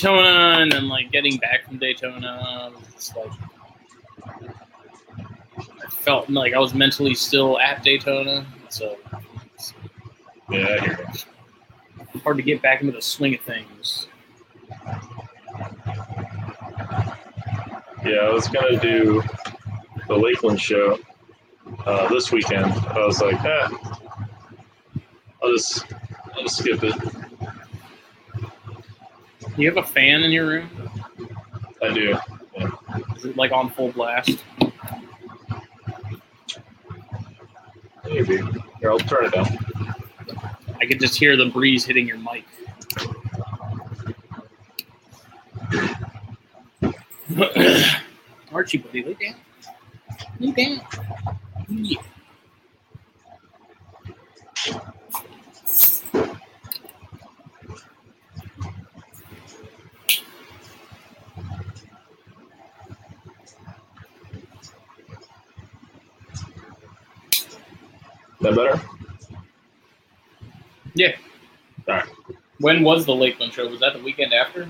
Daytona and then like getting back from Daytona, it's like I felt like I was mentally still at Daytona, so Yeah, I hear you. hard to get back into the swing of things. Yeah, I was gonna do the Lakeland show uh, this weekend. I was like, eh, I'll just I'll just skip it. Do you have a fan in your room? I do. Is it like on full blast? Maybe. Here, I'll turn it down. I could just hear the breeze hitting your mic. Archie, buddy, lay down. Lay down. Yeah. That better? Yeah. All right. When was the Lakeland show? Was that the weekend after?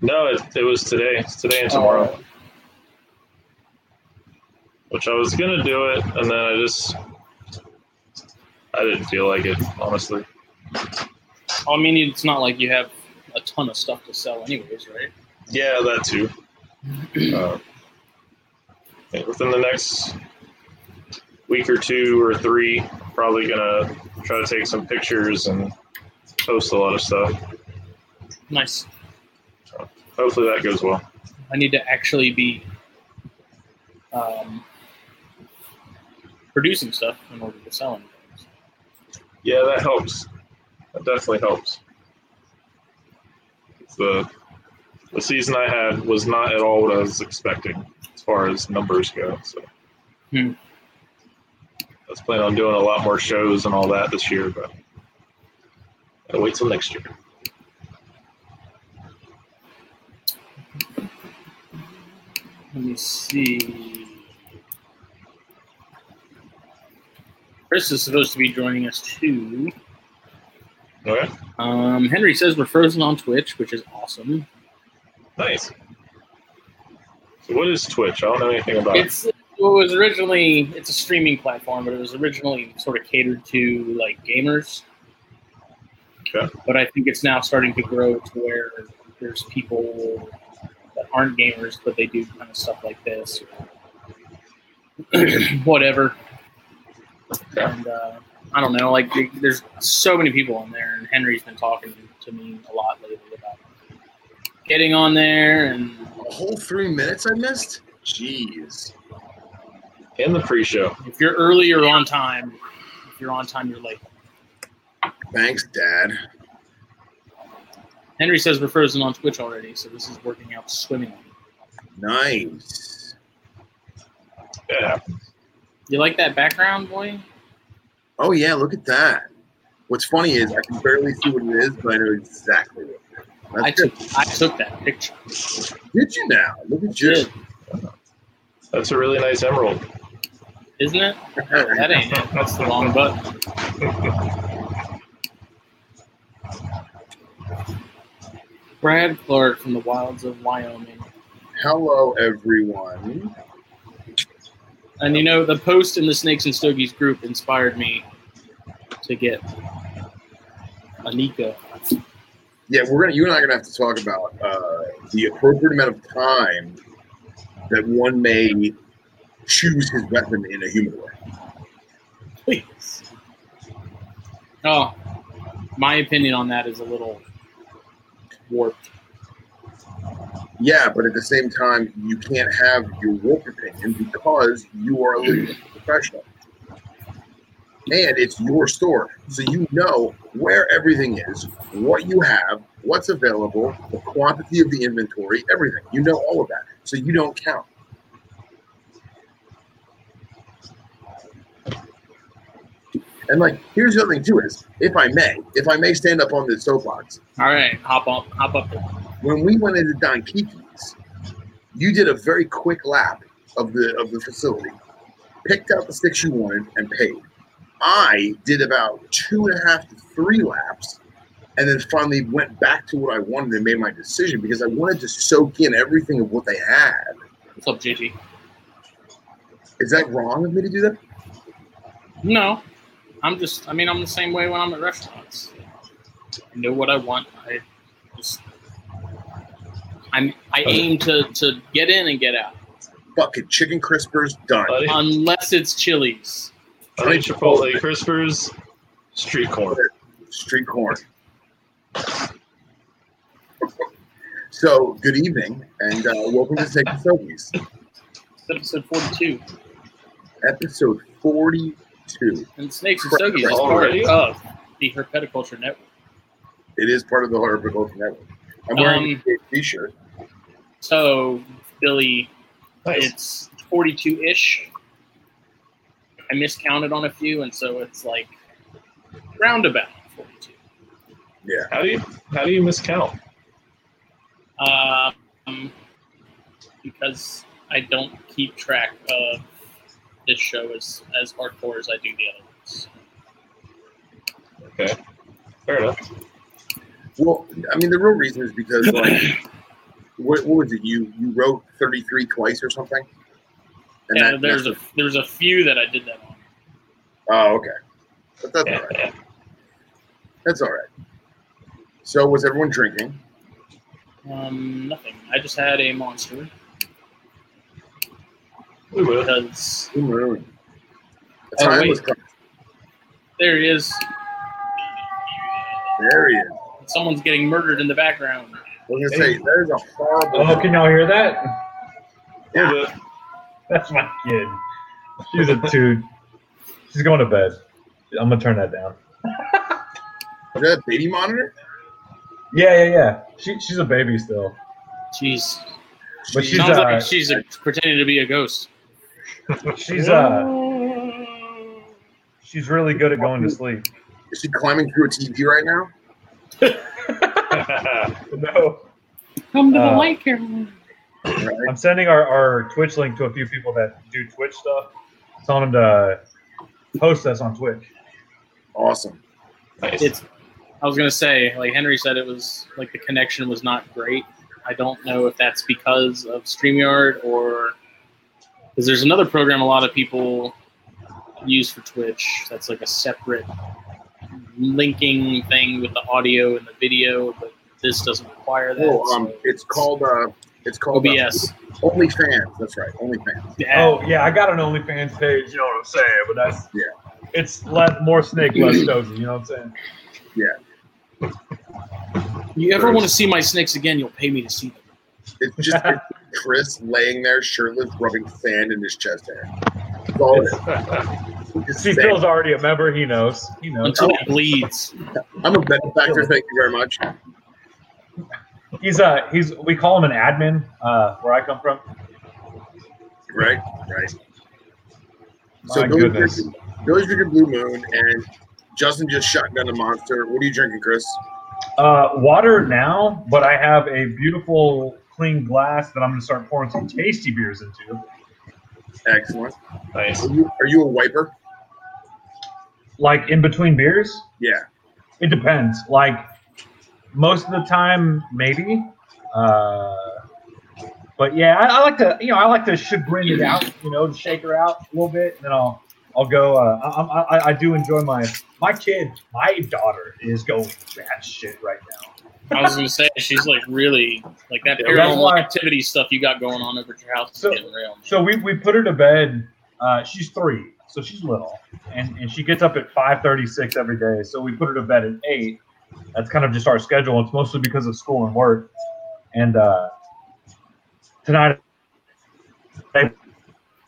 No, it, it was today. It's today and tomorrow. Oh, Which I was gonna do it, and then I just I didn't feel like it, honestly. I mean, it's not like you have a ton of stuff to sell, anyways, right? Yeah, that too. Uh, within the next week or two or three, probably gonna try to take some pictures and post a lot of stuff. Nice. Hopefully that goes well. I need to actually be um, producing stuff in order to sell anything. Yeah, that helps. That definitely helps. The the season I had was not at all what I was expecting as far as numbers go. So Hmm. I was planning on doing a lot more shows and all that this year, but gotta wait till next year. Let me see. Chris is supposed to be joining us too. Okay, Um, Henry says we're frozen on Twitch, which is awesome. nice. So what is Twitch? I don't know anything about it. It was originally it's a streaming platform, but it was originally sort of catered to like gamers. Okay. But I think it's now starting to grow to where there's people that aren't gamers, but they do kind of stuff like this, whatever. And uh, I don't know, like there's so many people on there, and Henry's been talking to me a lot lately about getting on there and A whole three minutes I missed? Jeez. In the pre-show. If you're early, you're on time. If you're on time, you're late. Thanks, Dad. Henry says we're frozen on Twitch already, so this is working out swimmingly. Nice. Yeah. You like that background, boy? Oh yeah, look at that. What's funny is I can barely see what it is, but I know exactly what it is. That's I good. took I took that picture. Did you now? Look at you. Did, That's a really nice emerald. Isn't it? That ain't it. That's the long button. Brad Clark from the wilds of Wyoming. Hello, everyone. And you know, the post in the Snakes and Stogies group inspired me to get Anika. Yeah, we're gonna. You and I are gonna have to talk about uh, the appropriate amount of time that one may choose his weapon in a human way. Please. Oh, my opinion on that is a little warped. Yeah, but at the same time, you can't have your warped opinion because you are a legitimate professional. And it's your store. So you know where everything is, what you have, what's available, the quantity of the inventory, everything. You know all of that. So you don't count. And like, here's the other thing too is, if I may, if I may stand up on this soapbox, All right, hop up, hop up. when we went into Don Kiki's, you did a very quick lap of the of the facility, picked out the sticks you wanted, and paid. I did about two and a half to three laps, and then finally went back to what I wanted and made my decision because I wanted to soak in everything of what they had. What's up, JT? Is that wrong of me to do that? No, I'm just. I mean, I'm the same way when I'm at restaurants. I know what I want. I just. I'm. I aim to to get in and get out, Fucking chicken crispers done. Buddy, unless it's Chili's. buddy Chipotle Crispers, street corn. Street corn. So, good evening, and uh, welcome to Take the Soapies, Episode 42. episode 42. And Snakes and Stogies is part Already? of the Herpetoculture Network. It is part of the Herpetoculture Network. I'm wearing Um, a t-shirt. So, Billy, Nice. it's 42 ish. I miscounted on a few, and so it's like roundabout 42. Yeah. How do you how do you miscount? Um, because I don't keep track of this show as, as hardcore as I do the other ones. Okay, fair enough. Well, I mean, the real reason is because, like, what, what was it? You you wrote 33 twice or something? And Yeah, that- there's a there's a few that I did that on. Oh, okay. But that's all Yeah, right. yeah. That's all right. So, was everyone drinking? Um, nothing. I just had a monster We will. because Blue Moon. The Oh, time wait. was coming. there he is. There he is. Someone's getting murdered in the background. I was gonna say that is a horrible. Oh, can y'all hear that? We'll do it. That's my kid. She's a toot. She's going to bed. I'm gonna turn that down. Is that a baby monitor? Yeah, yeah, yeah. She, she's a baby still. Jeez, But she's sounds uh, like she's a, pretending to be a ghost. She's uh she's really good at going to sleep. Is she climbing through a TV right now? No. Come to the Uh, light, Caroline. I'm sending our, our Twitch link to a few people that do Twitch stuff, telling them to post us on Twitch. Awesome. nice. It's. I was gonna say, like Henry said, it was like the connection was not great. I don't know if that's because of Streamyard or because there's another program a lot of people use for Twitch. That's like a separate linking thing with the audio and the video, but this doesn't require that. Oh, um, so- it's called uh, it's called uh, OBS. OnlyFans. That's right, OnlyFans. Yeah. Oh yeah, I got an OnlyFans page. You know what I'm saying? But that's Yeah. It's less more snake, less stogie. You know what I'm saying? Yeah. You ever want to see my snakes again? You'll pay me to see them. It's just Chris laying there shirtless, rubbing sand in his chest hair. That's all it is. See. Phil's already a member. He knows. He knows. Until he bleeds. I'm a benefactor. Thank you very much. He's uh he's we call him an admin uh where I come from. Right, right. So My Billy's goodness. drinking, Billy's drinking Blue Moon, and Justin just shot down a monster. What are you drinking, Chris? Uh, water now, but I have a beautiful clean glass that I'm gonna start pouring some tasty beers into. Excellent. nice. Are you, are you a wiper? Like in between beers, Yeah. it depends. Like most of the time, maybe. Uh, but yeah, I, I like to you know I like to chagrin it out, you know, to shake her out a little bit, and then I'll I'll go. Uh, I, I I do enjoy my my kid. My daughter is going bad shit right now. I was gonna say she's like really like that Yeah, that's paranormal why- activity stuff you got going on over at your house is So- getting real. So we, we put her to bed. Uh, she's three, so she's little, and, and she gets up at five thirty six every day. So we put her to bed at eight. That's kind of just our schedule. It's mostly because of school and work. And uh, tonight I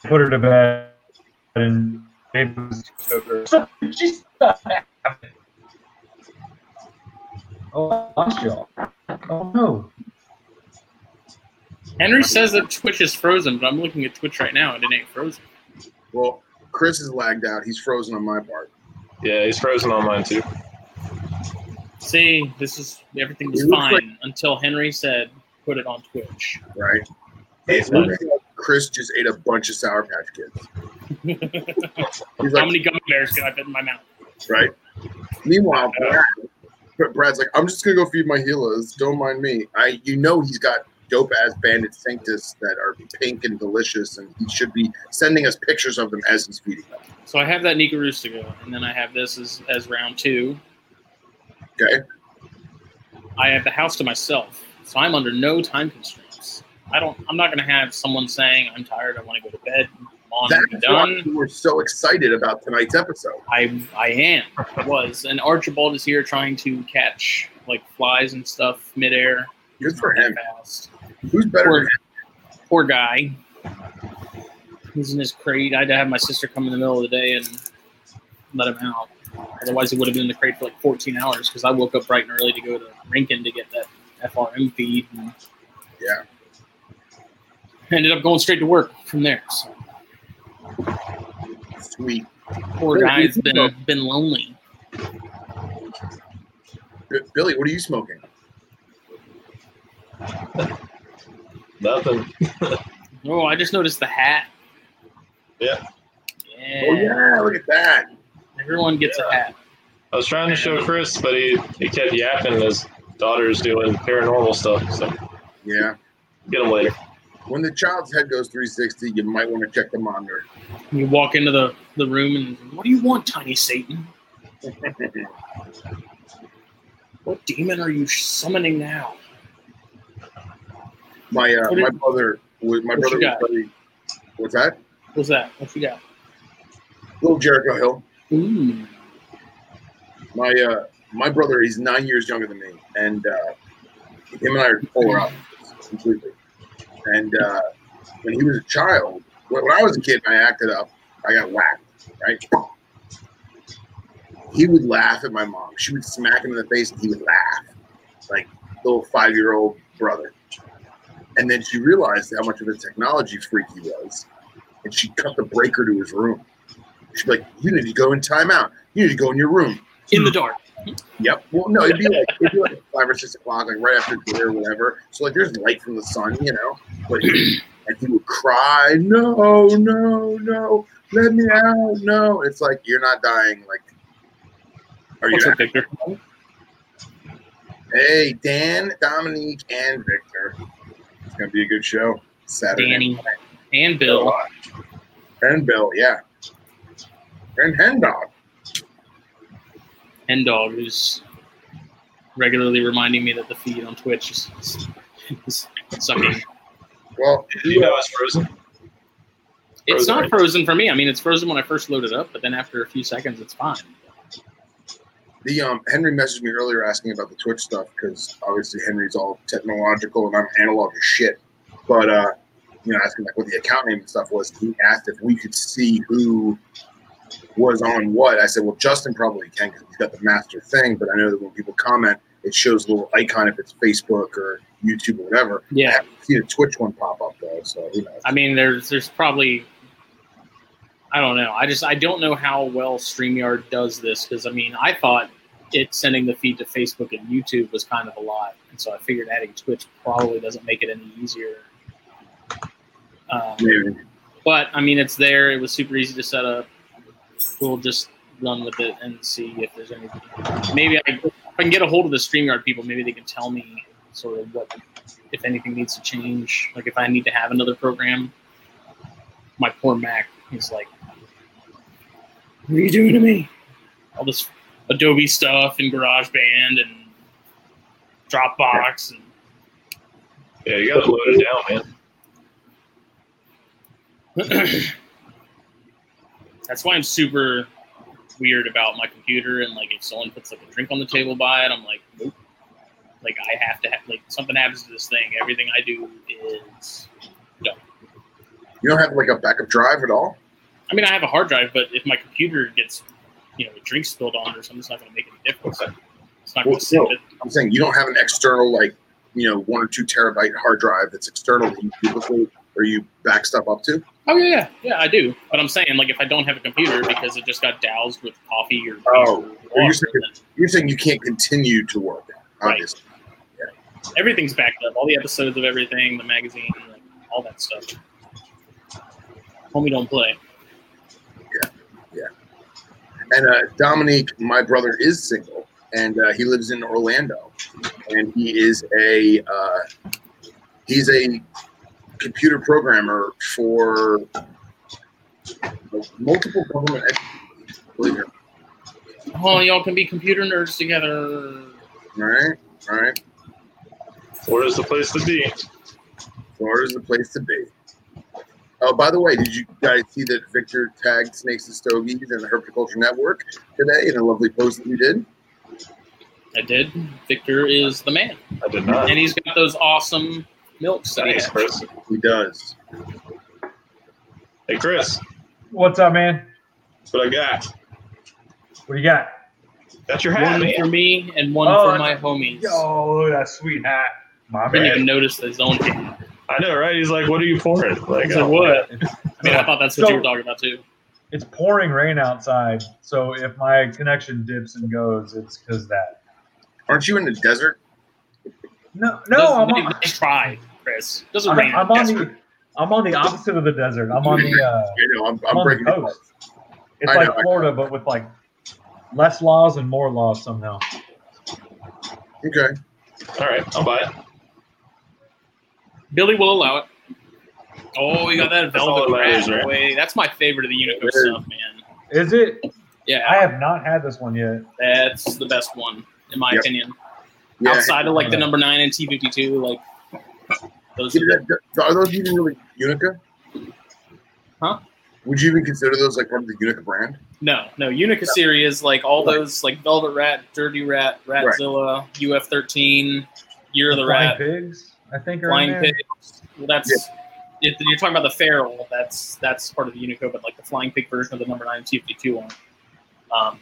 put her to bed and it was she's Oh, I lost y'all. Oh no. Henry says that Twitch is frozen, but I'm looking at Twitch right now and it ain't frozen. Well, Chris is lagged out. He's frozen on my part. Yeah, he's frozen on mine too. See, this is everything was fine like- until Henry said put it on Twitch. Right. It looks like Chris just ate a bunch of Sour Patch Kids. He's How many gummy bears can I fit in my mouth? right? Meanwhile, Brad, Brad's like, I'm just gonna go feed my wheelers. Don't mind me. I, you know, he's got dope ass banded cinctus that are pink and delicious, and he should be sending us pictures of them as he's feeding them. So I have that Nica Rustica, and then I have this as, as round two. Okay. I have the house to myself, so I'm under no time constraints. I don't. I'm not going to have someone saying I'm tired. I want to go to bed. On. That's done. we were so excited about tonight's episode. I I am. I was. And Archibald is here trying to catch like flies and stuff midair. Good for him. Fast. Who's better? Poor, poor guy. He's in his crate. I had to have my sister come in the middle of the day and let him out. Otherwise, he would have been in the crate for like 14 hours because I woke up bright and early to go to Rinkin to get that FRM feed. And Yeah. ended up going straight to work from there. So Sweet. poor guy's been know. been lonely. B- Billy, what are you smoking? Nothing. Oh, I just noticed the hat. Yeah. Yeah. Oh yeah, look at that. Everyone gets a hat. I was trying to show Chris, but he, he kept yapping. His daughter's doing paranormal stuff. So Yeah. get him later. When the child's head goes 360, you might want to check the monitor. You walk into the, the room and what do you want, tiny Satan? What demon are you summoning now? My uh, did- my brother was my brother was what's that? What's that? What you got? Little Jericho Hill. Ooh. My uh my brother, he's nine years younger than me, and uh, him and I are polar opposites completely. And uh, when he was a child, when, I was a kid, I acted up. I got whacked, right? He would laugh at my mom. She would smack him in the face, and he would laugh, like little five-year-old brother. And then she realized how much of a technology freak he was, and she cut the breaker to his room. She'd be like, "You need to go in timeout. You need to go in your room." In the dark. Yep. Well, no, it'd be like it'd be like five or six o'clock, like right after dinner or whatever. So like, there's light from the sun, you know. But he, like he would cry, "No, no, no, let me out, no!" It's like you're not dying. Like, are you? What's Not? up, Victor? Hey, Dan, Dominique, and Victor. It's gonna be a good show. Saturday. Danny and Bill. and Bill, yeah, and Hen Dog. Dog, who's regularly reminding me that the feed on Twitch is, is, is sucking. Well, Do you know it's frozen? It's Frozen, not right? frozen for me. I mean, it's frozen when I first load it up, but then after a few seconds, it's fine. The um Henry messaged me earlier asking about the Twitch stuff because obviously Henry's all technological and I'm analog as shit. But uh, you know, asking like what the account name and stuff was. He asked if we could see who was on what. I said, well, Justin probably can because he's got the master thing. But I know that when people comment, it shows a little icon if it's Facebook or YouTube or whatever. I Yeah, haven't seen a Twitch one pop up though, so? I mean, there's there's probably I don't know. I just I don't know how well Streamyard does this because I mean I thought it sending the feed to Facebook and YouTube was kind of a lot, and so I figured adding Twitch probably doesn't make it any easier. Um, Maybe. but I mean, it's there. It was super easy to set up. We'll just run with it and see if there's anything. Maybe I, if I can get a hold of the Streamyard people, maybe they can tell me sort of what, if anything needs to change. Like if I need to have another program. My poor Mac is like, what are you doing to me? All this Adobe stuff and GarageBand and Dropbox and Yeah, you gotta load it down, man. That's why I'm super weird about my computer and like if someone puts like a drink on the table by it, I'm like, nope. Like I have to have like something happens to this thing. Everything I do is done. You don't have like a backup drive at all? I mean I have a hard drive, but if my computer gets you know, a drink spilled on it or something, it's not gonna make any difference. It's not gonna Well, save no. it. I'm saying you don't have an external like you know one or two terabyte hard drive that's external that you duplicate or you back stuff up to. Oh yeah, yeah, yeah, I do. But I'm saying like if I don't have a computer because it just got doused with coffee or, Oh, or you're saying- then You're saying you can't continue to work. Right. Obviously. everything's backed up. All the episodes of everything, the magazine, like, all that stuff. Homie, don't play. Yeah, yeah. And uh, Dominique, my brother, is single, and uh, he lives in Orlando, and he is a uh, he's a computer programmer for multiple government entities. Believe it. Oh, y'all can be computer nerds together. All right, all right. Florida's the place to be. Florida's the place to be. Oh, by the way, did you guys see that Victor tagged Snakes and Stogies and the Herpetoculture Network today in a lovely post that you did? I did. Victor is the man, I did not. and he's got those awesome milks that he Thanks, has. Chris. He does. Hey, Chris, What's up, man? that's what I got. What do you got? That's your hat, One for me and one Oh, for my homies. Oh, look at that sweet hat. My I didn't man. even notice his own hat. I know, right? He's like, "What are you pouring?" Like, So oh, what? I mean, I thought that's what So- you were talking about too. It's pouring rain outside, so if my connection dips and goes, it's because that. Aren't you in the desert? No, no, Doesn't- I'm nice on, try, Chris. Doesn't I'm, rain. I'm on desert. the I'm on the opposite of the desert. I'm on the uh, You know, I'm, I'm I'm breaking the it. coast. It's I like know, Florida, but with like less laws and more laws somehow. Okay. All right, I'll buy it. Billy will allow it. Oh, you got that That's all velvet that rat right? away. That's my favorite of the Unico stuff, man. Is it? Yeah, I have not had this one yet. that's the best one in my Yep. opinion. Yeah. Outside of like the number nine and T fifty two, like those. See, Are, that- that- Are those even really Unico? Huh? Would you even consider those like part of the Unico brand? no, no. Unico series, like all Right. those, like Velvet Rat, Dirty Rat, Ratzilla, UF thirteen, Year of the Rat. Flying Rat, pigs, I think, are Flying in there. Pigs. Well, that's if you're talking about the feral. That's that's part of the Unico, but like the Flying Pig version of the number nine T fifty two one. Um,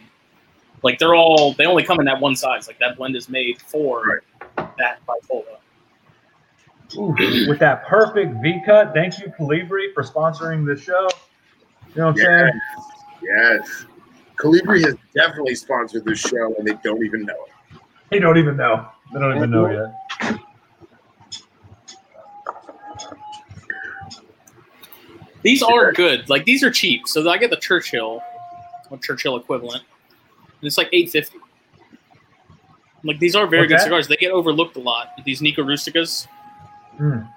like they're all they only come in that one size. Like that blend is made for that bipolar. Ooh, with that perfect V cut. Thank you, Colibri, for sponsoring the show. You know what I'm Yes. saying? Yes. Colibri has definitely sponsored this show and they don't even know it. They don't even know. They don't even know mm-hmm. yet. These are good. Like these are cheap. So I get the Churchill, or Churchill equivalent, and it's like eight fifty. Like these are very What's good cigars. They get overlooked a lot. These Nica Rusticas. Mm.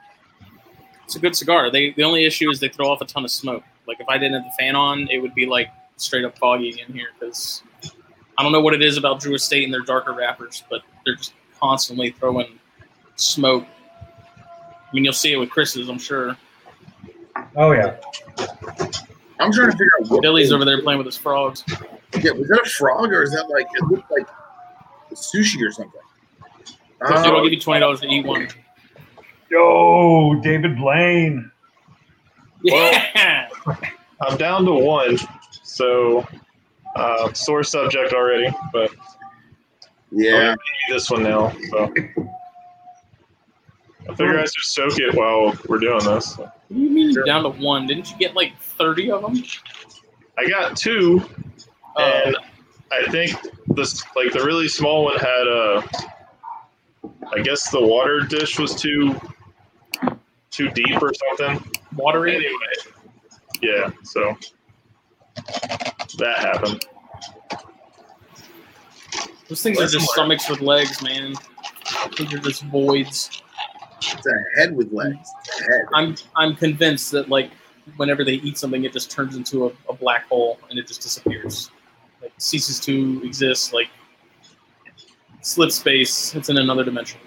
It's a good cigar. They the only issue is they throw off a ton of smoke. Like if I didn't have the fan on, it would be like straight up foggy in here because I don't know what it is about Drew Estate and their darker wrappers, but they're just constantly throwing smoke. I mean, you'll see it with Chris's, I'm sure. Oh yeah. I'm trying to figure out what Billy's over there playing with his frogs. Yeah, was that a frog or is that like it looked like sushi or something? Dude, I'll Oh, give you twenty dollars to eat one. Yo, David Blaine. Yeah. I'm down to one, so uh, sore subject already, but yeah. this one now. So I figure I should soak it while we're doing this. What do you mean you're down to one? Didn't you get like thirty of them? I got two, Uh, and I think this like the really small one had a. I guess the water dish was too too deep or something. watery. Anyway, yeah, so that happened. Those things are just stomachs with legs, man. Those are just voids. It's a head with legs. It's a head. I'm I'm convinced that like whenever they eat something, it just turns into a, a black hole and it just disappears. Like ceases to exist. Like slip space. It's in another dimension.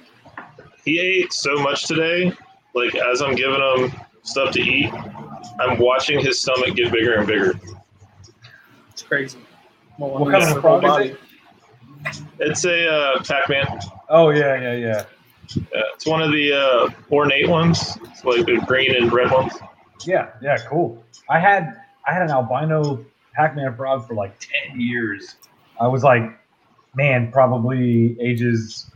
He ate so much today. Like as I'm giving him stuff to eat, I'm watching his stomach get bigger and bigger. It's crazy. Well, What kind of it's the frog whole is body. It's a uh, Pac-Man. Oh yeah, yeah, yeah. Uh, it's one of the uh, ornate ones. It's like the green and red ones. Yeah, yeah, cool. I had I had an albino Pac-Man frog for like ten years. I was like, man, probably ages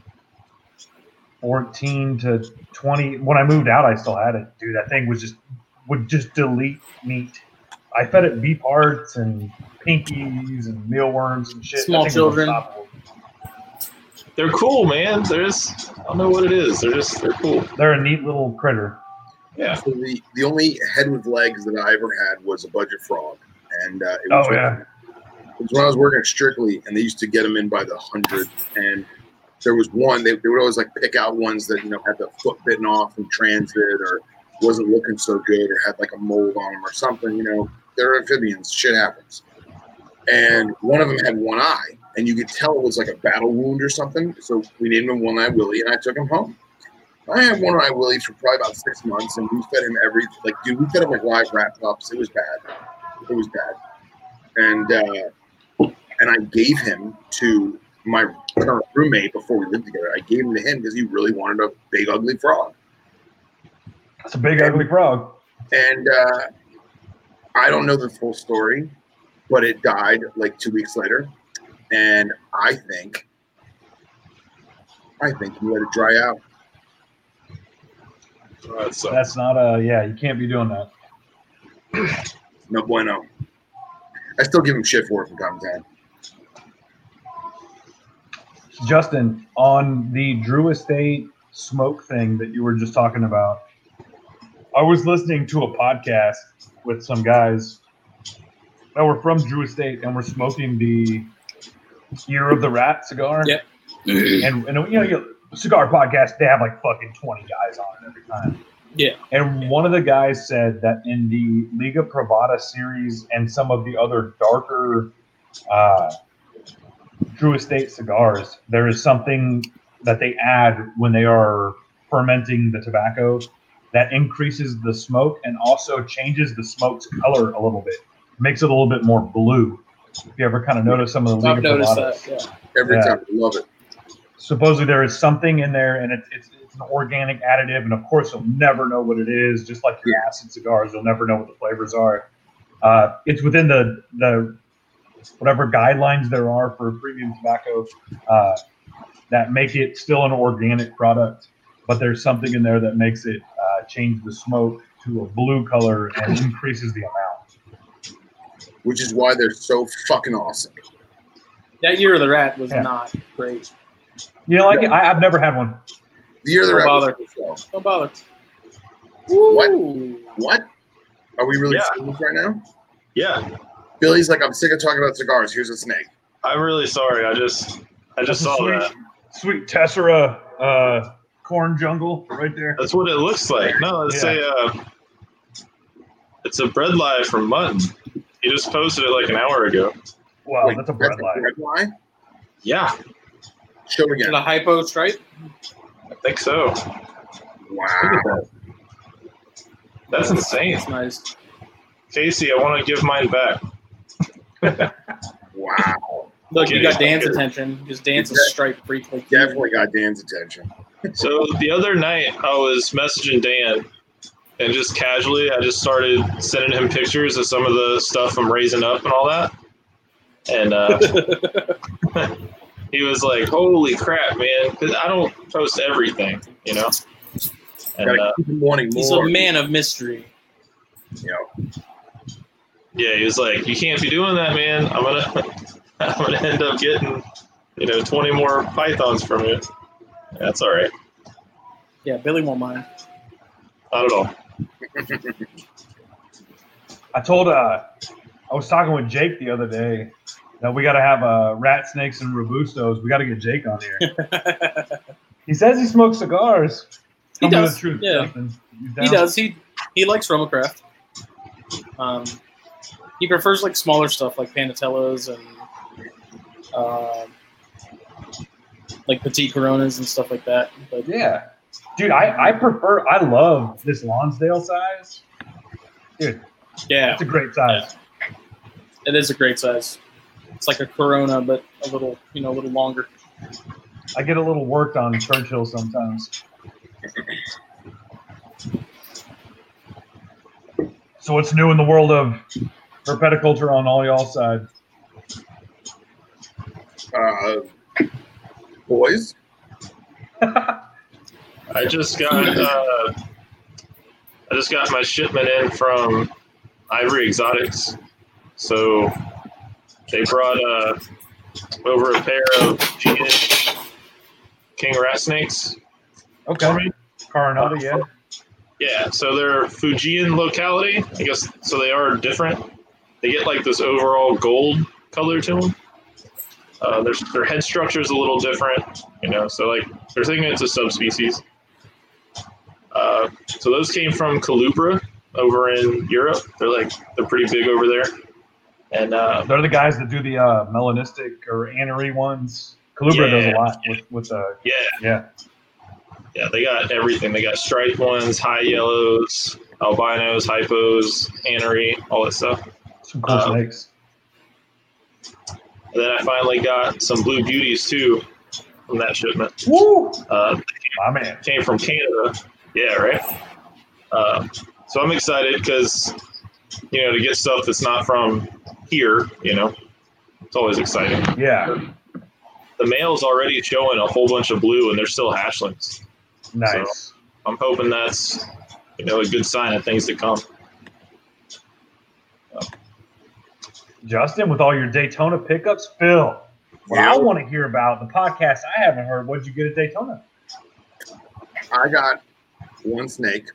fourteen to twenty. When I moved out, I still had it. Dude, that thing was just would just delete meat. I fed it beef hearts and pinkies and mealworms and shit. Small children. They're cool, man. They're just I don't know what it is. They're just they're cool. They're a neat little critter. Yeah. So the, the only head with legs that I ever had was a Budgett frog, and uh, it was Oh, yeah. It was when I was working at Strictly, and they used to get them in by the hundred. And there was one they, they would always like pick out ones that you know had the foot bitten off in transit or wasn't looking so good or had like a mold on them or something. You know, they're amphibians. Shit happens. And one of them had one eye, and you could tell it was like a battle wound or something. So we named him One Eye Willie, and I took him home. I had One Eye Willie for probably about six months, and we fed him every like, dude, we fed him like live rat pups. It was bad. It was bad. And uh, and I gave him to my current roommate before we lived together. I gave him to him because he really wanted a big ugly frog. It's a big ugly frog. And uh, I don't know the full story, but it died like two weeks later. And I think, I think he let it dry out. That sucks. That's not a yeah. You can't be doing that. No bueno. I still give him shit for it from time to time. Justin, on the Drew Estate smoke thing that you were just talking about, I was listening to a podcast with some guys that were from Drew Estate and were smoking the Year of the Rat cigar. Yep. And, and you know, you, cigar podcast, they have like fucking 20 guys on it every time. Yeah. And one of the guys said that in the Liga Privada series and some of the other darker uh, Drew Estate cigars, there is something that they add when they are fermenting the tobacco that increases the smoke and also changes the smoke's color a little bit, makes it a little bit more blue. If you ever kind of notice some of the I've noticed that. Yeah. Every Yeah. time. I love it. supposedly there is something in there and it's, it's, it's an organic additive and of course you'll never know what it is just like your acid cigars you'll never know what the flavors are uh, it's within the the whatever guidelines there are for premium tobacco uh, that make it still an organic product but there's something in there that makes it uh, change the smoke to a blue color and increases the amount Which is why they're so fucking awesome. That year of the rat was Yeah. not great. you know like it? I, i've never had one The year of the Don't rat bother. good show. Don't bother. What? What? Are we really Yeah. this right now? Yeah, Billy's like, I'm sick of talking about cigars. Here's a snake. I'm really sorry. I just I just saw sweet, that. sweet tessera uh, corn jungle right there That's what it looks like. No, it's a uh, it's a bredli from Mutton. He just posted it like an hour ago. Wow, Wait, that's a bredli. bread lie? Yeah, Show To again. the hypo stripe. I think so. Wow. That. That's insane. It's nice. Casey, I want to give mine back. Wow. Look, you got Dan's attention. Just dance a stripe freak like. Definitely got Dan's attention. So the other night, I was messaging Dan, and just casually, I just started sending him pictures of some of the stuff I'm raising up and all that. And uh, he was like, "Holy crap, man!" Because I don't post everything, you know. And Gotta uh, keep him wanting He's a man of mystery. You know, yeah, he was like, "You can't be doing that, man. I'm gonna, I'm gonna end up getting, you know, 20 more pythons from you." That's all right. Yeah, Billy won't mind. Not at all. I told uh, I was talking with Jake the other day that we got to have uh, rat snakes and robustos. We got to get Jake on here. he says he smokes cigars. He Tell does, truth, yeah. He does. He he likes Romacraft. Um, he prefers like smaller stuff like Panatellas and um like petite Coronas and stuff like that. But Yeah, dude, I I prefer. I love this Lonsdale size. Dude, yeah, it's a great size. it is a great size. It's like a Corona, but a little you know a little longer. I get a little worked on Churchill sometimes. So what's new in the world of herpetoculture on all y'all side? uh, boys. I just got uh, I just got my shipment in from Ivory Exotics. So they brought uh, over a pair of King, King rat snakes. Okay, Carinata, yeah. Yeah, so they're Fujian locality. I guess so they are different. They get like this overall gold color to them. Uh, their, their head structure is a little different, you know, so like they're thinking it's a subspecies. Uh, so those came from Calubra over in Europe. They're like, they're pretty big over there. And uh, They're the guys that do the uh, melanistic or anery ones. Calubra does a lot with with uh, yeah, yeah. yeah, they got everything. They got striped ones, high yellows, albinos, hypos, anery, all that stuff. Snakes. And then I finally got some blue beauties too from that shipment. Woo! Uh, My man. came from Canada. Yeah, right. Uh, so I'm excited because you know to get stuff that's not from here, you know, it's always exciting. Yeah. The male's already showing a whole bunch of blue, and they're still hatchlings. Nice. I'm hoping that's you know a good sign of things to come. Justin, with all your Daytona pickups, Phil. What I want to hear about the podcast I haven't heard. What'd you get at Daytona? I got one snake.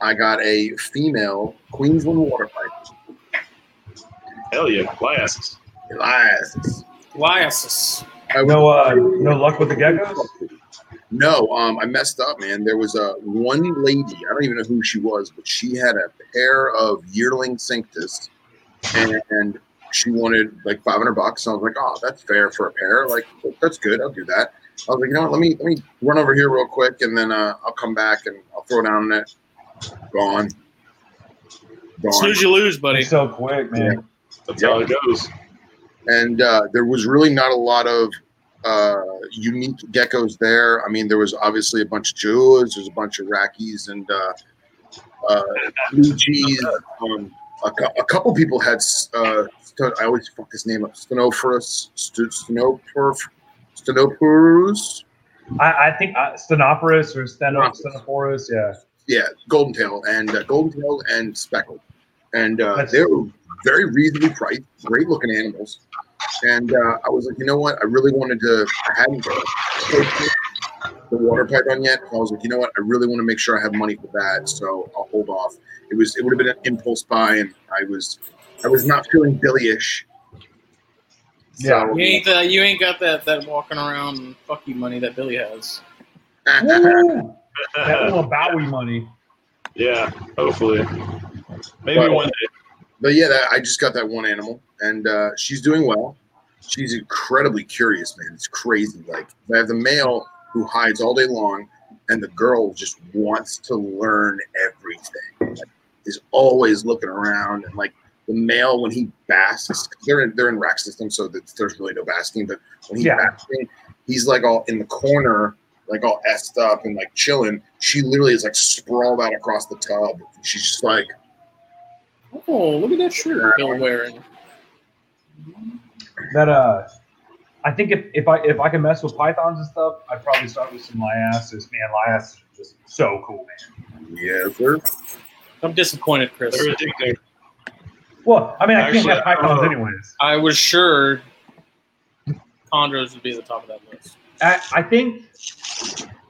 I got a female Queensland water pipe. Hell yeah, Liasses. Elias. Liasis. I No, uh, no luck with the geckos. No, um, I messed up, man. There was a one lady. I don't even know who she was, but she had a pair of yearling cinctus, and, and she wanted like five hundred bucks. I was like, oh, that's fair for a pair. Like, that's good. I'll do that. I was like, you know what? Let me let me run over here real quick, and then uh, I'll come back and I'll throw down on it. Gone. Gone. Snooze you lose, buddy. It's so quick, man. That's how it goes. and uh, there was really not a lot of uh, unique geckos there. I mean, there was obviously a bunch of Julas, there's a bunch of Rackies, and uh, uh, blue cheese. Um, a, a couple people had. Uh, I always fuck his name up. Stenophorus, st- Stenoporf, Stenoporus. I, I think uh, Stenoporus or Steno, Stenoporus. Yeah. Yeah, golden tail and uh, golden tail and speckled, and uh, they were very reasonably priced, great looking animals. And uh, I was like, you know what? I really wanted to. I hadn't the water pipe on yet. I was like, you know what? I really want to make sure I have money for that, so I'll hold off. It was it would have been an impulse buy, and I was I was not feeling Billy-ish. Yeah. You ain't that. You ain't got that that walking around fuck you money that Billy has. That little Bowie money. yeah, hopefully, maybe But- one day. But yeah, that, I just got that one animal, and uh, she's doing well. She's incredibly curious, man. It's crazy. Like I have the male who hides all day long, and the girl just wants to learn everything. Like, is always looking around, and like the male when he basks, they're in they're in rack system, so that there's really no basking. But when he's Yeah. basking, he's like all in the corner, like all essed up and like chilling. She literally is like sprawled out across the tub. She's just like. Oh, look at that shirt Bill wearing. That uh, I think if, if I if I can mess with pythons and stuff, I'd probably start with some liasses. Man, liasses are just so cool, man. Yeah, sir. I'm disappointed, Chris. They're. Well, I mean, I Actually, can't have pythons uh, anyways. I was sure chondros would be at the top of that list, I, I think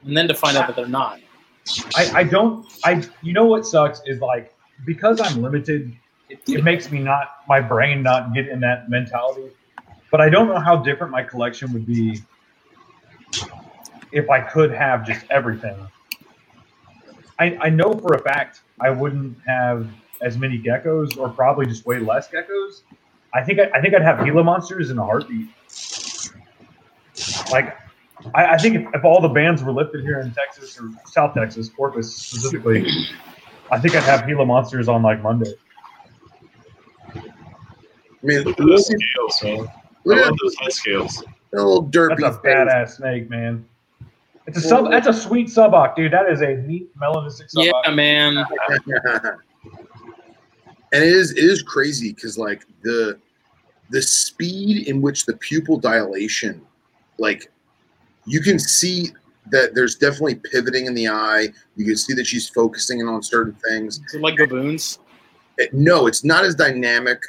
and then to find out that they're not. I, I don't I you know what sucks is like because I'm limited, it, it makes me not my brain not get in that mentality. But I don't know how different my collection would be if I could have just everything. I, I know for a fact I wouldn't have as many geckos or probably just way less geckos. I think I, I think I'd have Gila monsters in a heartbeat. Like I, I think if, if all the bans were lifted here in Texas or South Texas, Corpus specifically, I think I'd have Gila monsters on like Monday. I mean, Look look at those scales, man. I look at love those head scales. that little derpy That's a face. badass snake, man. It's a sub. That's a sweet suboc, dude. That is a neat melanistic suboc. Yeah, man. and it is it is crazy because like the the speed in which the pupil dilation, like you can see that there's definitely pivoting in the eye. You can see that she's focusing in on certain things. Is it like baboons? It- no, it's not as dynamic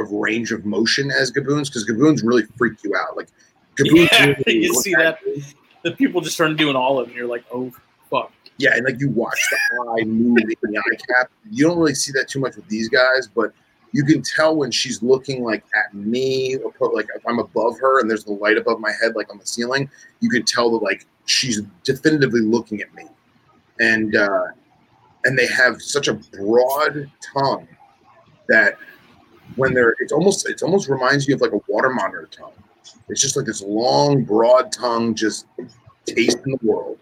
of range of motion as gaboons because gaboons really freak you out. Like gaboons, Yeah, really you see that. you. The people just started doing all of and you're like, oh fuck. Yeah, and like you watch the eye move in the eye cap. You don't really see that too much with these guys, but you can tell when she's looking like at me like if I'm above her and there's the light above my head like on the ceiling, you can tell that like she's definitively looking at me. And uh and they have such a broad tongue that when they're it's almost it's almost reminds you of like a water monitor tongue. It's just like this long, broad tongue just tasting the world.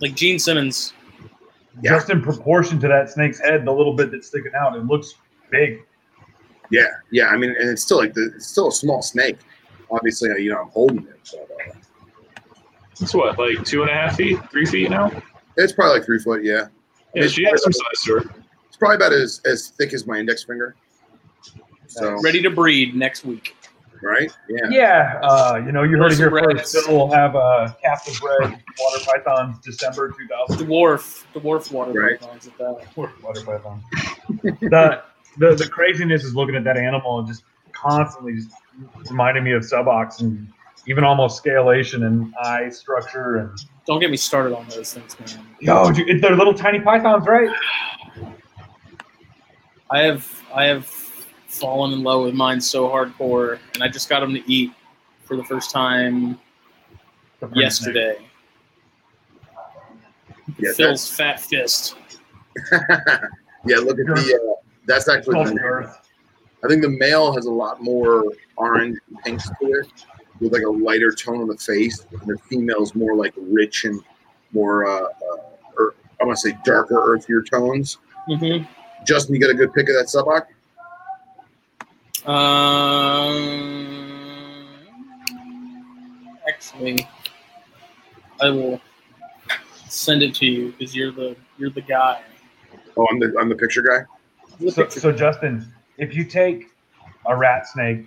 Like Gene Simmons. Yeah. Just in proportion to that snake's head, the little bit that's sticking out, it looks big. Yeah, yeah. I mean, and it's still like the, it's still a small snake. Obviously, you know, I'm holding it. But, uh, It's what, like two and a half feet, three feet now? it's probably like three foot. Yeah, Yeah, she has some size to her. it's probably about as as thick as my index finger. So Ready to breed next week. right? Yeah. Yeah, uh, you know, you heard it here first. Reds. Phil will have a captive bred water python December 2000. Dwarf, dwarf water Right. pythons at that. Water python. the, the the craziness is looking at that animal and just constantly just reminding me of subocs and even almost scalation and eye structure and Don't get me started on those things, man. yo, dude, they're little tiny pythons, right? I have I have fallen in love with mine so hardcore, and I just got him to eat for the first time They're yesterday. Yeah, Phil's fat fist. yeah. Look at the. Uh, that's actually. It's The, called Earth. I think the male has a lot more orange and pink to it, with like a lighter tone on the face. And the female is more like rich and more. Uh, uh, or, I want to say darker, earthier tones. Mm-hmm. Justin, you got a good pick of that suboc? Um, actually, I will send it to you because you're the you're the guy. Oh, I'm the I'm the picture guy. The So, picture- so Justin, if you take a rat snake,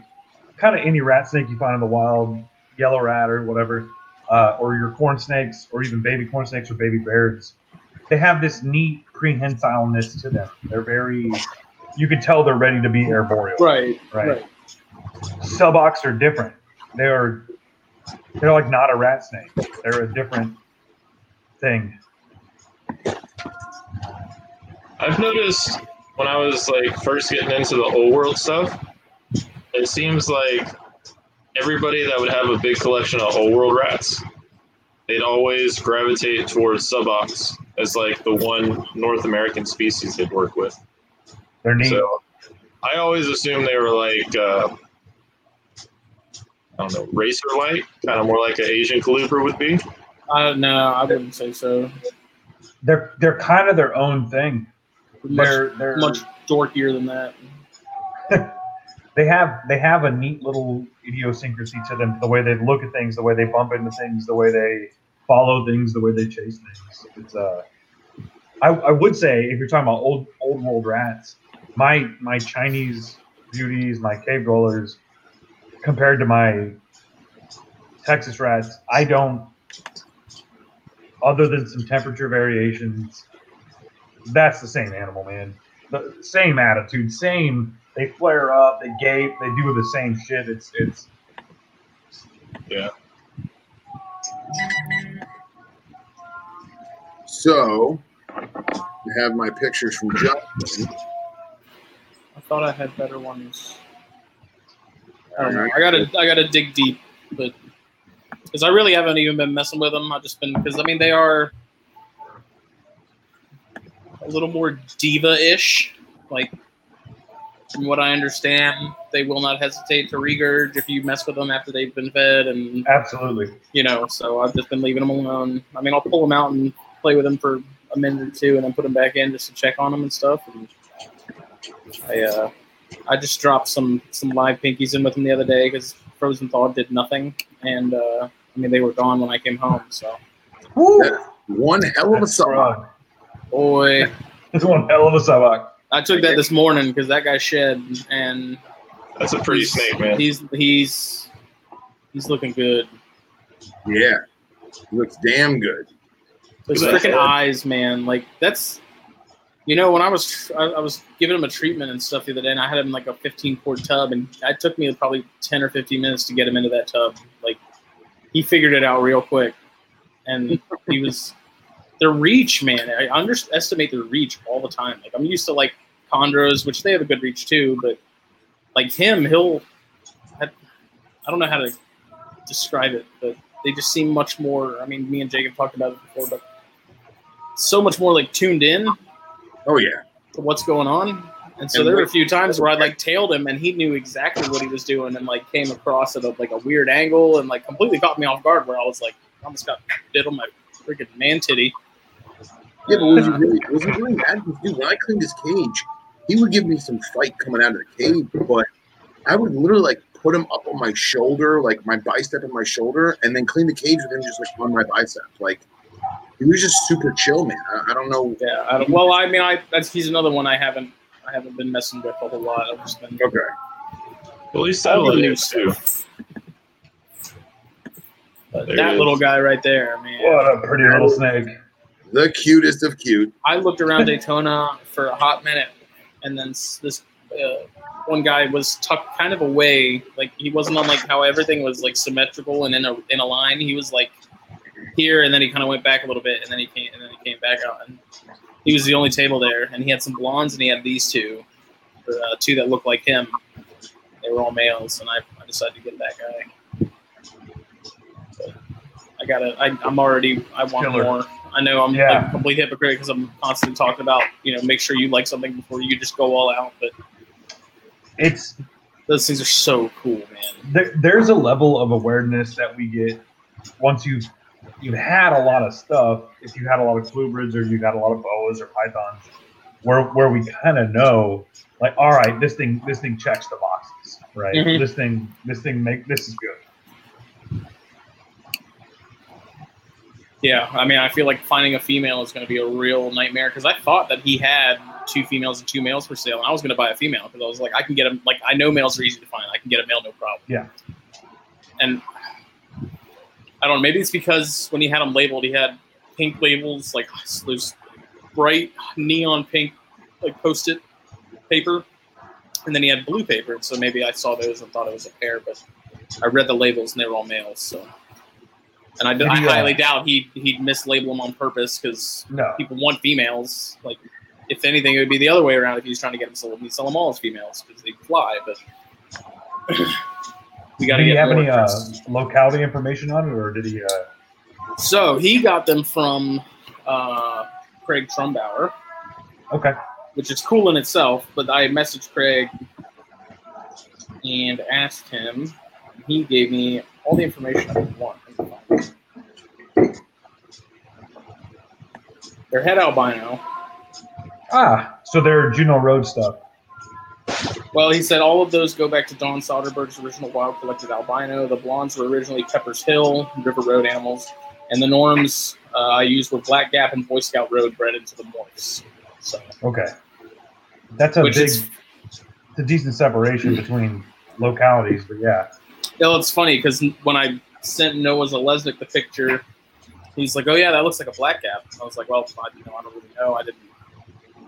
kind of any rat snake you find in the wild, yellow rat or whatever, uh, or your corn snakes, or even baby corn snakes or baby bears, they have this neat prehensileness to them. They're very, you can tell they're ready to be arboreal. right, Right. right. Subocs are different. They're they're like not a rat snake. They're a different thing. I've noticed when I was like first getting into the old world stuff, it seems like everybody that would have a big collection of old world rats, they'd always gravitate towards subocs as like the one North American species they'd work with. They're neat. So I always assumed they were like uh, I don't know, racer like, kind of more like an Asian caliber would be. Uh, no, I wouldn't say so. they're they're kind of their own thing. Much, They're they're much dorkier than that. they have they have a neat little idiosyncrasy to them the way they look at things the way they bump into things the way they follow things the way they chase things it's uh i, I would say if you're talking about old old world rats my my chinese beauties my cave dwellers compared to my texas rats i don't other than some temperature variations that's the same animal man the same attitude same they flare up, they gape, they do the same shit. It's it's Yeah. So I have my pictures from Justin. I thought I had better ones. I don't know. I gotta I gotta dig deep, but because I really haven't even been messing with them. I've just been because I mean they are a little more diva-ish. Like from what I understand, they will not hesitate to regurge if you mess with them after they've been fed, and absolutely. you know. So I've just been leaving them alone. I mean, I'll pull them out and play with them for a minute or two, and then put them back in just to check on them and stuff. And I uh, I just dropped some some live pinkies in with them the other day because frozen thaw did nothing, and uh, I mean they were gone when I came home. So Woo! One hell of a That's suboc. rough. boy, It's one hell of a suboc. I took that this morning because that guy shed, and That's a pretty snake, man. He's he's he's looking good. Yeah. he Looks damn good. Those Look at that freaking eyes, man. Like that's, you know, when I was I, I was giving him a treatment and stuff the other day, and I had him like a 15 quart tub, and it took me probably 10 or 15 minutes to get him into that tub. Like he figured it out real quick, and he was their reach, man. I underestimate their reach all the time. Like I'm used to like chondros, which they have a good reach too. But like him, he'll I, I don't know how to describe it, but they just seem much more. I mean, me and Jacob talked about it before, but so much more like tuned in Oh yeah. what's going on. And so And there were a few times where I like tailed him, and he knew exactly what he was doing, and like came across at a, like a weird angle, and like completely caught me off guard. Where I was like, I almost got bit on my freaking man titty. Yeah, but was he really was he really mad? Dude, when I cleaned his cage, he would give me some fight coming out of the cage, but I would literally like put him up on my shoulder, like my bicep on my shoulder, and then clean the cage with him just like on my bicep. Like he was just super chill, man. I, I don't know. Yeah. I don't, well, I mean, I that's he's another one I haven't I haven't been messing with a whole lot. I've just been Okay. Well, he's all the settling new too. stuff. But There that little guy right there, man. What a pretty little snake. The cutest of cute. I looked around Daytona for a hot minute, and then this uh, one guy was tucked kind of away. Like he wasn't on like how everything was like symmetrical and in a in a line. He was like here, and then he kind of went back a little bit, and then he came and then he came back out. And he was the only table there, and he had some blondes, and he had these two, uh, two that looked like him. They were all males, and I, I decided to get that guy. But I gotta. I, I'm already. I want Killer. more. I know I'm Yeah. like a complete hypocrite because I'm constantly talking about you know make sure you like something before you just go all out. But It's those things are so cool, man. there, there's a level of awareness that we get once you've you've had a lot of stuff. If you had a lot of colubrids or you got a lot of boas or pythons, where where we kind of know, like, all right, this thing this thing checks the boxes, right? Mhm. This thing this thing make this is good. Yeah, I mean, I feel like finding a female is going to be a real nightmare because I thought that he had two females and two males for sale, and I was going to buy a female because I was like, I can get them. Like, I know males are easy to find. I can get a male, no problem. Yeah. And I don't know. Maybe it's because when he had them labeled, he had pink labels, like those bright neon pink, like post-it paper, and then he had blue paper. So maybe I saw those and thought it was a pair, but I read the labels and they were all males. So. And I, he, uh, highly doubt he he'd mislabel them on purpose because No, people want females. Like, if anything, it would be the other way around. If he's trying to get them sold, he'd sell them all as females because they fly. But we got to get have any uh, locality information on it, or did he? Uh, so he got them from uh, Craig Trumbauer, okay, which is cool in itself. But I messaged Craig and asked him. He gave me all the information I want. They're head albino. ah, so they're Juno Road stuff. Well, he said all of those go back to Don Soderbergh's original wild collected albino. The blondes were originally Pepper's Hill, River Road animals, and the norms uh, I used were Black Gap and Boy Scout Road bred into the morphs. So, Okay, that's a big, is, it's a decent separation between localities, but yeah. you know, it's funny because when I sent Noah Zalesnik the picture, he's like, "Oh yeah, that looks like a Black Gap." I was like, "Well, I, you know, I don't really know. I didn't."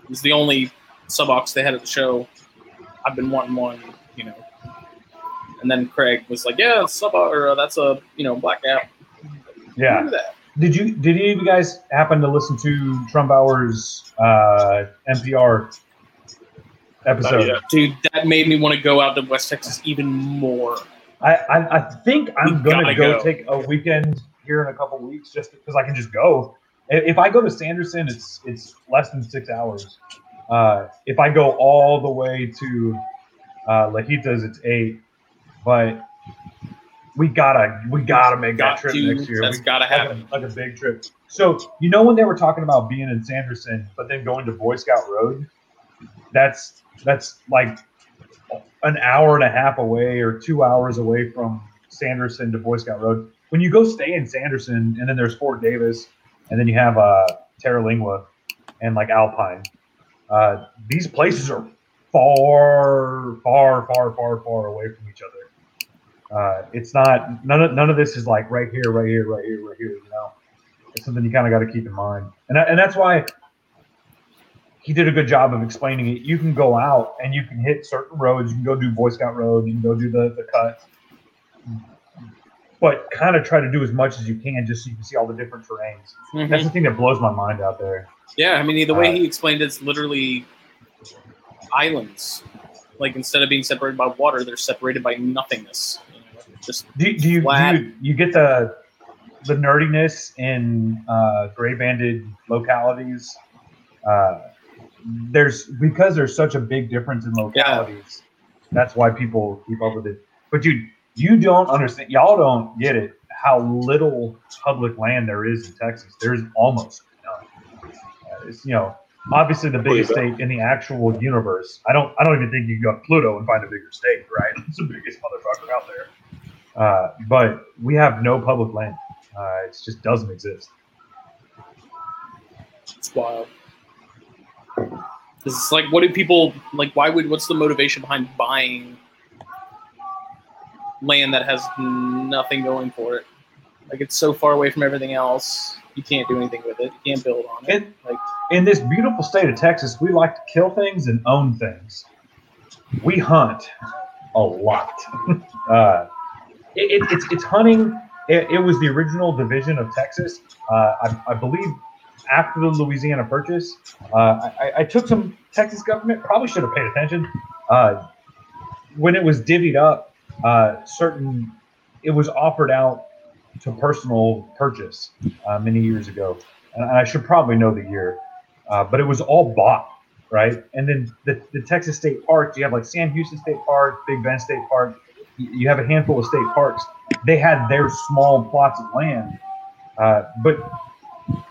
It was the only subocs they had at the show. I've been wanting one, you know. And then Craig was like, "Yeah, sub or uh, that's a you know Black Gap. Yeah. Look at that. Did you did any of you guys happen to listen to Trumbauer's uh, NPR episode? Dude, that made me want to go out to West Texas even more. I, I I think I'm You gonna go, go. take a weekend here in a couple weeks just because I can just go. If I go to Sanderson, it's it's less than six hours. Uh, if I go all the way to uh, Lajitas, it's eight. But we gotta we gotta make that trip to, next year. that's We- gotta like a- like a big trip. So you know when they were talking about being in Sanderson, but then going to Boy Scout Road, that's that's like an hour and a half away or two hours away from Sanderson to Boy Scout Road. When you go stay in Sanderson, and then there's Fort Davis, and then you have uh, Terlingua and like Alpine. Uh, these places are far, far, far, far, far away from each other. Uh, it's not none of none of this is like right here, right here, right here, right here. You know, it's something you kind of got to keep in mind, and and that's why he did a good job of explaining it. You can go out and you can hit certain roads. You can go do Boy Scout Road. You can go do the the cut, but kind of try to do as much as you can just so you can see all the different terrains. Mhm. That's the thing that blows my mind out there. Yeah, I mean, the way Uh, he explained it's literally islands. Like instead of being separated by water, they're separated by nothingness. You know, just Do, do you, do you you get the the nerdiness in uh, gray banded localities? Uh, there's because there's such a big difference in localities. That's why people keep up with it. But you you don't understand. Y'all don't get it. How little public land there is in Texas. There's almost none. It's, you know, obviously the biggest Believe state in the actual universe. I don't. I don't even think you can go to Pluto and find a bigger state. Right? It's the biggest motherfucker out there. Uh, but we have no public land. Uh, it just doesn't exist. it's wild. 'Cause it's like, what do people like? Why would? What's the motivation behind buying land that has nothing going for it? Like it's so far away from everything else, you can't do anything with it. You can't build on it. It- Like in this beautiful state of Texas, we like to kill things and own things. We hunt a lot. uh, it, it, it's, it's hunting. It, it was the original division of Texas. Uh, I, I believe after the Louisiana Purchase, uh, I, I took some Texas government, probably should have paid attention. Uh, when it was divvied up, uh, certain, it was offered out to personal purchase uh, many years ago. And I should probably know the year uh, but it was all bought, right? And then the, the Texas state parks, you have like Sam Houston State Park, Big Bend State Park, you have a handful of state parks. They had their small plots of land, uh, but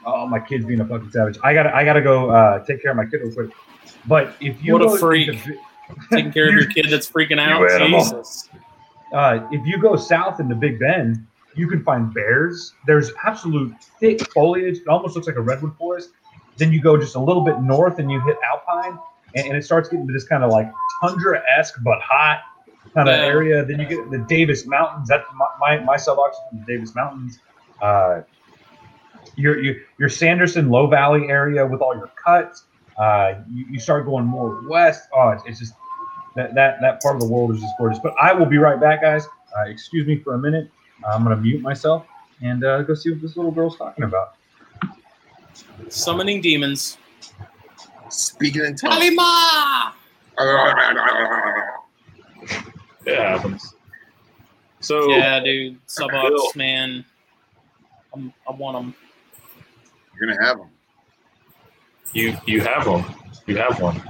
oh, my kid's being a fucking savage. I gotta, I gotta go uh, take care of my kid real quick. But if you What a freak. taking care of your kid that's freaking out. Jesus. uh, if you go south into Big Bend, you can find bears. There's absolute thick foliage. It almost looks like a redwood forest. Then you go just a little bit north and you hit alpine, and, and it starts getting to this kind of like tundra esque but hot kind of Yeah. area. Then you get the Davis Mountains. That's my my, my subocs from the Davis Mountains. Uh, your, your your Sanderson Low Valley area with all your cuts. Uh, you, you start going more west. Oh, it's, it's just that, that that part of the world is just gorgeous. But I will be right back, guys. Uh, excuse me for a minute. I'm gonna mute myself and uh, go see what this little girl's talking about. Summoning demons. Speaking in tongues. Kalima! It happens. So Yeah, dude. Subocs, Bill. man. I'm, I want them. You're gonna have them. you you have one. You have one.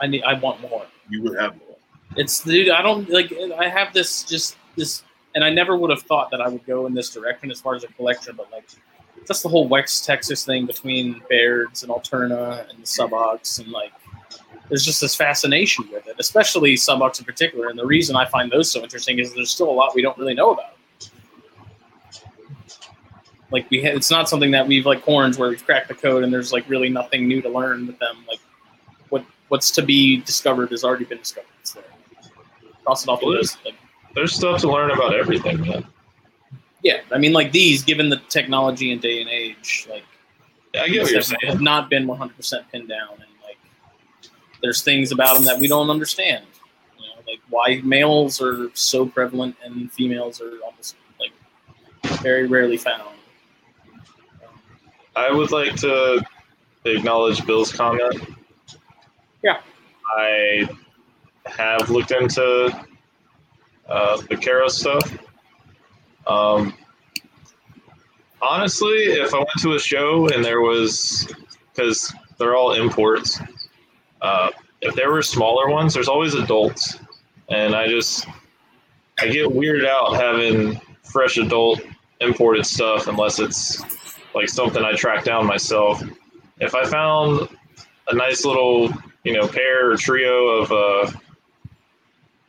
I need. I want more. You will have more. It's dude. I don't like. I have this just this, and I never would have thought that I would go in this direction as far as a collection. But like, just the whole West Texas thing between Baird's and Alterna and the Subocs, and like, there's just this fascination with it, especially Subocs in particular. And the reason I find those so interesting is there's still a lot we don't really know about. Like we, ha- it's not something that we've like horns where we've cracked the code and there's like really nothing new to learn with them. Like what what's to be discovered has already been discovered. There. Cross it off the list. Like, There's stuff to learn about everything, man. yeah, I mean, like these, given the technology and day and age, like I get what you're have, have not been 100 percent pinned down, and like there's things about them that we don't understand. You know, like why males are so prevalent and females are almost like very rarely found. I would like to acknowledge Bill's comment. Yeah. I have looked into uh, the Kara stuff. Um, honestly, if I went to a show and there was, because they're all imports, uh, if there were smaller ones, there's always adults. And I just, I get weirded out having fresh adult imported stuff unless it's like something I track down myself. If I found a nice little, you know, pair or trio of uh,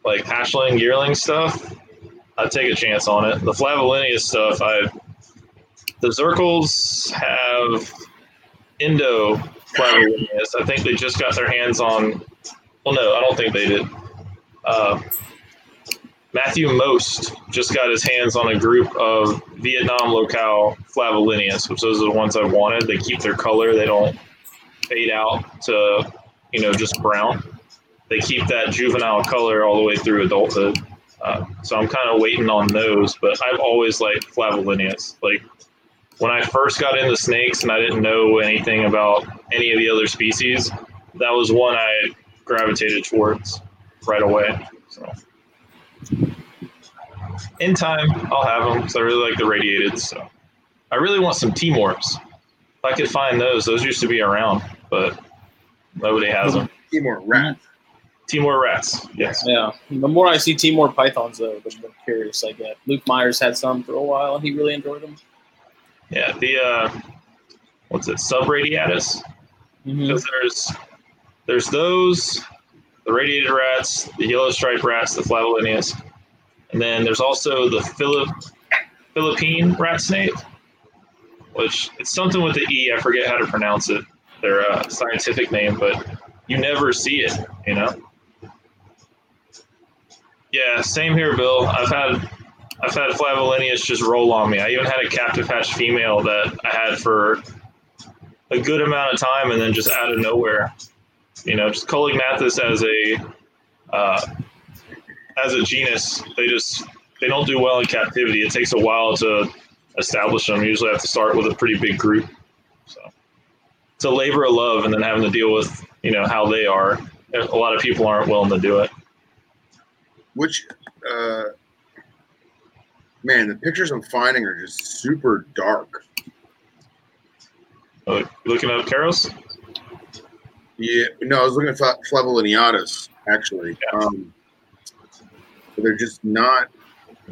like hatchling yearling stuff, I'd take a chance on it. The Flavolinia stuff, I the Zirkles have Indo Flavolinias. I think they just got their hands on. Well, no, I don't think they did. Uh, Matthew Most just got his hands on a group of Vietnam locale Flavolinias, which those are the ones I wanted. They keep their color; they don't fade out to, you know, just brown. They keep that juvenile color all the way through adulthood. Uh, so I'm kind of waiting on those, but I've always liked Flavolinias. Like when I first got into snakes and I didn't know anything about any of the other species, that was one I gravitated towards right away. So in time, I'll have them because I really like the radiated. So I really want some T-morphs. If I could find those, those used to be around, but nobody has them. Timor rat. Timor rats, yes. Yeah. The more I see Timor pythons, though, the more curious I get. Luke Myers had some for a while, and he really enjoyed them. Yeah, the uh, what's it? Subradiatus. Mm-hmm. Because there's there's those, the radiated rats, the yellow striped rats, the flavolineus, and then there's also the Philip Philippine rat snake, which it's something with the E. I forget how to pronounce it. Their uh, scientific name, but you never see it. You know. Yeah, same here, Bill. I've had I've had flavolineus just roll on me. I even had a captive hatch female that I had for a good amount of time, and then just out of nowhere, you know, just Coelognathus as a uh, as a genus, they just they don't do well in captivity. It takes a while to establish them. You usually have to start with a pretty big group. So it's a labor of love, and then having to deal with you know how they are. A lot of people aren't willing to do it. Which, uh, man, the pictures I'm finding are just super dark. Uh, looking at Karos? Yeah, no, I was looking at Flavolineatus actually. Yeah. Um, they're just not.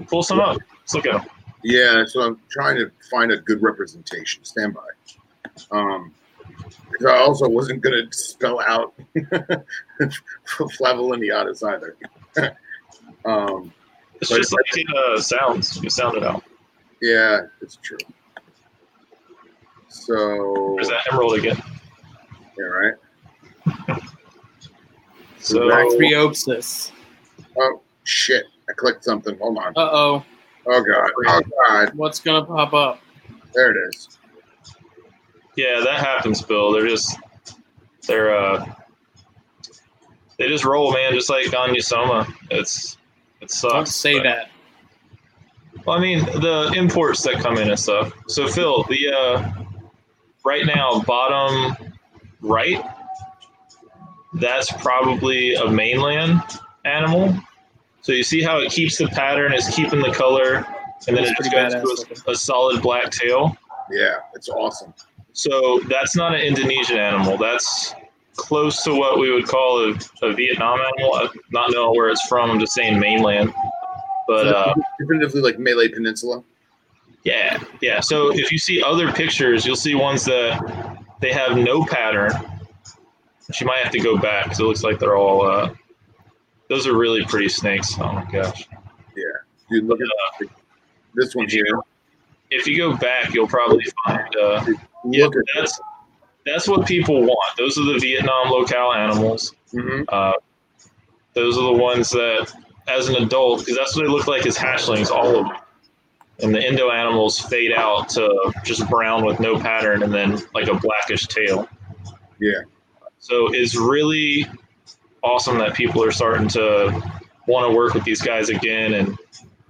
Pull some up. Let's look at them. Yeah, so I'm trying to find a good representation. Stand by. Um, I also wasn't going to spell out Flavolineatus either. um, It's just like it uh, sounds. You sound it out. yeah, it's true. So, There's that emerald again. yeah, right. So Bactriopsis. Oh shit! I clicked something. Hold on. Uh oh. Oh god. Oh god. What's going to pop up? There it is. yeah, that happens, Bill. They're just they're uh they just roll, man, just like on Yusoma. It's it sucks. Don't say but- that. Well, I mean the imports that come in and stuff. So Phil, the uh right now bottom right, that's probably a mainland animal. So you see how it keeps the pattern, it's keeping the color, and then That's it just pretty goes to a, a solid black tail. Yeah, it's awesome. So that's not an Indonesian animal. That's close to what we would call a, a Vietnam animal. I'm not knowing where it's from. I'm just saying mainland. But uh, definitively like Malay Peninsula. yeah, yeah. So if you see other pictures, you'll see ones that they have no pattern. She might have to go back because it looks like they're all. Uh, those are really pretty snakes. Oh my gosh! Yeah, dude, look at this one If you, here. if you go back, you'll probably find. Uh, yeah, Look at that's that's what people want. Those are the Vietnam locale animals. hmm Uh, those are the ones that, as an adult, because that's what they look like as hatchlings, all of them. And the Indo animals fade out to just brown with no pattern and then like a blackish tail. Yeah. So it's really awesome that people are starting to want to work with these guys again and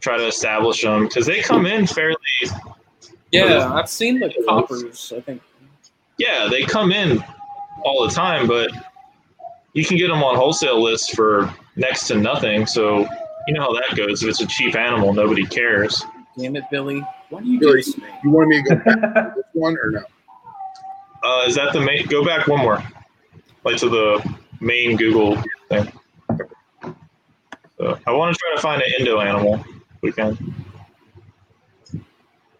try to establish them because they come in fairly Yeah, I've seen the coppers. I think. Yeah, they come in all the time, but you can get them on wholesale lists for next to nothing. So you know how that goes. If it's a cheap animal, nobody cares. Damn it, Billy! What do you Billy. do to me? You want me to go back to this one or no? Uh, is that the main? Go back one more, like to the main Google thing. So I want to try to find an Indo animal. if We can.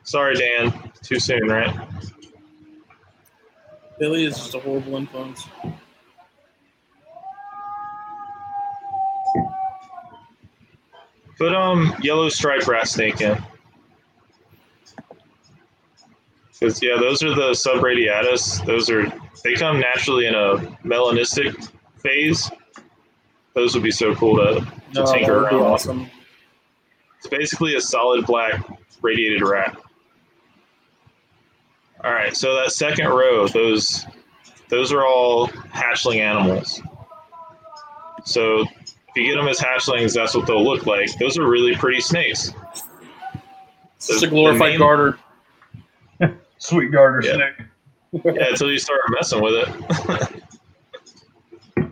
Sorry, Dan. Too soon, right? Billy is just a horrible influence. Put um yellow striped rat snake in. Because yeah, those are the subradiatus. Those are they come naturally in a melanistic phase. Those would be so cool to, to No, tinker around. awesome. It's basically a solid black radiated rat. All right, so that second row, those those are all hatchling animals. So if you get them as hatchlings, that's what they'll look like. Those are really pretty snakes. It's a glorified main- garter. Sweet garter Yeah. snake. Yeah, until you start messing with it.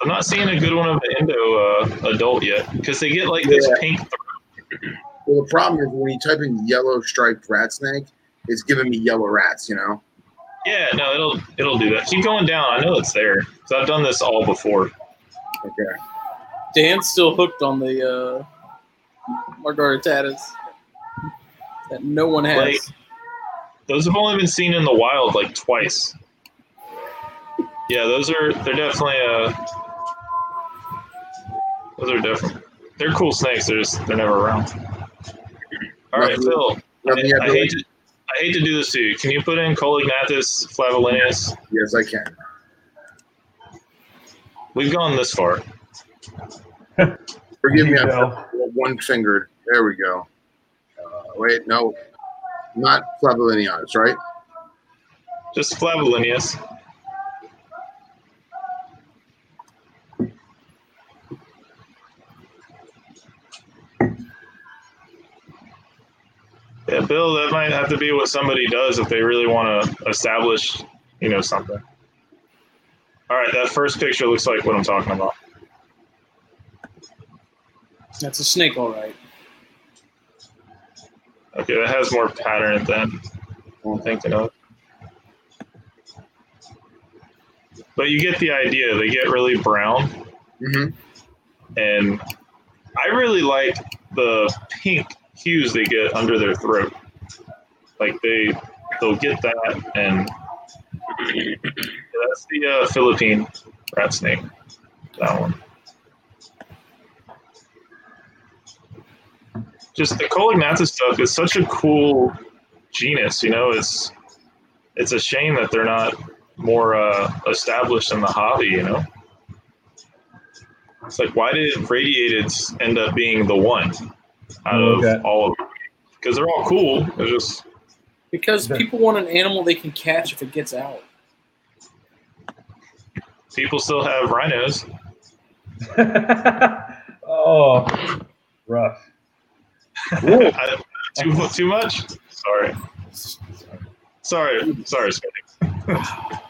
I'm not seeing a good one of the Indo uh, adult yet because they get like this Yeah. pink. Well, the problem is when you type in yellow striped rat snake, it's giving me yellow rats. You know. Yeah, no, it'll it'll do that. Keep going down. I know it's there because I've done this all before. Okay. Dan's still hooked on the uh, Margaritatas that no one has. Like- Those have only been seen in the wild like twice. Yeah, those are they're definitely uh those are different. They're cool snakes. They're just they're never around. All right, Nothing- Phil. Nothing yet, I hate to I hate to do this to you. Can you put in Coelognathus flavellinus? Yes, I can. We've gone this far. Forgive me, I'm one fingered. There we go. Uh, wait, no, not flavellinianus, right? Just flavellinus. Yeah, Bill, that might have to be what somebody does if they really want to establish, you know, something. All right, that first picture looks like what I'm talking about. That's a snake, all right. Okay, that has more pattern than I'm thinking of. But you get the idea. They get really brown. Mm-hmm. and I really like the pink hues they get under their throat. Like they they'll get that, and that's the uh, Philippine rat snake. That one. Just the Coelognathus stuff is such a cool genus. You know, it's it's a shame that they're not more uh, established in the hobby. You know. It's like, why did radiateds end up being the one out of Okay. all of them? Because they're all cool. They're just Because people want an animal they can catch if it gets out. people still have rhinos. oh, rough. I, too too much. Sorry, sorry, sorry, Smitty.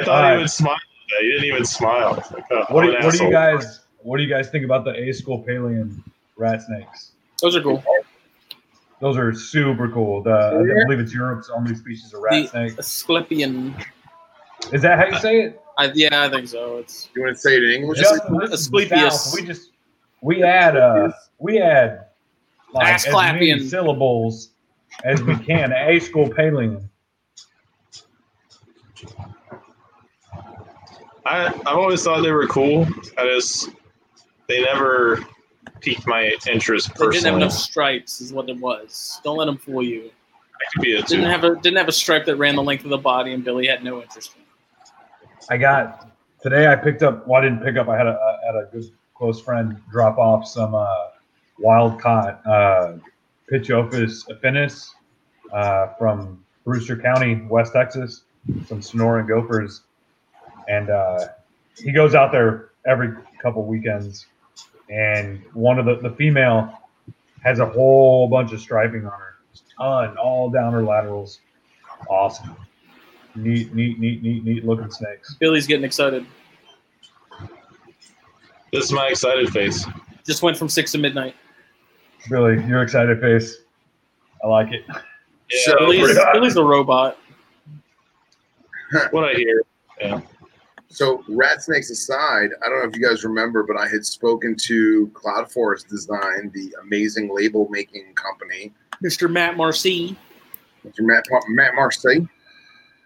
I thought Alright. he would smile. At that. He didn't even smile. Like, oh, What do, what do you guys What do you guys think about the Aesculapian rat snakes? Those are cool. Those are super cool. The, I believe it's Europe's only species of rat The snake. Asclepian. Is that how you say it? I, yeah, I think so. It's You want to say it in English? Justin, this is the Asclepius. South. We just we add uh we add like as many syllables as we can. Aesculapian. I I've always thought they were cool. I just they never piqued my interest they didn't have personally. enough stripes, is what it was. Don't let them fool you. That could be it too. Didn't have a didn't have a stripe that ran the length of the body, and Billy had no interest in. it. I got today. I picked up. Well, I didn't pick up. I had a, I had a good close friend drop off some uh, wild caught uh, Pituophis affinis uh, from Brewster County, West Texas. Some Sonoran gophers, and uh, he goes out there every couple weekends. And one of the the female has a whole bunch of striping on her, ton all down her laterals. Awesome. Neat, neat, neat, neat, neat looking snakes. Billy's getting excited. This is my excited face. Just went from six to midnight. Billy, your excited face. I like it. Yeah, So- Billy's, Billy's a robot. what I hear. Yeah. So, rat snakes aside, I don't know if you guys remember, but I had spoken to Cloud Forest Design, the amazing label making company, Mr. Matt Marcy. Mr. Matt, Matt Marseille.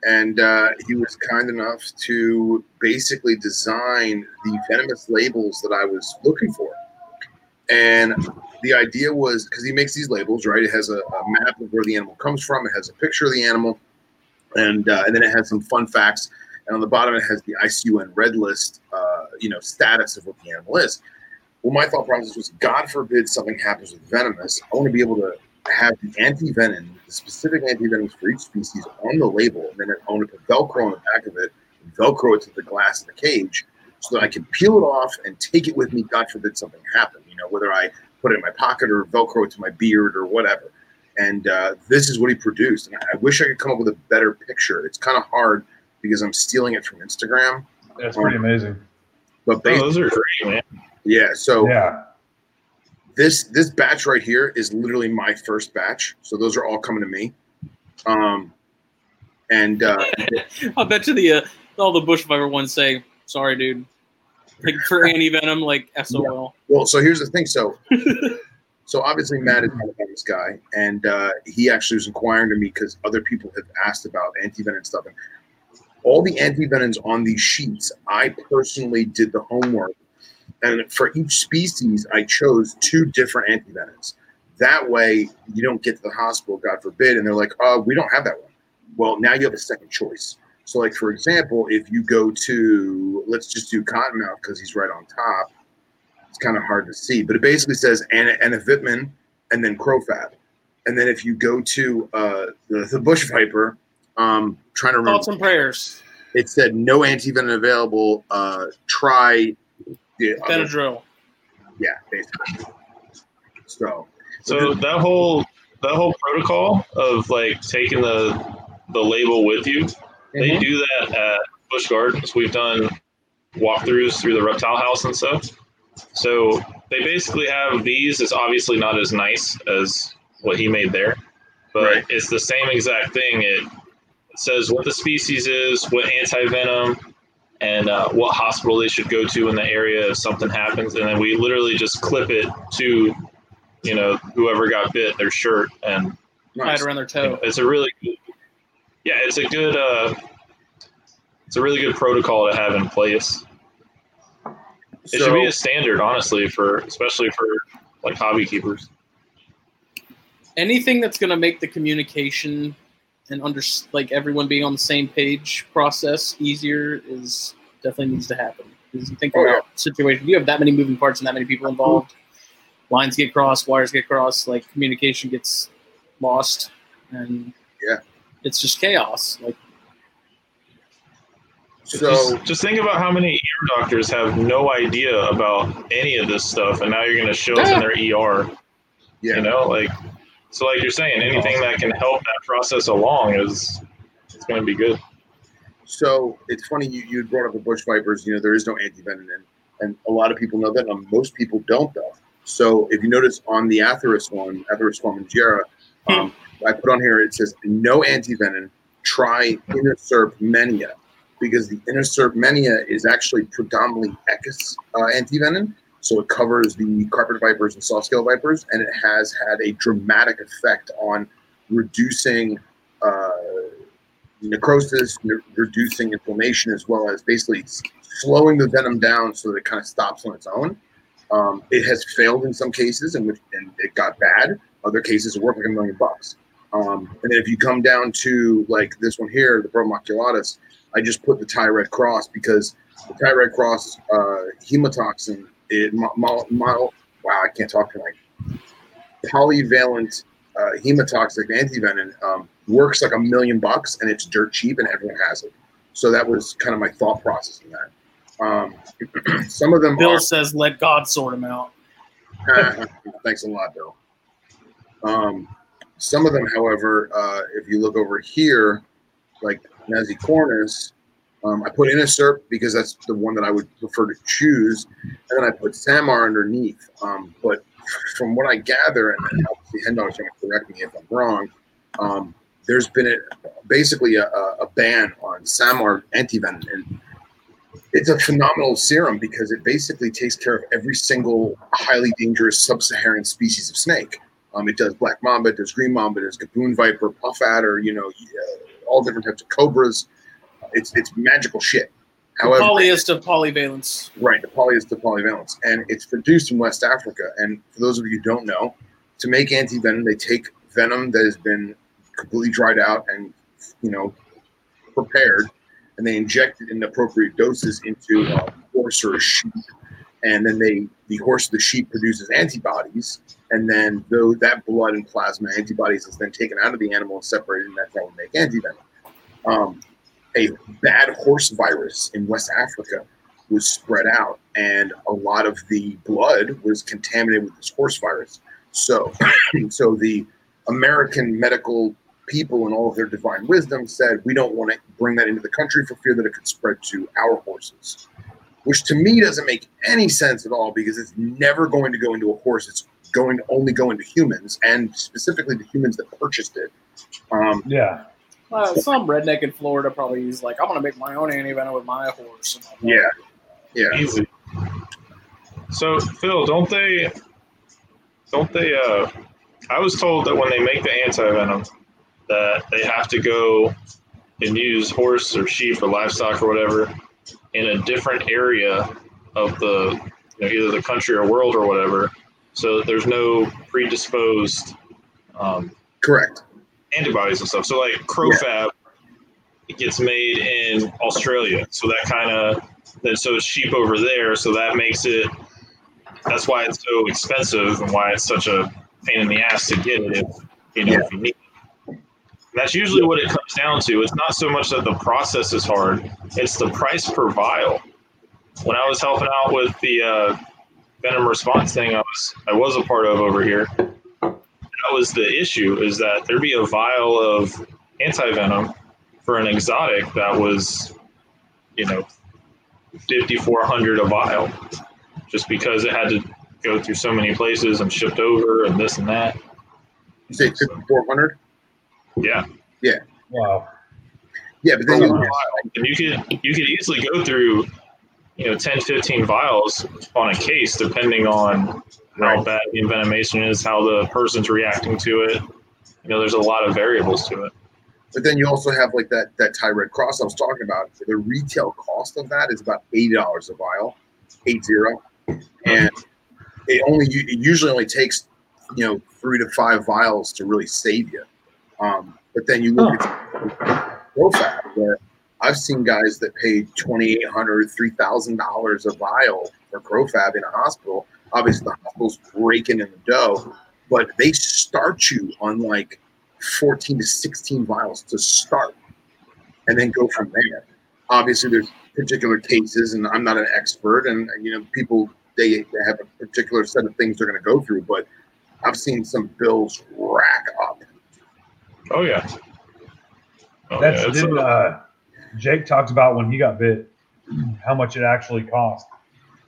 And uh, he was kind enough to basically design the venomous labels that I was looking for. And the idea was because he makes these labels, right? It has a, a map of where the animal comes from, it has a picture of the animal, and, uh, and then it has some fun facts. And on the bottom, it has the ICUN red list, uh, you know, status of what the animal is. Well, my thought process was, God forbid something happens with venomous. I want to be able to have the anti-venom, the specific anti-venoms for each species on the label, and then I want to put Velcro on the back of it, and Velcro it to the glass of the cage, so that I can peel it off and take it with me. God forbid something happened. You know, whether I put it in my pocket or Velcro it to my beard or whatever. And uh, this is what he produced. And I wish I could come up with a better picture. It's kind of hard because I'm stealing it from Instagram. That's pretty amazing. But Oh, those are great, man. yeah. So Yeah. this this batch right here is literally my first batch. So those are all coming to me. Um, and uh, I bet you the uh, all the bushfire ones say, "Sorry, dude." Like for anti venom, like SOL. Well, so here's the thing. So, so obviously Matt is not a venomous guy, and uh, he actually was inquiring to me because other people have asked about anti-venom stuff. And all the anti-venoms on these sheets, I personally did the homework, and for each species, I chose two different anti-venoms. That way, you don't get to the hospital, God forbid, and they're like, "Oh, we don't have that one." Well, now you have a second choice. So, like for example, if you go to let's just do Cottonmouth because he's right on top it's kind of hard to see, but it basically says Anna, Anna Vipman and then CroFab. And then if you go to uh, the, the Bush Viper, um, trying to remember, Thoughts and prayers. it said no antivenom available. Uh, try the other- Benadryl. yeah, basically. So So that whole that whole protocol of like taking the the label with you, they Mhm. do that at Busch Gardens. We've done walkthroughs through the reptile house and stuff. So they basically have these. It's obviously not as nice as what he made there, but Right. it's the same exact thing. It says what the species is, what anti venom, and uh, what hospital they should go to in the area if something happens, and then we literally just clip it to, you know, whoever got bit their shirt, and Tied nice. around their toe. it's a really, good, yeah, it's a good, uh, it's a really good protocol to have in place. It should be a standard, honestly, for especially for like hobby keepers. Anything that's going to make the communication and under like everyone being on the same page process easier is definitely needs to happen. Because you think Oh, about situation, you have that many moving parts and that many people involved. Lines get crossed, wires get crossed, like communication gets lost, and Yeah. it's just chaos. Like so just, just think about how many ear doctors have no idea about any of this stuff, and now you're going to show us in their ER. yeah. You know, like so, like you're saying, anything that can help that process along is it's going to be good. So it's funny you, you brought up the bush vipers. You know there is no antivenom, and and a lot of people know that, and most people don't though. So if you notice on the Atheris one, Atheris formigera, um, I put on here it says no antivenom. Try Inoserp MENA because the Inoserp MENA is actually predominantly Echis uh, antivenom. So it covers the carpet vipers and soft scale vipers, and it has had a dramatic effect on reducing uh, necrosis, ne- reducing inflammation, as well as basically slowing the venom down so that it kind of stops on its own. Um, it has failed in some cases, which and it got bad. Other cases, it worked like a million bucks. Um, and then if you come down to like this one here, the Bromoculatus, I just put the Thai Red Cross because the Thai Red Cross uh, hemotoxin, it, mo- mo- mo- wow, I can't talk tonight. Polyvalent uh, hemotoxic antivenom um, works like a million bucks and it's dirt cheap and everyone has it. So that was kind of my thought process in that. Um, some of them Bill are. says, "Let God sort them out." Thanks a lot, Bill. Um, some of them, however, uh, if you look over here, like nasicornis, um, I put Inoserp because that's the one that I would prefer to choose, and then I put Samar underneath. Um, but from what I gather, and obviously Hendog's going to correct me if I'm wrong, um, there's been a, basically a, a ban on Samar antivenom, and it's a phenomenal serum because it basically takes care of every single highly dangerous sub-Saharan species of snake. Um, it does black mamba, it does green mamba, it does gaboon viper, puff adder, you know, all different types of cobras. It's it's magical shit. However, Polyist of polyvalence. Right, the poly is the polyvalence, and it's produced in West Africa. And for those of you who don't know, to make anti-venom, they take venom that has been completely dried out and you know prepared, and they inject it in appropriate doses into a horse or a sheep, and then they the horse or the sheep produces antibodies, and then though that blood and plasma antibodies is then taken out of the animal and separated, and that's how we make anti-venom. Um, a bad horse virus in West Africa was spread out, and a lot of the blood was contaminated with this horse virus. So, so the American medical people, and all of their divine wisdom, said we don't want to bring that into the country for fear that it could spread to our horses. Which to me doesn't make any sense at all because it's never going to go into a horse. It's going to only go into humans and specifically the humans that purchased it. Um, Yeah. Uh, some redneck in Florida probably is like, I'm gonna make my own anti-venom with my horse. And all that. yeah, yeah. Easy. So Phil, don't they? Don't they? Uh, I was told that when they make the anti venom, that they have to go and use horse or sheep or livestock or whatever in a different area of the you know, either the country or world or whatever, so that there's no predisposed um, Correct. Antibodies and stuff. So like CroFab, it gets made in Australia, so that kind of then so it's cheap over there, so that makes it. That's why it's so expensive and why it's such a pain in the ass to get it if you know Yeah. if you need. it. That's usually what it comes down to. It's not so much that the process is hard; it's the price per vial. When I was helping out with the uh, venom response thing, I was I was a part of over here was the issue is that there'd be a vial of anti-venom for an exotic that was you know 5400 a vial just because it had to go through so many places and shipped over and this and that You say 5,400? yeah Yeah. Wow. Yeah, but then you, and you could you could easily go through you know 10 15 vials on a case depending on how Right. bad the envenomation is how the person's reacting to it you know there's a lot of variables to it but then you also have like that that Thai Red Cross I was talking about. The retail cost of that is about eighty dollars a vial, eight zero, and it only it usually only takes you know three to five vials to really save you. Um, but then you look at CroFab, where I've seen guys that paid twenty eight hundred, three thousand dollars a vial for CroFab in a hospital. Obviously, the hospital's breaking in the dough, but they start you on like 14 to 16 vials to start and then go from there. Obviously, there's particular cases, and I'm not an expert, and you know, people they, they have a particular set of things they're going to go through, but I've seen some bills rack up. oh yeah Oh, That's yeah, it's did, a- uh, Jake talked about when he got bit, how much it actually cost.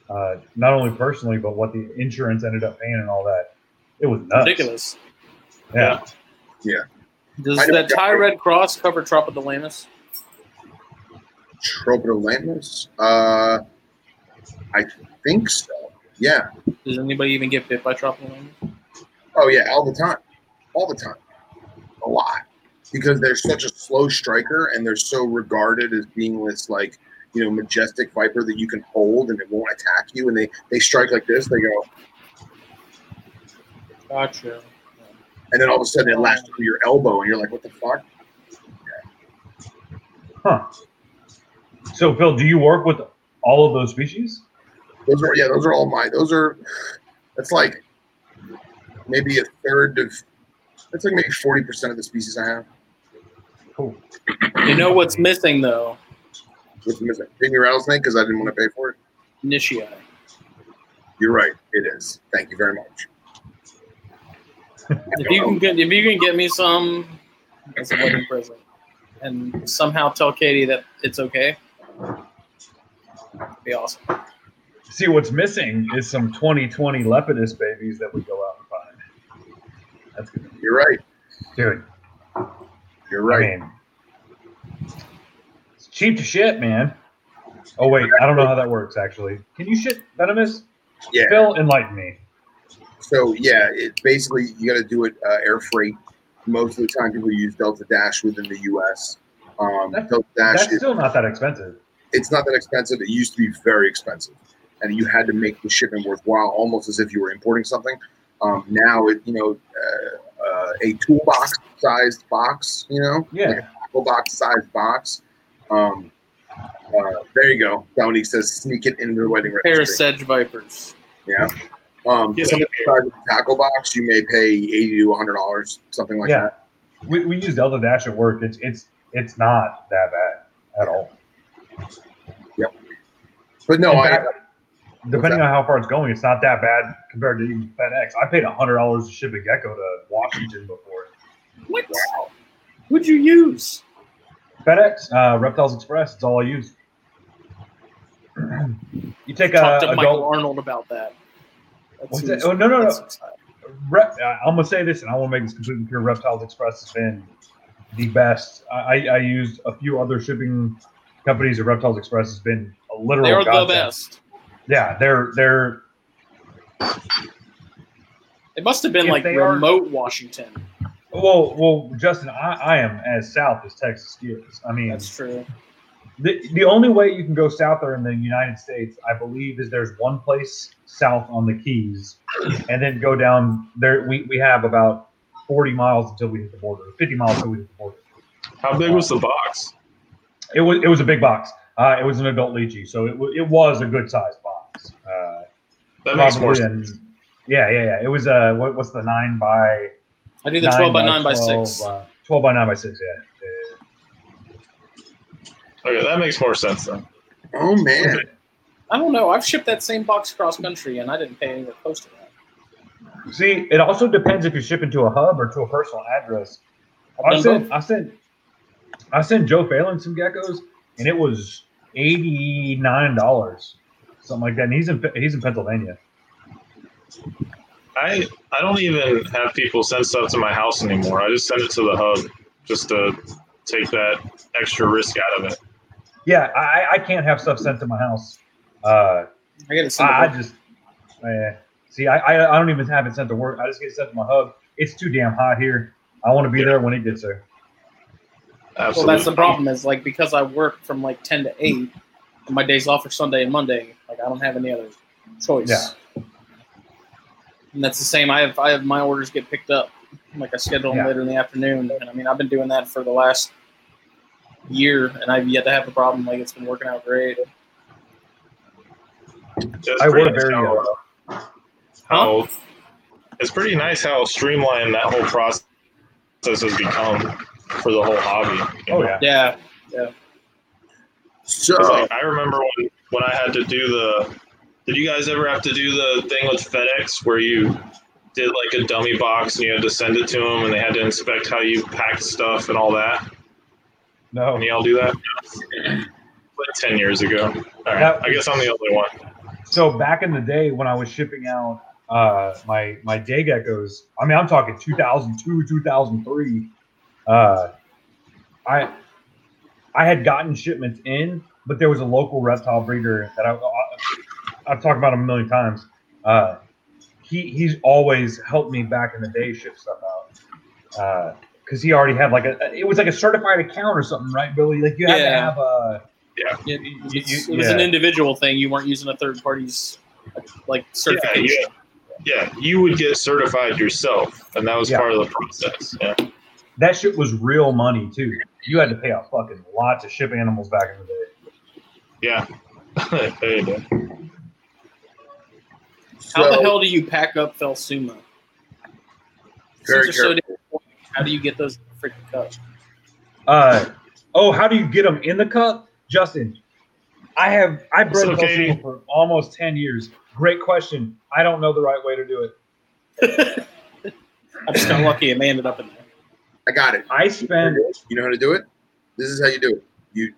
Uh, not only personally, but what the insurance ended up paying and all that. It was nuts. Ridiculous. Yeah. Yeah. Does I know- the Thai Red Cross cover Tropidolaemus? Tropidolaemus? Uh, I think so. Yeah. Does anybody even get bit by Tropidolaemus? Oh yeah, all the time, all the time, a lot, because they're such a slow striker and they're so regarded as being this like you know majestic viper that you can hold and it won't attack you. And they they strike like this, they go, Gotcha. and then all of a sudden it lashes through your elbow, and you're like, what the fuck? Huh. So, Phil, do you work with all of those species? Those are yeah, those are all my. Those are that's like maybe a third of. That's like maybe forty percent of the species I have. Cool. You know what's missing though? What's missing? Pygmy rattlesnake because I didn't want to pay for it. Nishi. You're right. It is. Thank you very much. If you can get if you can get me some as a wedding present, and somehow tell Katie that it's okay, be awesome. See, what's missing is some 2020 Lepidus babies that we go out and find. That's good. You're right. Dude, You're right. I mean, it's cheap to shit, man. Oh, wait. I don't know how that works, actually. Can you shit venomous? Yeah. Phil, enlighten me. So yeah, it basically you got to do it uh, air freight. Most of the time, people use Delta Dash within the U.S. Um, That- Delta Dash That's is still not that expensive. it's not that expensive. It used to be very expensive, and you had to make the shipment worthwhile, almost as if you were importing something. Um, now, it you know, uh, uh, a toolbox sized box, you know, Yeah. like a tackle box sized box. Um, uh, there you go. Dominique says, "Sneak it into the wedding Pair of registry." sedge vipers. Yeah. Um, Yeah. some of the size of the tackle box, you may pay eighty to hundred dollars, something like Yeah. that. We, we use Delta Dash at work. It's it's it's not that bad at all. Yep. But no, In I, depending on how far it's going, it's not that bad compared to even FedEx. I paid hundred dollars to ship a gecko to Washington before. What? wow, Who'd you use? FedEx, uh, Reptiles Express. It's all I use. you take a Talk to Michael. Arnold about that. That What's seems- that? Oh, no, no, no. that seems high. Rep, I'm gonna say this, and I want to make this completely clear. Reptiles Express has been the best. I, I, used a few other shipping companies, and Reptiles Express has been a literal. They are the best. Yeah, they're they're It must have been If like remote Washington. Well, well, Justin. I, I am as south as Texas is. I mean, That's true. the, the only way you can go south there in the United States, I believe, is there's one place south on the Keys, and then go down there. We, we have about 40 miles until we hit the border, 50 miles until we hit the border. How big was the box? It was it was a big box. Uh, it was an adult leachie, so it, it was a good sized box. Uh, That makes more sense. yeah, yeah, yeah. It was uh, what, what's the nine by I do the nine 12 by 9 by 12, 6. uh, 12 by nine by six. Yeah. yeah. Okay, that makes more sense then. Oh man, I don't know. I've shipped that same box cross country and I didn't pay anywhere close to that. See, it also depends if you're shipping to a hub or to a personal address. I've I done sent. I sent, I sent Joe Phelan some geckos, and it was eighty nine dollars, something like that. And he's in he's in Pennsylvania. I I don't even have people send stuff to my house anymore. I just send it to the hub just to take that extra risk out of it. Yeah, I, I can't have stuff sent to my house. Uh, I get it sent I, I just, uh, see, I, I I don't even have it sent to work. I just get it sent to my hub. It's too damn hot here. I want to be there when it gets there. Absolutely. Well, that's the problem is like because I work from like 10 to 8, and my days off are Sunday and Monday, like I don't have any other choice. Yeah. And that's the same. I have I have my orders get picked up. Like I schedule them Yeah. later in the afternoon. And I mean I've been doing that for the last year and I've yet to have a problem. Like it's been working out great. It's I pretty work nice very, how, uh, how it's pretty nice how streamlined that whole process has become for the whole hobby. Oh know? yeah. Yeah. so 'Cause, like, I remember when, when I had to do the. Did you guys ever have to do the thing with FedEx where you did like a dummy box and you had to send it to them and they had to inspect how you packed stuff and all that? No. Can y'all do that? Like ten years ago. All right. That- I guess I'm the only one. So back in the day when I was shipping out uh, my my day geckos, I mean I'm talking 2002, 2003. Uh, I I had gotten shipments in, but there was a local reptile breeder that I, I I've talked about him a million times. Uh, he he's always helped me back in the day ship stuff out because he already had like a it was like a certified account or something, right, Billy? Like you had to have a It, you- you- it was an individual thing. You weren't using a third party's like Yeah, certification. yeah, yeah. You would get certified yourself, and that was Yeah. part of the process. Yeah. that shit was real money too. You had to pay a fucking lot to ship animals back in the day. Yeah. There you go. How the hell do you pack up Phelsuma? Very Since so How do you get those freaking cups? Uh, oh, how do you get them in the cup, Justin? I have I bred So, Katie- Philosopher for almost ten years. Great question. I don't know the right way to do it. I just got lucky and they ended up in there. I got it. I spend You know how to do it? This is how you do it. You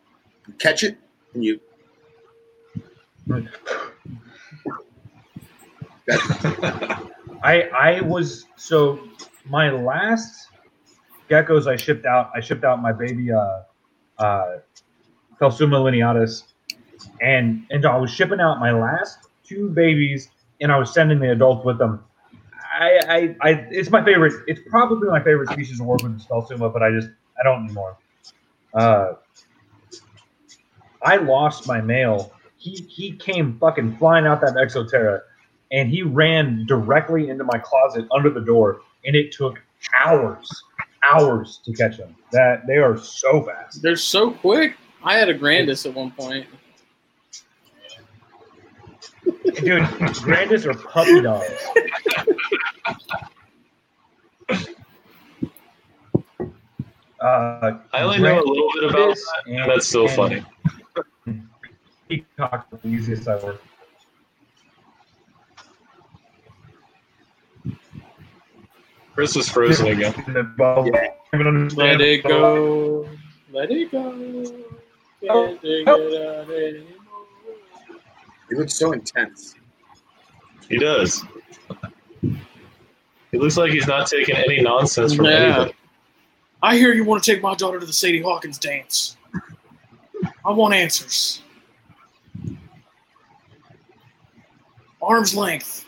catch it and you. I I was so my last geckos I shipped out. I shipped out my baby uh uh Phelsuma lineatus, and and I was shipping out my last two babies, and I was sending the adults with them. I I, I it's my favorite. It's probably my favorite species of work with is but I just I don't anymore. Uh, I lost my male. He he came fucking flying out that Exo Terra and he ran directly into my closet under the door and it took hours hours to catch him that they are so fast They're so quick. I had a Grandis at one point. dude grandis are puppy dogs uh, I only know a little bit about that, and that's still and funny. Peacock are the easiest I work. Chris is frozen again. In the bubble. Yeah. Let it go. Let it go. Can't take it out anymore. He looks so intense. He does. He looks like he's not taking any nonsense from Yeah. anybody. I hear you want to take my daughter to the Sadie Hawkins dance. I want answers. Arm's length.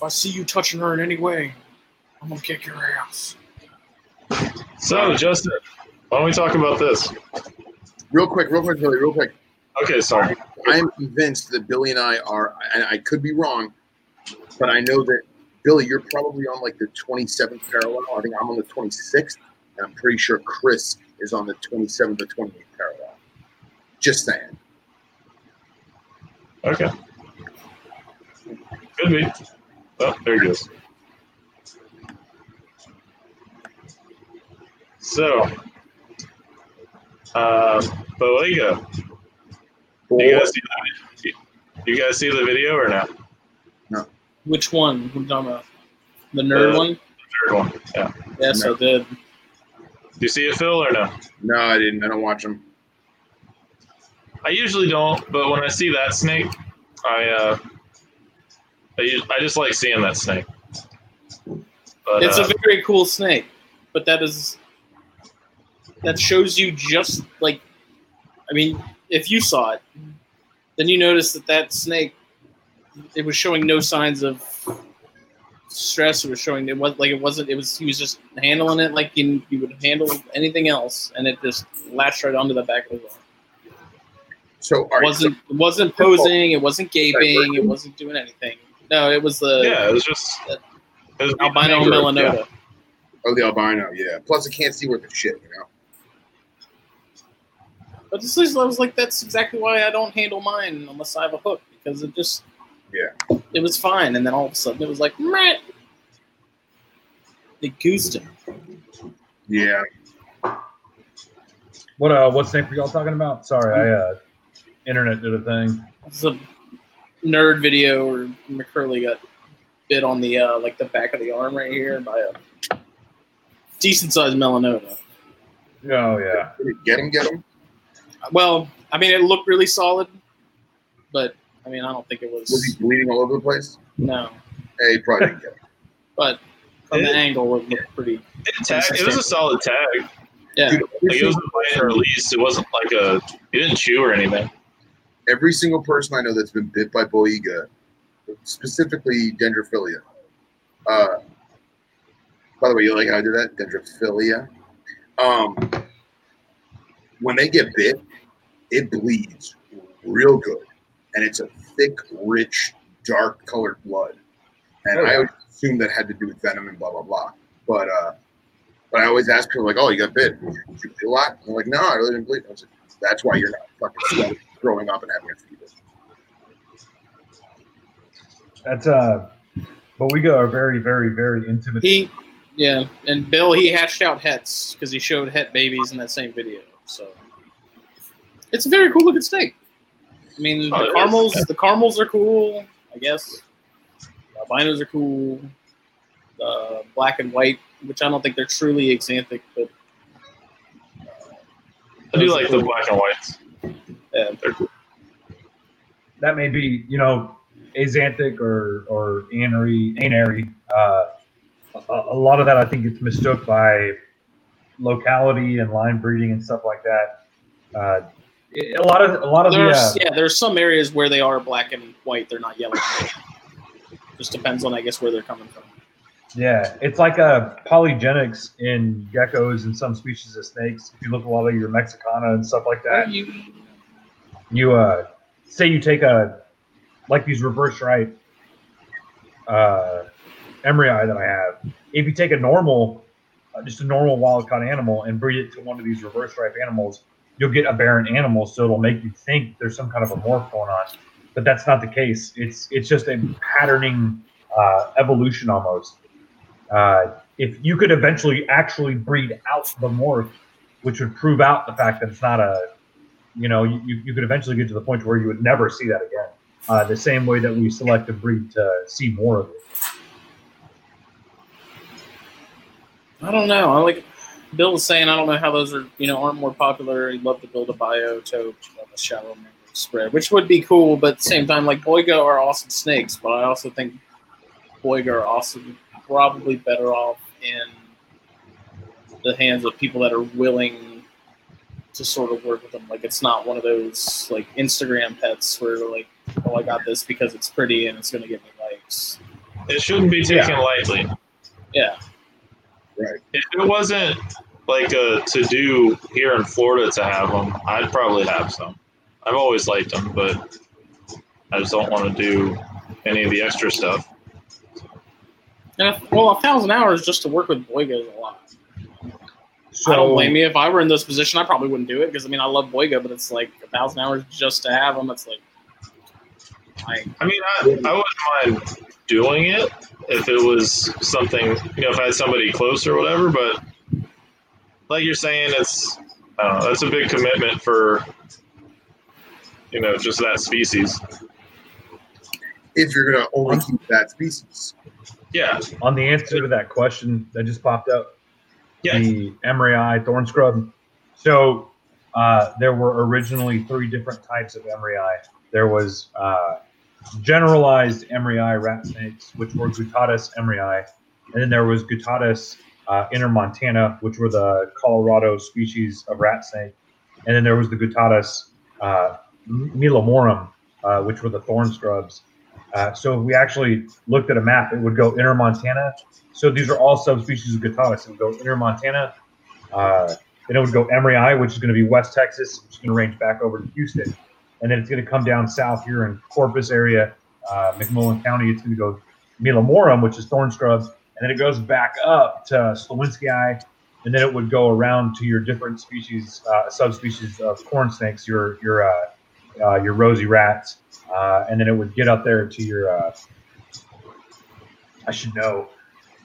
If I see you touching her in any way, I'm gonna kick your ass. So, Justin, why don't we talk about this? Real quick, real quick, Billy, real quick. Okay, sorry. I am convinced that Billy and I are, and I could be wrong, but I know that Billy, you're probably on like the 27th parallel. I think I'm on the 26th, and I'm pretty sure Chris is on the 27th or 28th parallel. Just saying. Okay. Could be. Oh, there he goes. So, uh, Boiga, do you guys see the, do you guys see the video or not? No. Which one? What are you talking about? The nerd Uh, one? Third one. Yeah. Yes, no. I did. Do you see it, Phil, or no? No, I didn't. I don't watch them. I usually don't, but when I see that snake, I uh, I, us- I just like seeing that snake. But, It's uh, a very cool snake, but that is that shows you just like I mean, if you saw it, then you notice that that snake it was showing no signs of stress. It was showing it was like it wasn't. It was he was just handling it like you, you would handle anything else, and it just latched right onto the back of his arm. So, all It wasn't it wasn't posing. It wasn't gaping. It wasn't doing anything. No, it was the yeah, it was just it was albino yeah. melanota. oh, the albino, yeah. Plus, I can't see worth a shit, you know. But this is, I was like, that's exactly why I don't handle mine unless I have a hook because it just, Yeah. it was fine, and then all of a sudden it was like, Meh. it goosed him. Yeah. What uh, what snake were y'all talking about? Sorry, I uh, internet did a thing. It's a nerd video where McCurley got bit on the uh, like the back of the arm right here by a decent sized melanota. Oh yeah, Get him, get him. Well, I mean, it looked really solid, but I mean, I don't think it Was was he bleeding all over the place? no. Hey, he probably didn't get him. But from the It- angle, it looked pretty. It, tag, it was a solid tag. Yeah, Dude, every, Like it wasn't bite or release. It wasn't like a. He didn't chew or anything. Every single person I know that's been bit by Boiga, specifically dendrophilia. Uh, by the way, you like how I did that? Dendrophilia. Um, when they get bit, it bleeds real good, and it's a thick, rich, dark colored blood. And Oh, I yeah. always assumed that had to do with venom and blah blah blah. But uh, but I always ask people like, "Oh, you got bit? Did you bleed a lot?" And they're like, "No, I really didn't bleed." I was like, "That's why you're not fucking sweating, growing up and having a fever." that's uh, but we go a very, very, very intimate. he, yeah, and Bill he hashed out hets because he showed het babies in that same video. So it's a very cool looking snake. I mean, Oh, the it is. caramels, the caramels are cool. I guess the albinos are cool. The black and white, which I don't think they're truly axanthic, but I do like the black and whites. Yeah, They're cool. that may be, you know, axanthic or or anery, anary. Uh, a, a lot of that I think gets mistook by locality and line breeding and stuff like that. Uh, a lot of a lot of the uh, yeah, there's some areas where they are black and white. They're not yellow. Just depends on, I guess, where they're coming from. yeah, it's like a polygenics in geckos and some species of snakes. If you look at a lot of your Mexicana and stuff like that, You, you uh say you take a like these reverse stripe uh emoryi that I have. If you take a normal, uh, just a normal wild caught animal and breed it to one of these reverse stripe animals, you'll get aberrant animals. So it'll make you think there's some kind of a morph going on, but that's not the case. It's it's just a patterning uh, evolution almost. Uh, if you could eventually actually breed out the morph, which would prove out the fact that it's not a you know, you, you you could eventually get to the point where you would never see that again. Uh, the same way that we select a breed to see more of it. I don't know. I like Bill was saying. I don't know how those are. You know, aren't more popular. He'd love to build a biotope of a shallow spread, which would be cool. But at the same time, like Boiga are awesome snakes, but I also think Boiga are also probably better off in the hands of people that are willing to sort of work with them. Like it's not one of those like Instagram pets where like, oh, I got this because it's pretty and it's going to get me likes. It shouldn't be taken lightly. Yeah. Right. If it wasn't like a to do here in Florida to have them, I'd probably have some. I've always liked them, but I just don't want to do any of the extra stuff. And if, well, a thousand hours just to work with Boiga is a lot. So I don't blame you. If I were in this position, I probably wouldn't do it because I mean I love Boiga, but it's like a thousand hours just to have them. It's like, I, I mean, I, I wouldn't mind doing it if it was something, you know, if I had somebody close or whatever, but like you're saying, it's, I that's a big commitment for, you know, just that species. If you're gonna only keep that species. Yeah. on the answer to that question that just popped up, Yeah. the eye thorn scrub. So uh, there were originally three different types of eye. There was uh, generalized eye rat snakes, which were Guttatus emery eye, and then there was Guttatus uh, intermontana, which were the Colorado species of rat snake, and then there was the Guttatus uh, meahllmorum, uh, which were the thorn scrubs. Uh, so if we actually looked at a map, it would go intermontana. So these are all subspecies of Guttatus. It would go intermontana. Uh, then it would go Eye, which is going to be West Texas, which is going to range back over to Houston. And then it's going to come down south here in Corpus area, uh, McMullen County. It's going to go Meahllmorum, which is thorn scrubs. And then it goes back up to Slowinskii. And then it would go around to your different species, uh, subspecies of corn snakes, your your uh, uh, your rosy rats, uh, and then it would get up there to your. I should know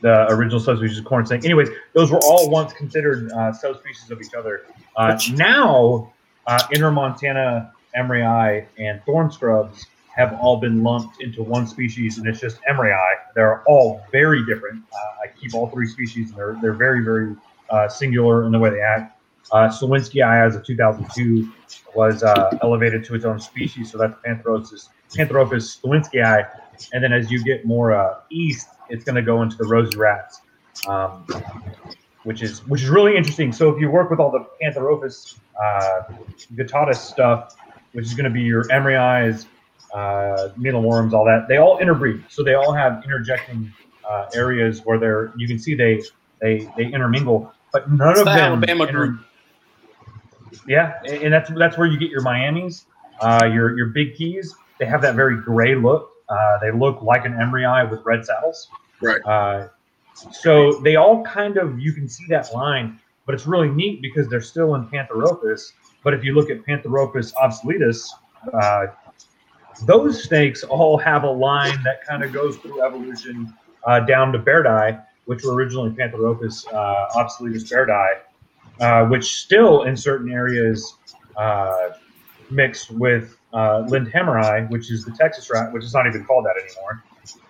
the original subspecies of corn snake. Anyways, those were all once considered uh, subspecies of each other. Uh, now, uh, Intermontana, Emoryi, and thorn scrubs have all been lumped into one species, and it's just Emery They're all very different. Uh, I keep all three species, and they're they're very very uh, singular in the way they act. Uh, Slowinskii, as of 2002, was uh, elevated to its own species, so that's Slowinskii. And then as you get more uh, east, it's going to go into the rosy rats, um, which is which is really interesting. So if you work with all the Pantherophis uh, Guttatus stuff, which is going to be your eyes, uh, mealworms, all that, they all interbreed. So they all have interjecting uh, areas where they're you can see they they they intermingle, but none It's of the them. Alabama inter- group. yeah, and and that's that's where you get your Miamis, uh, your your big keys. They have that very gray look. Uh, they look like an emoryi with red saddles. Right. Uh, so they all kind of you can see that line, but it's really neat because they're still in Pantherophis. But if you look at Pantherophis obsoletus, uh, those snakes all have a line that kind of goes through evolution uh, down to bairdi, which were originally Pantherophis uh, obsoletus bairdi, uh, which still in certain areas uh, mixed with uh, which is the Texas rat, which is not even called that anymore.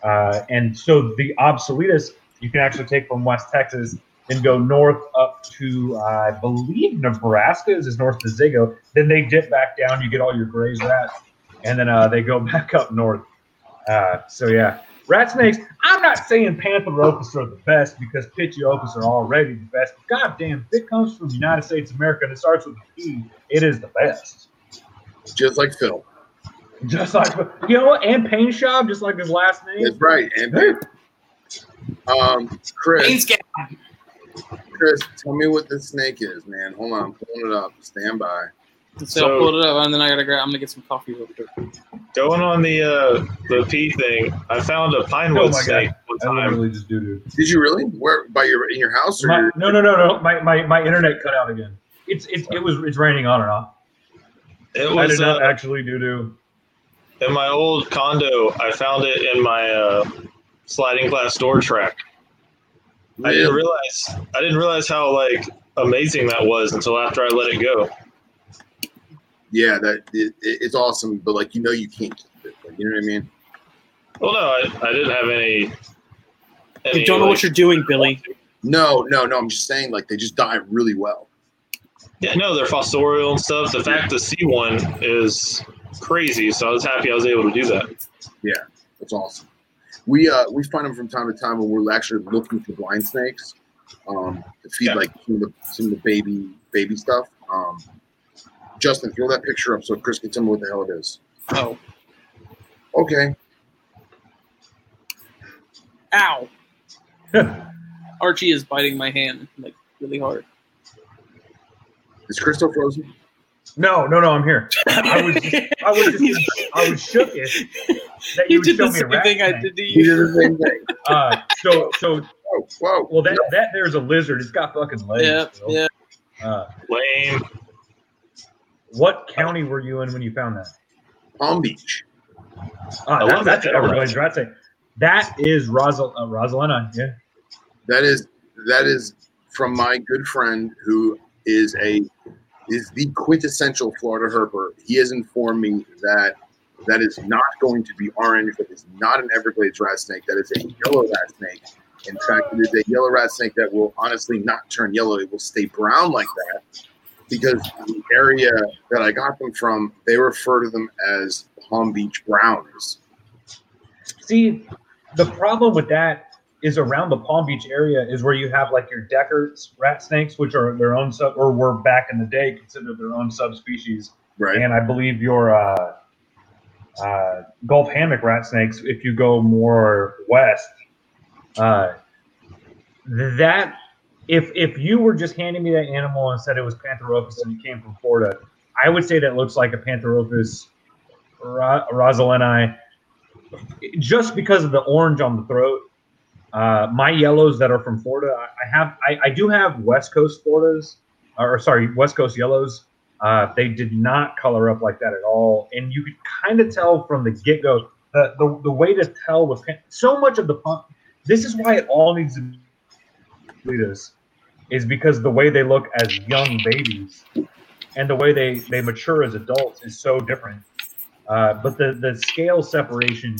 Uh, and so the obsoletus you can actually take from West Texas and go north up to, I believe, Nebraska is as north as they go. Then they dip back down. You get all your grays rats, and then uh, they go back up north. Uh, so yeah, rat snakes. I'm not saying Pantherophis are the best because Pituophis are already the best. But goddamn, if it comes from the United States of America and it starts with a P, it is the best. Just like Phil. Just like you know, and Pain Shop, just like his last name. That's right. And um, Chris, Pain Chris, tell me what this snake is, man. Hold on, I'm pulling it up. Stand by. So, So- I'll pull it up, and then I gotta grab. I'm gonna get some coffee real quick. Going on the uh, the P thing, I found a pine Oh wood snake God. one time. literally just do do. Did you really? Where by your in your house or My, your, no, no, no, no. My, my my internet cut out again. It's it's it was it's raining on and off. It I was did not uh, actually do do. in my old condo. I found it in my uh, sliding glass door track. I didn't realize I didn't realize how like amazing that was until after I let it go. Yeah, that it, it- it's awesome, but like you know you can't keep it. Like, you know what I mean? Well, no, I, I didn't have any. any You don't know like- what you're doing, Billy. No, no, no. I'm just saying, like they just die really well. Yeah, no, they're fossorial and stuff. The fact to see one is crazy. So I was happy I was able to do that. Yeah, that's awesome. We uh we find them from time to time when we're actually looking for blind snakes, um, to feed Yeah. like some of the some of the baby baby stuff. Um, Justin, throw that picture up so Chris can tell me what the hell it is. Oh, Okay. ow! Archie is biting my hand like really hard. Is Crystal frozen? No, no, no, I'm here. I was just, I was just, I was shooketh that you you did the same rat thing I did to You you. did the same thing. Uh, so, so, Whoa, whoa. well, that that there's a lizard. It's got fucking legs. Yeah, Phil. yeah. Uh, Lame. what county were you in when you found that? Palm Beach. Ah, that, that's that. an Everglades rat. That is Rosal, uh, Rosalina. Yeah. That is that is from my good friend who is a is the quintessential Florida herper. He has informed me that that is not going to be orange. That is not an Everglades rat snake. That is a yellow rat snake. In fact, it is a yellow rat snake that will honestly not turn yellow. It will stay brown like that because the area that I got them from, they refer to them as Palm Beach browns. See, the problem with that is around the Palm Beach area is where you have like your Deckert's rat snakes, which are their own sub, or were back in the day considered their own subspecies. Right. And I believe your uh, uh, Gulf hammock rat snakes, if you go more west, uh, that if if you were just handing me that animal and said it was Pantherophis and it came from Florida, I would say that looks like a Pantherophis ro- rossalleni, just because of the orange on the throat. Uh, my yellows that are from Florida, I, have I, I do have West Coast Floridas, or sorry, West Coast yellows. Uh, they did not color up like that at all, and you could kind of tell from the get go. The, the, the way to tell pan- so much of the pump. This is why it all needs to be Litas, is because the way they look as young babies and the way they, they mature as adults is so different. Uh, but the, the scale separation,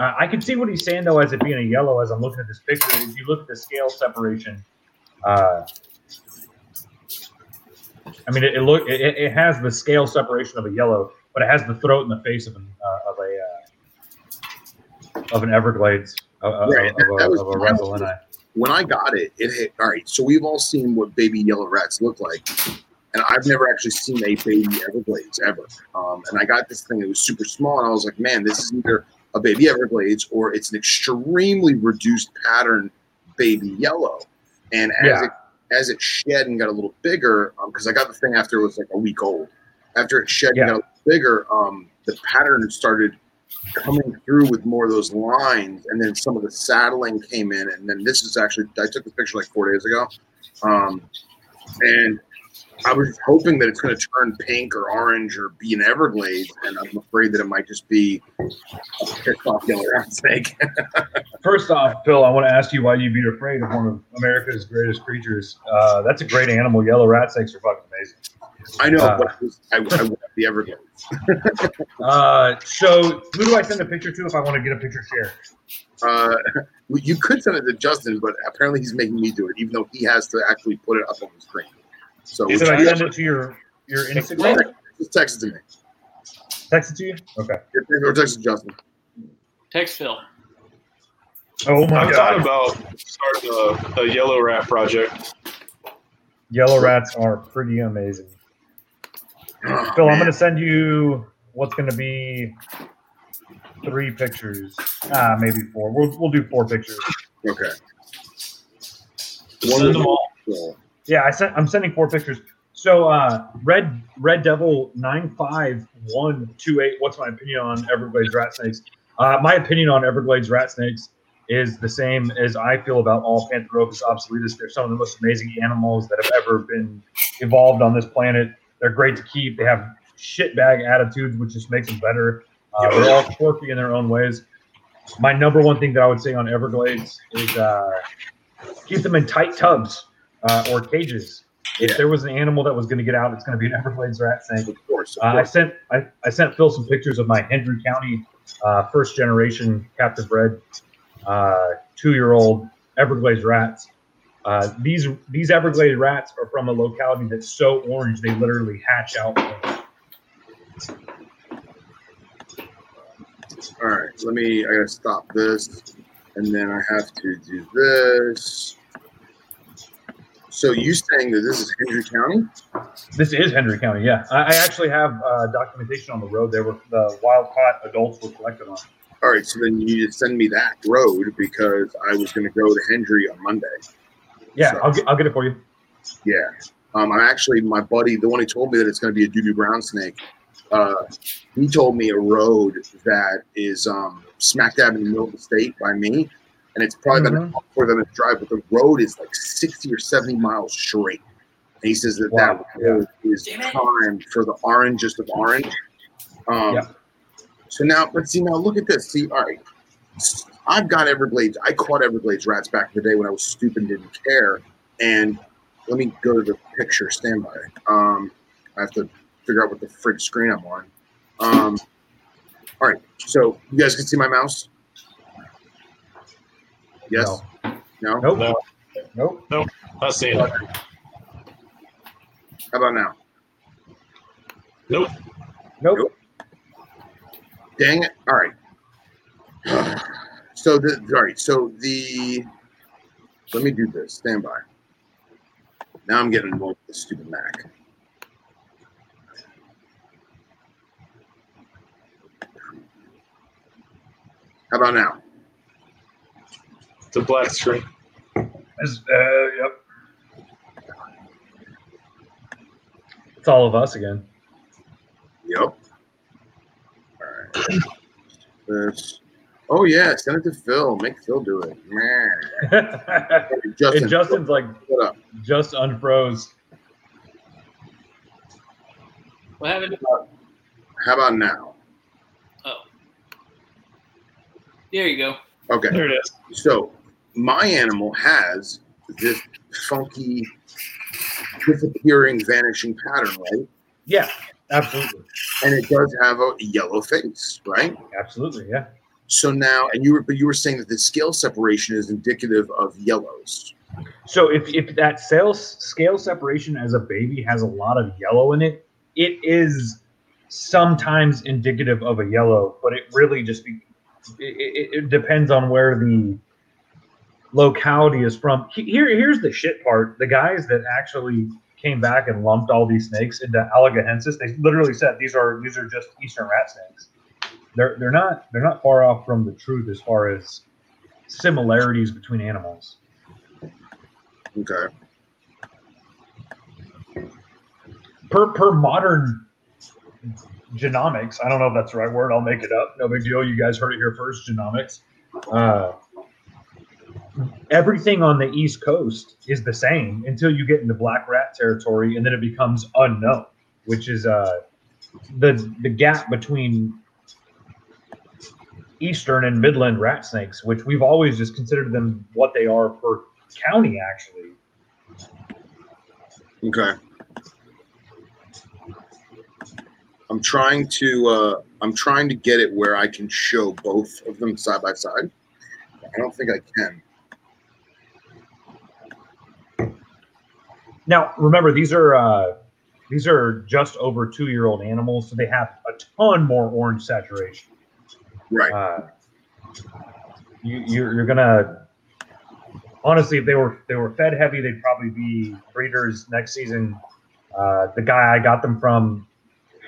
uh, I can see what he's saying though, as it being a yellow. As I'm looking at this picture, if you look at the scale separation, uh, I mean, it, it look it, it has the scale separation of a yellow, but it has the throat and the face of an uh, of a uh, of an Everglades of, of, Right, of, that a, was of a my- when I got it, it hit. All right, so we've all seen what baby yellow rats look like, and I've never actually seen a baby Everglades ever. Um, and I got this thing; it was super small, and I was like, "Man, this is either a baby Everglades or it's an extremely reduced pattern baby yellow." And as Yeah. it as it shed and got a little bigger, because I got the thing after it was like a week old. After it shed Yeah. and got a little bigger, um, the pattern started coming through with more of those lines, and then some of the saddling came in, and then this is actually I took this picture like four days ago, um, and I was hoping that it's going to turn pink or orange or be an Everglades, and I'm afraid that it might just be pissed off yellow rat snake. First off, Phil, I want to ask you why you'd be afraid of one of America's greatest creatures. Uh, that's a great animal. Yellow rat snakes are fucking amazing. I know, Uh, but it was, I, I want the Everglades. Uh, so, who do I send a picture to if I want to get a picture shared? Uh, you could send it to Justin, but apparently he's making me do it, even though he has to actually put it up on the screen. So Is Should I you send it to your your Instagram? just text it to me. Text it to you. Okay. Or text it to Justin. Text Phil. Oh my god. I've thought about starting a, a yellow rat project. Yellow rats are pretty amazing. Oh, Phil, I'm going to send you what's going to be three pictures. Ah, maybe four. We'll, we'll do four pictures. Okay. Send them all. Cool. Yeah, I sent. I'm sending four pictures. So, uh, Red Red Devil nine five one two eight. What's my opinion on Everglades rat snakes? Uh, my opinion on Everglades rat snakes is the same as I feel about all Pantherophis obsoletus. They're some of the most amazing animals that have ever been evolved on this planet. They're great to keep. They have shitbag attitudes, which just makes them better. Uh, they're all quirky in their own ways. My number one thing that I would say on Everglades is uh, keep them in tight tubs uh, or cages. If there was an animal that was going to get out, it's going to be an Everglades rat snake. Of course. Of Uh, I sent I, I sent Phil some pictures of my Hendry County uh, first generation captive bred uh, two year old Everglades rats. Uh, these these Everglades rats are from a locality that's so orange they literally hatch out. All right, let me. I gotta stop this, and then I have to do this. So you saying that this is Hendry County? This is Hendry County, yeah. I, I actually have uh, documentation on the road there where the wild caught adults were collected on. All right, so then you need to send me that road because I was going to go to Hendry on Monday. Yeah, So- I'll get, I'll get it for you. Yeah. Um, I'm actually my buddy, the one who told me that it's going to be a doo doo brown snake. Uh, he told me a road that is um, smack dab in the middle of the state by me, and it's probably about Mhm. an hour them to drive, but the road is like 60 or 70 miles straight. And he says that Wow, that road is timed for the orangest of orange. Um, Yeah. So now, but see, now look at this. See, all right, I've got Everglades. I caught Everglades rats back in the day when I was stupid and didn't care. And let me go to the picture. Stand by. Um, I have to figure out what the fridge screen I'm on. Um, all right, so you guys can see my mouse. Yes. No. Nope. No. Nope. Not seeing it. How about now? Nope. Nope. Dang it! All right. So the all right. So the let me do this. Stand by. Now I'm getting involved with the stupid Mac. How about now? It's a black screen. It's, uh, yep. It's all of us again. Yep. All right. This. Oh yeah, send it to Phil. Make Phil do it. Man. Justin, and Justin's like what up? just unfroze. What happened? How about now? Oh, there you go. Okay. There it is. So my animal has this funky disappearing, vanishing pattern, right? Yeah, absolutely, And it does have a yellow face, right? absolutely, yeah. So now, and you were, but you were saying that the scale separation is indicative of yellows. So if, if that sales scale separation as a baby has a lot of yellow in it, it is sometimes indicative of a yellow, but it really just be, it, it, it depends on where the locality is from. Here, here's the shit part: the guys that actually came back and lumped all these snakes into alleghaniensis, they literally said these are these are just eastern rat snakes. They're they're not they're not far off from the truth as far as similarities between animals. Okay. per per modern genomics, I don't know if that's the right word. I'll make it up. No big deal. You guys heard it here first. Genomics. Uh, everything on the East Coast is the same until you get into black rat territory, and then it becomes unknown, which is uh, the the gap between eastern and midland rat snakes, which we've always just considered them what they are per county, actually. Okay. I'm trying to uh, I'm trying to get it where I can show both of them side by side. I don't think I can. Now, remember these are uh, these are just over two year old animals, so they have a ton more orange saturation. Right. Uh, you, you're, you're gonna honestly, if they were if they were fed heavy, they'd probably be breeders next season. Uh, the guy I got them from,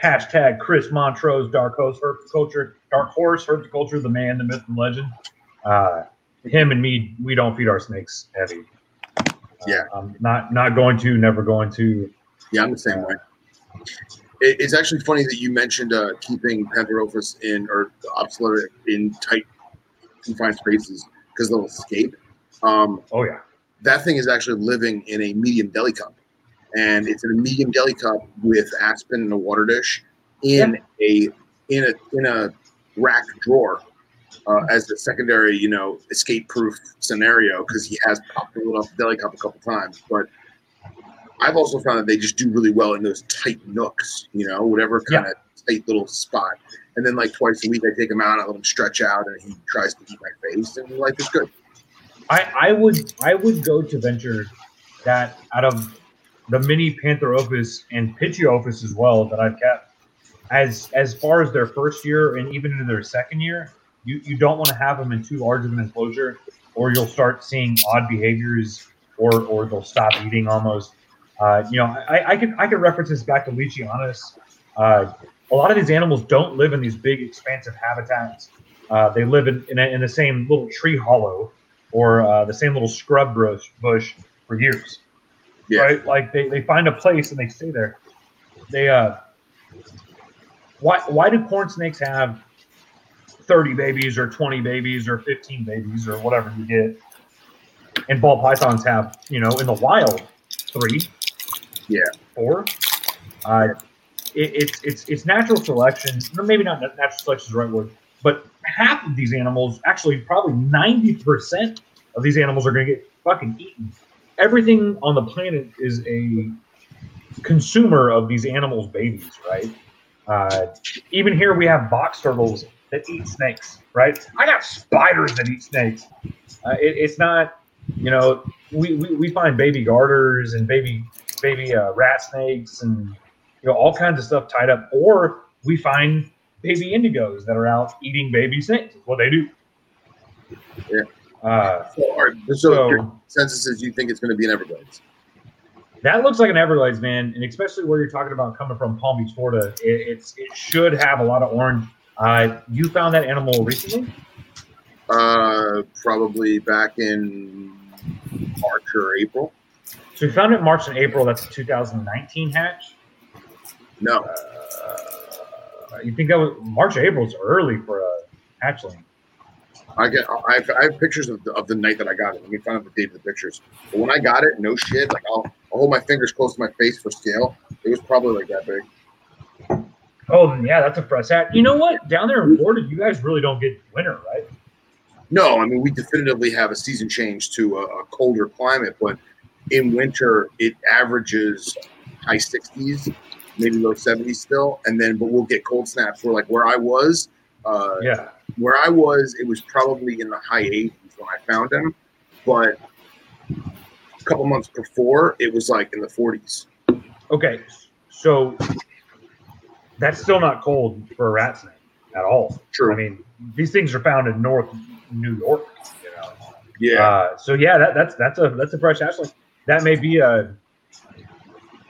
hashtag Chris Montrose, Dark Horse Herpculture, Dark Horse Herpculture, the man, the myth, and legend. Uh, him and me, we don't feed our snakes heavy. Uh, Yeah. I'm not not going to, never going to. Yeah, I'm the same way. It, it's actually funny that you mentioned uh, keeping Pantherophis in or Opsilura in tight confined spaces because they'll escape. Um, Oh yeah. that thing is actually living in a medium deli cup, and it's in a medium deli cup with aspen and a water dish in a in a in a rack drawer uh, as a secondary, you know, escape proof scenario because he has popped it off the deli cup a couple times. But I've also found that they just do really well in those tight nooks, you know, whatever kind of tight little spot. And then like twice a week, I take him out, I let him stretch out, and he tries to eat my face, and life is good. I, I would I would go to venture that out of the mini Pantherophis and Pituophis as well that I've kept, as as far as their first year and even into their second year, you, you don't want to have them in too large of an enclosure, or you'll start seeing odd behaviors, or or they'll stop eating almost. Uh, you know, I, I can I can reference this back to Leachianus. Uh, a lot of these animals don't live in these big, expansive habitats. Uh, they live in, in, a, in, the same little tree hollow or uh, the same little scrub bush, bush for years. Yeah. Right? Like they, they find a place and they stay there. They uh why why do corn snakes have 30 babies or 20 babies or 15 babies or whatever you get? And ball pythons have, you know, in the wild, three, Yeah. four. Uh, it, it's it's it's natural selection. Maybe not natural selection is the right word, but half of these animals, actually, probably ninety percent of these animals are going to get fucking eaten. Everything on the planet is a consumer of these animals' babies, right? Uh, even here, we have box turtles that eat snakes, right? I got spiders that eat snakes. Uh, it, it's not, you know, we, we, we find baby garters and baby baby uh, rat snakes and you know all kinds of stuff tied up, or we find baby indigos that are out eating baby snakes. What they do. Yeah. Uh, So, right, so, your so consensus is you think it's going to be an Everglades? that looks like an Everglades, man, and especially where you're talking about coming from Palm Beach, Florida, it, it's it should have a lot of orange. Uh, you found that animal recently? Uh, probably back in March or April. So we found it in March and April. That's a 2019 hatch. No, Uh, you think that was March, April is early for a hatchling? I get. I have, I have pictures of the, of the night that I got it. Let me find out the date of the pictures. But when I got it, no shit. Like I'll, I'll hold my fingers close to my face for scale. It was probably like that big. Oh, yeah, that's a fresh hat. You know what? Down there in Florida, you guys really don't get winter, right? No, I mean we definitively have a season change to a, a colder climate, but in winter it averages high 60s, maybe low 70s still, and then but we'll get cold snaps. Where like where I was, uh, Yeah. where I was, it was probably in the high 80s when I found him, but a couple months before it was like in the 40s. Okay. So that's still not cold for a rat snake at all. True. I mean, these things are found in North New York. You know. Yeah, Uh, so yeah, that, that's that's a that's a fresh hatchling. That may be a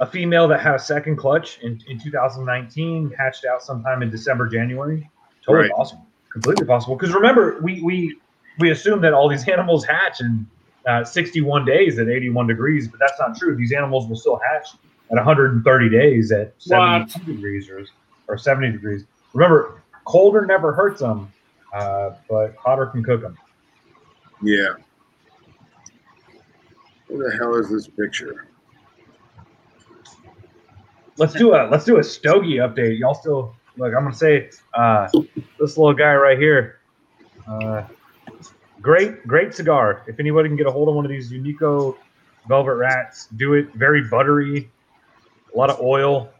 a female that had a second clutch in, in 2019, hatched out sometime in December, January. Totally Right. possible, completely possible. Because remember, we we we assume that all these animals hatch in uh, 61 days at 81 degrees, but that's not true. These animals will still hatch at 130 days at 72 degrees or, or 70 degrees. Remember, colder never hurts them, uh, but hotter can cook them. yeah. What the hell is this picture? let's do a let's do a Stogie update. Y'all still look? I'm gonna say uh, this little guy right here. Uh, great, great cigar. If anybody can get a hold of one of these Unico Velvet Rats, do it. Very buttery, a lot of oil.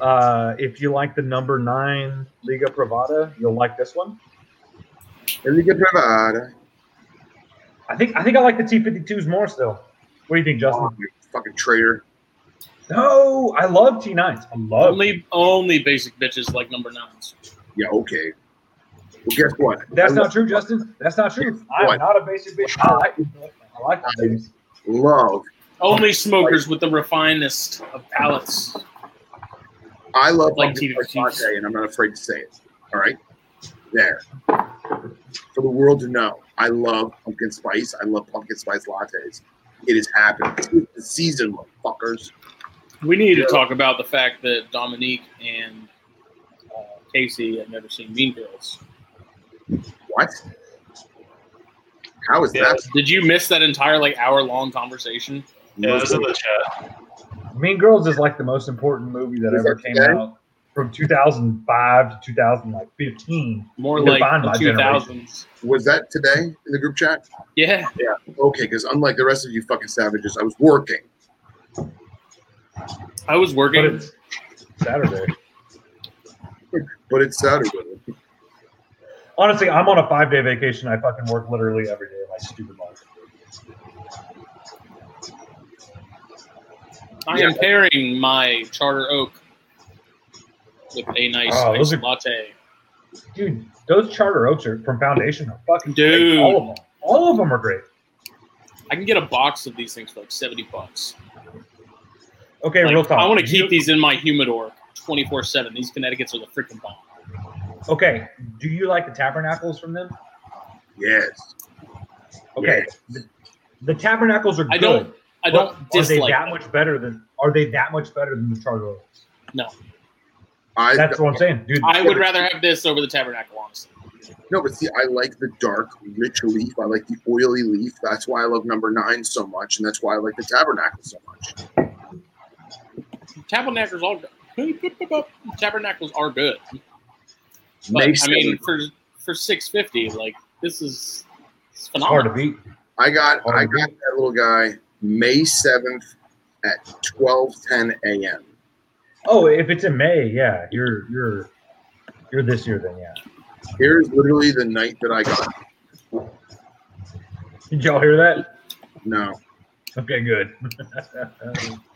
Uh, if you like the number nine Liga Privada, you'll like this one. Liga Privada. I think I think I like the T52s more still. What do you think, Justin? Oh, you fucking traitor. No, I love T9s. I love Only only basic bitches like number nines. Yeah, okay. Well, guess what? That's I not true, Justin. That's not true. I'm What? not a basic bitch. I like I like the things. love. Only smokers with the refinedest of palates. I love Like pumpkin T-Rex. spice latte, and I'm not afraid to say it. All right, there for the world to know. I love pumpkin spice. I love pumpkin spice lattes. It is happening. It's the season, fuckers. We need Yeah. to talk about the fact that Dominique and uh, Casey have never seen Mean Girls. What? How is Yeah. that? Did you miss that entire like hour long conversation? Yeah, it was in the chat. Mean Girls is like the most important movie that Is ever that came today? out from 2005 to 2015. More like my the two generation. Was that today in the group chat? Yeah, Yeah. Okay, because unlike the rest of you fucking savages, I was working. I was But working. it's Saturday. But it's Saturday. Honestly, I'm on a five day vacation. I fucking work literally every day of my stupid life. I Yeah. am pairing my Charter Oak with a nice Oh, those are- latte. Dude, those charter oaks are from Foundation are fucking great. Dude. All of them. All of them are great. I can get a box of these things for like seventy bucks. Okay, Like, real talk. I want to keep you- these in my humidor twenty four seven. These Connecticut's are the freaking bomb. Okay, do you like the tabernacles from them? Yes. Okay, the, the tabernacles are good. I don't. I don't Are they that them. much better than? Are they that much better than the charter oaks? I That's what I'm saying, dude. I would rather have this over the Tabernacle, honestly. no, but see, I like the dark, rich leaf. I like the oily leaf. That's why I love number nine so much, and that's why I like the tabernacle so much. Tabernacles all Tabernacles are good. But May I mean, for for six fifty, like this is it's It's hard to phenomenal. beat. I got I got that little guy May seventh at twelve ten a.m. Oh, if it's in May, yeah, you're you're you're this year then, yeah. Here's literally the night that I got. Did y'all hear that? No, Okay, good.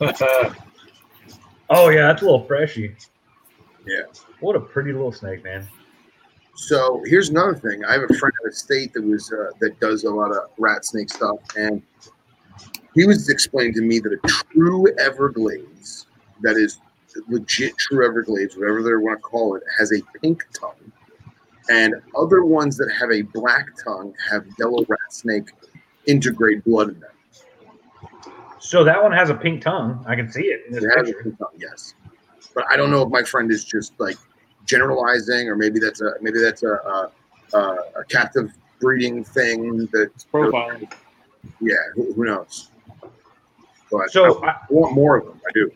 oh yeah, that's a little freshy. Yeah. What a pretty little snake, man. So here's another thing. I have a friend out of state that was uh, that does a lot of rat snake stuff, and he was explaining to me that a true Everglades, that is legit true Everglades, whatever they want to call it, has a pink tongue, and other ones that have a black tongue have yellow rat snake intergrade blood in them. So that one has a pink tongue. I can see it in this It has a picture. pink tongue, yes, but I don't know if my friend is just like generalizing, or maybe that's a maybe that's a a, a, a captive breeding thing that It's profiling. Yeah, who, who knows? But So I I, want more of them. I do.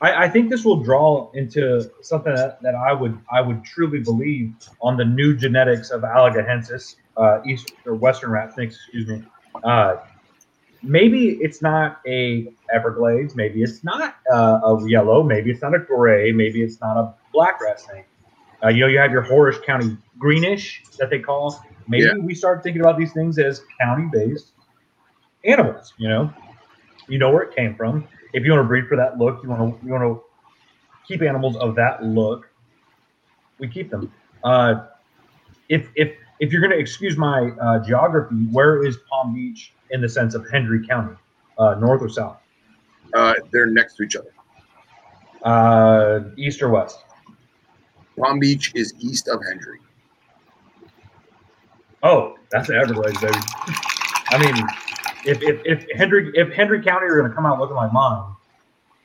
I, I think this will draw into something that, that I would I would truly believe on the new genetics of alleghaniensis, uh, east or western rat snakes, excuse me. Uh, maybe it's not a Everglades, maybe it's not uh, a yellow, maybe it's not a gray, maybe it's not a black rat snake. Uh, you know, you have your Horace County greenish that they call. Maybe Yeah. we start thinking about these things as county-based animals. You know, you know where it came from. If you want to breed for that look, you want to you want to keep animals of that look. We keep them. Uh, if if if you're going to excuse my uh, geography, where is Palm Beach in the sense of Hendry County, uh, north or south, Uh, they're next to each other. uh, east or west? Palm Beach is east of Hendry. Oh, that's the Everglades, baby. I mean, if if if Hendry if Hendry County are going to come out looking like mine,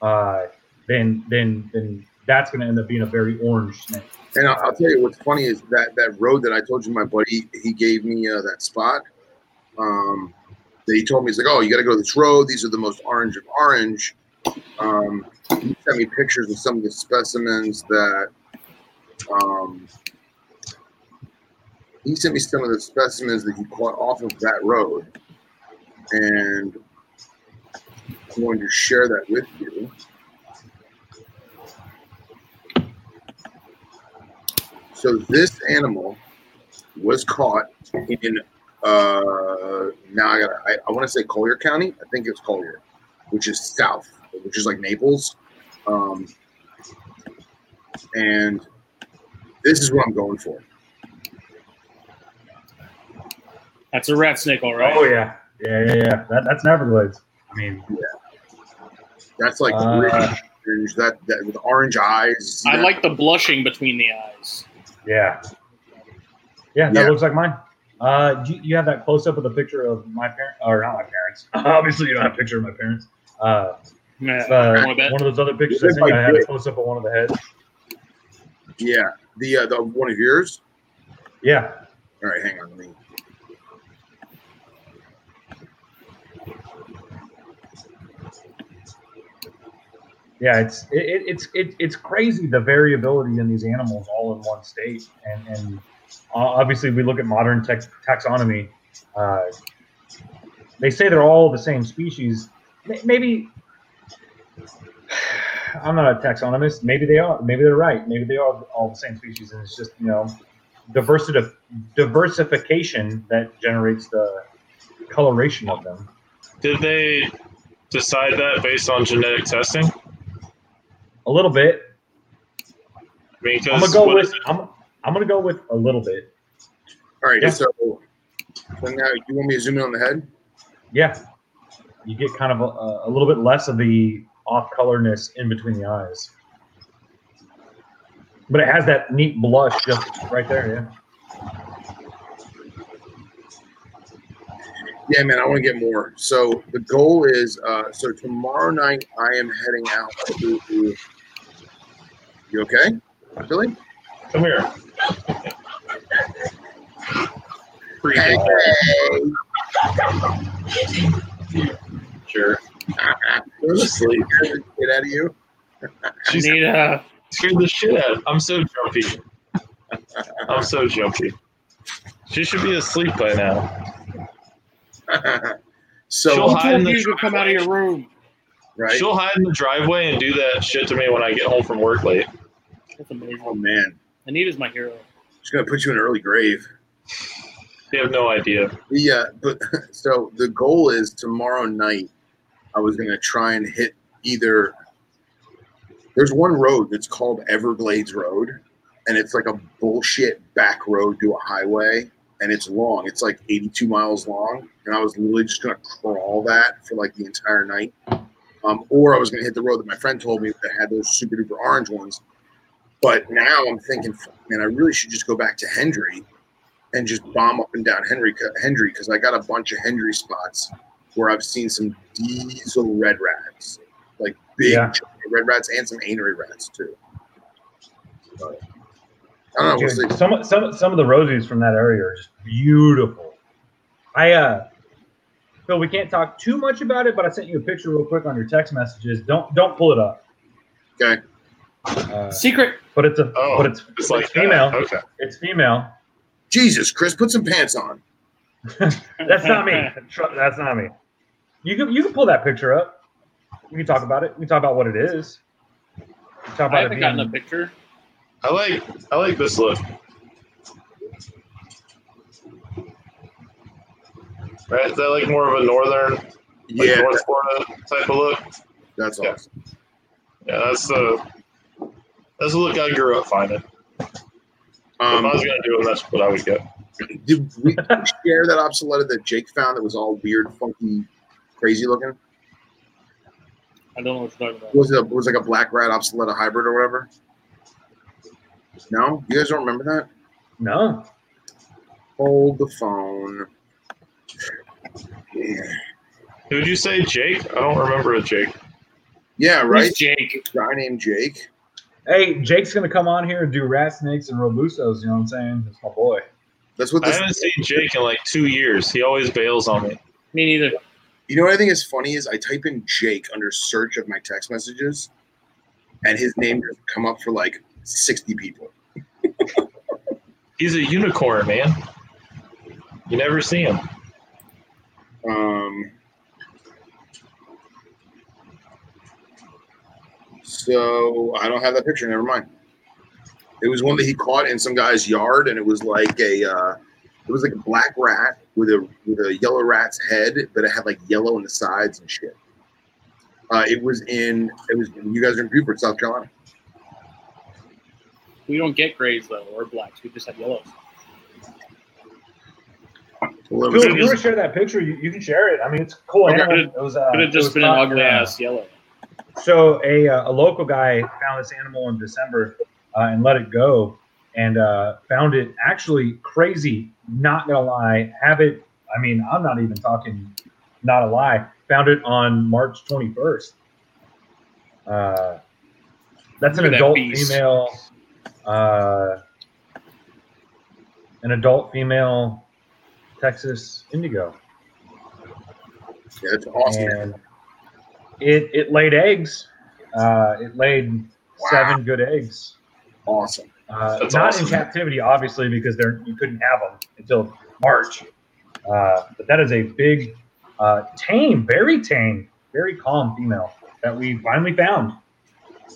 uh, then then then that's going to end up being a very orange snake. And I'll, tell you what's funny is that that road that I told you my buddy he gave me uh, that spot. Um, that he told me he's like, oh, you got to go this road. These are the most orange of orange. Um, he sent me pictures of some of the specimens that. Um, he sent me some of the specimens that he caught off of that road, and I'm going to share that with you. So this animal was caught in uh now I got I, I want to say Collier County. I think it's Collier, which is south, which is like Naples. Um and this is what I'm going for. That's a rat snake, all right. Oh yeah, yeah, yeah, yeah. That, that's an Everglades. I mean, yeah. That's like Uh, rich orange, that, that with orange eyes. I like the blushing between the eyes. yeah, yeah. That Yeah. looks like mine. Uh, do you, you have that close up of the picture of my parents, or not my parents? Obviously, you don't have a picture of my parents. Uh, Yeah, uh, one of those other pictures. I think I had a close up of one of the heads. yeah. The uh, the one of yours. Yeah, All right, hang on. Let me. Yeah. It's it, it, it's it, it's crazy the variability in these animals all in one state, and and uh, obviously we look at modern tex- taxonomy. Uh, they say they're all the same species. Maybe I'm not a taxonomist. Maybe they are. Maybe they're right. Maybe they are all the same species, and it's just you know diversity diversification that generates the coloration of them. Did they decide that based on genetic testing? A little bit. I mean, I'm gonna 'cause go what with is it? I'm I'm gonna go with a little bit. All right, Yeah. so, so now you want me to zoom in on the head? Yeah, you get kind of a, a little bit less of the off colorness in between the eyes, but it has that neat blush just right there. Yeah. Yeah, man, I want to get more. So the goal is, uh, so tomorrow night I am heading out to. You okay, Billy? Come here. Pretty Hey. Sure. Go to sleep. Get out of you. I She's need a. scared the shit out. of- I'm so jumpy. I'm so jumpy. She should be asleep by now. so She'll hide in the you come out of your room? right. She'll hide in the driveway and do that shit to me when I get home from work late. That's amazing. Oh man, Anita's my hero. she's gonna put you in an early grave. You have no idea. Yeah, but so the goal is tomorrow night. I was gonna try and hit either. There's one road that's called Everglades Road, and it's like a bullshit back road to a highway, and it's long. It's like 82 miles long, and I was literally just gonna crawl that for like the entire night. Um, or I was gonna hit the road that my friend told me that had those super duper orange ones. But now I'm thinking, man, I really should just go back to Hendry and just bomb up and down Henry Hendry because I got a bunch of Hendry spots where I've seen some diesel red rats, like big Yeah. red rats and some anery rats too. But, I don't know. We'll some some some of the rosies from that area are just beautiful. I uh Phil, we can't talk too much about it, but I sent you a picture real quick on your text messages. Don't don't pull it up. Okay. Uh, Secret. but it's a Oh, but it's It's like it's female. Okay. It's female. Jesus, Chris, put some pants on. That's not me. That's not me. You can you can pull that picture up. We can talk about it. We can talk about what it is. Talk I about it haven't gotten a picture. I like I like this look. Right? Is that like more of a northern, like Yeah, North Florida type of look? that's Yeah. awesome. Yeah, that's the that's the look I grew up finding. if I Um, was gonna do it, that's what I would get. did we share that obsoleta that Jake found that was all weird, funky, crazy looking? I don't know what you're talking about. Was it, a, was it like a black rat obsoleta hybrid or whatever? No, you guys don't remember that? no. Hold the phone. Yeah, Who'd you say, Jake? I don't remember a Jake. yeah Who's right. Jake? Guy named Jake. Hey, Jake's gonna come on here and do rat snakes and robusos. You know what I'm saying? That's my boy. That's what I this. haven't seen Jake in like two years. He always bails on me. Me neither. You know what I think is funny is I type in Jake under search of my text messages, and his name doesn't come up for like sixty people. He's a unicorn, man. You never see him. Um, so I don't have that picture. Never mind. It was one that he caught in some guy's yard, and it was like a, uh, it was like a black rat with a with a yellow rat's head, but it had like yellow on the sides and shit. Uh, it was in. It was. You guys are in Beaufort, South Carolina. We don't get grays though or blacks. We just have yellows. Well, it Phil, if you want to share that picture, you, you can share it. I mean, it's cool. Okay. animal. It was. Uh, Could have just was been an ugly ass yellow. So a, uh, a local guy found this animal in December uh, and let it go, and uh, found it actually crazy. Not gonna lie, have it. I mean, I'm not even talking, not a lie. Found it on March 21st. Uh, that's an Look at that adult female. Uh, an adult female Texas indigo. yeah, it's awesome. and it it laid eggs. Uh, it laid seven good eggs. Awesome. Uh, not awesome. in captivity, obviously, because they're you couldn't have them until March. Uh, but that is a big, uh, tame, very tame, very calm female that we finally found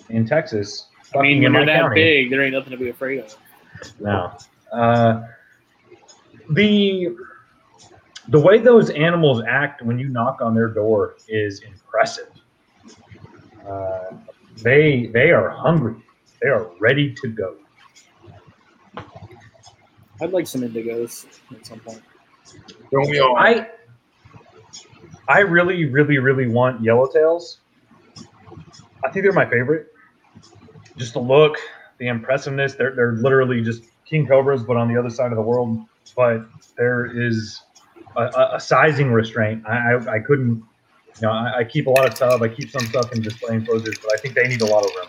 in Texas. I mean, fucking when in you're that county. big, there ain't nothing to be afraid of. No. Uh, the the way those animals act when you knock on their door is impressive. Uh, they they are hungry. They are ready to go. I'd like some indigos at some point. Don't we all? I I really, really, really want yellowtails. I think they're my favorite. Just the look, the impressiveness. They're they're literally just king cobras, but on the other side of the world. But there is a, a, a sizing restraint. I, I I couldn't. You know, I, I keep a lot of tub. I keep some stuff in display enclosures, but I think they need a lot of room.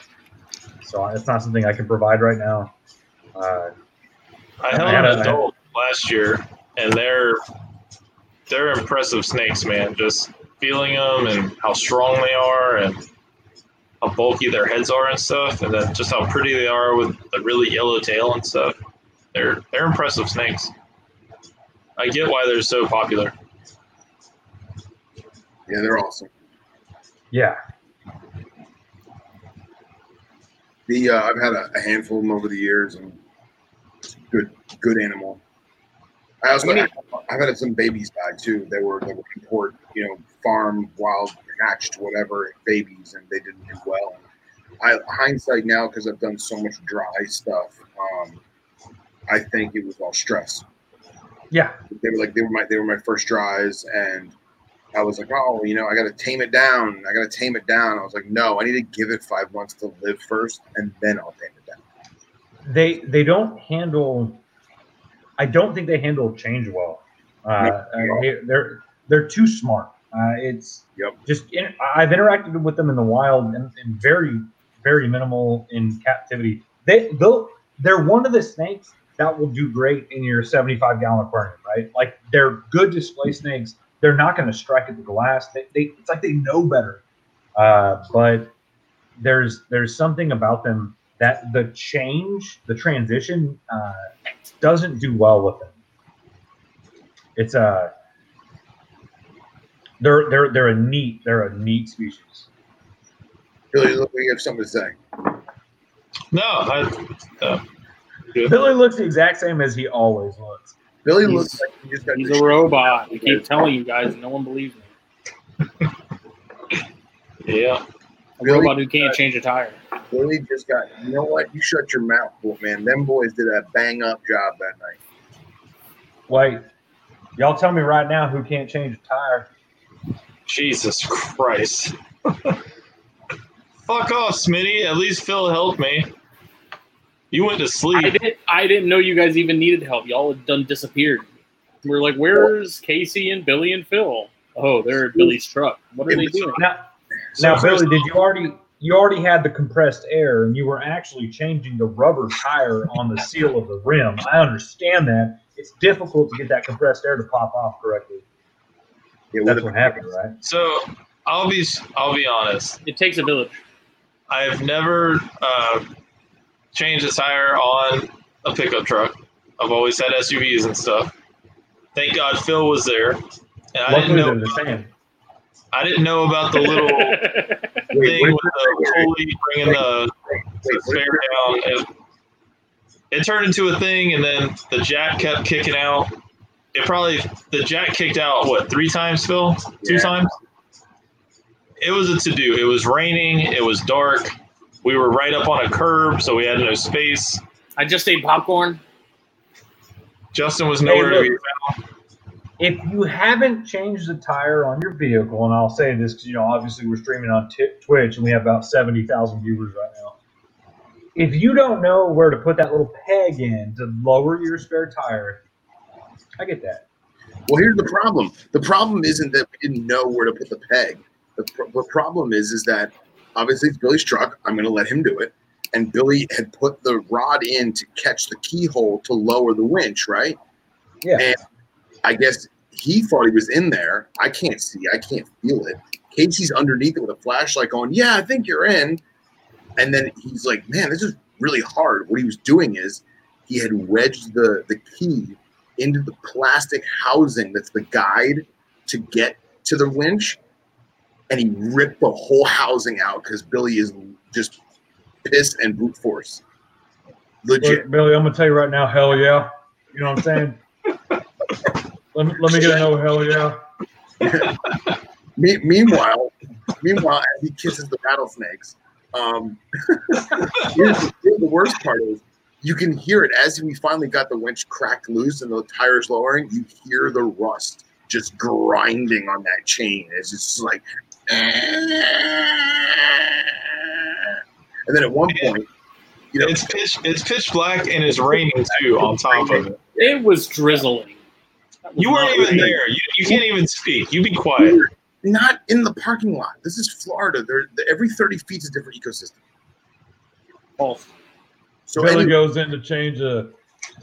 So it's not something I can provide right now. Uh, I I held had an a- adult last year, and they're they're impressive snakes, man. Just feeling them and how strong they are, and how bulky their heads are and stuff, and then just how pretty they are with the really yellow tail and stuff. They're they're impressive snakes. I get why they're so popular. Yeah, they're awesome. yeah, The uh, I've had a, a handful of them over the years, and good, good animal. I also How many- had, I've had some babies die too. They were they were import, you know, farm wild hatched whatever babies, and they didn't do well. I hindsight now because I've done so much dry stuff. Um, I think it was all stress. Yeah. They were like they were my they were my first dries, and I was like, oh, you know, I got to tame it down. I got to tame it down. I was like, no, I need to give it five months to live first, and then I'll tame it down. they they don't handle. I don't think they handle change well. Uh, No. they- they're they're too smart. Uh, it's Yep. just in, I've interacted with them in the wild and, and very very minimal in captivity. They they're one of the snakes that will do great in your 75 gallon aquarium, right? Like they're good display snakes. They're not going to strike at the glass. They, they it's like they know better. Uh, but there's there's something about them that the change, the transition, uh, doesn't do well with them. It's a they're they're they're a neat they're a neat species. Billy, look, we have something to say. No, I, uh, good. Billy looks the exact same as he always looks. Billy He's- looks like he just got He's a robot. I keep telling you guys, no one believes me. yeah. A Really? robot who can't change a tire. Billy just got. You know what? You shut your mouth, man. Them boys did a bang up job that night. Wait, y'all tell me right now who can't change a tire? Jesus Christ. Fuck off, Smitty. At least Phil helped me. You went to I sleep. didn't. I didn't know you guys even needed help. Y'all had done disappeared. We're like, where's Casey and Billy and Phil? Oh, they're at Billy's truck. What are they doing? Now, now Billy, did you already you already had the compressed air and you were actually changing the rubber tire on the seal of the rim? I understand that it's difficult to get that compressed air to pop off correctly. It That's what happened, right? So I'll be I'll be honest. It takes a village. I've never uh, changed a tire on a pickup truck. I've always had SUVs and stuff. Thank God Phil was there, and I Luckily, didn't know they're the same. I didn't know about the little Wait, thing with the pulley bringing the, the spare down. It, it turned into a thing, and then the jack kept kicking out. It probably the jack kicked out what three times, Phil? Two Yeah. times. It was a to do. It was raining. It was dark. We were right up on a curb, so we had no space. I just ate popcorn. Justin was Hey, nowhere to be found. If you haven't changed the tire on your vehicle, and I'll say this because you know obviously we're streaming on t- Twitch and we have about seventy thousand viewers right now. If you don't know where to put that little peg in to lower your spare tire, I get that. Well, here's the problem. The problem isn't that we didn't know where to put the peg. The, pr- the problem is, is that obviously it's Billy's truck. I'm going to let him do it. And Billy had put the rod in to catch the keyhole to lower the winch, right? Yeah. And I guess he thought he was in there. I can't see. I can't feel it. Casey's underneath it with a flashlight going, Yeah, I think you're in. And then he's like, Man, this is really hard. What he was doing is he had wedged the, the key into the plastic housing that's the guide to get to the winch. And he ripped the whole housing out because Billy is just pissed and brute force. Legit. Look, Billy, I'm gonna tell you right now, hell yeah. You know what I'm saying? Let me, let me get a no hell yeah. Me, meanwhile, meanwhile, as he kisses the rattlesnakes, um, here's, the, here's the worst part is you can hear it as we finally got the winch cracked loose and the tires lowering. You hear the rust just grinding on that chain. It's just like, and then at one point, you know, It's pitch. It's pitch black and it's raining too. On top of it, It was drizzling. you weren't even there. You, you can't even speak. You be quiet. we're not in the parking lot. This is Florida. There, every thirty feet is a different ecosystem. Oh, So Billy anyway, goes in to change a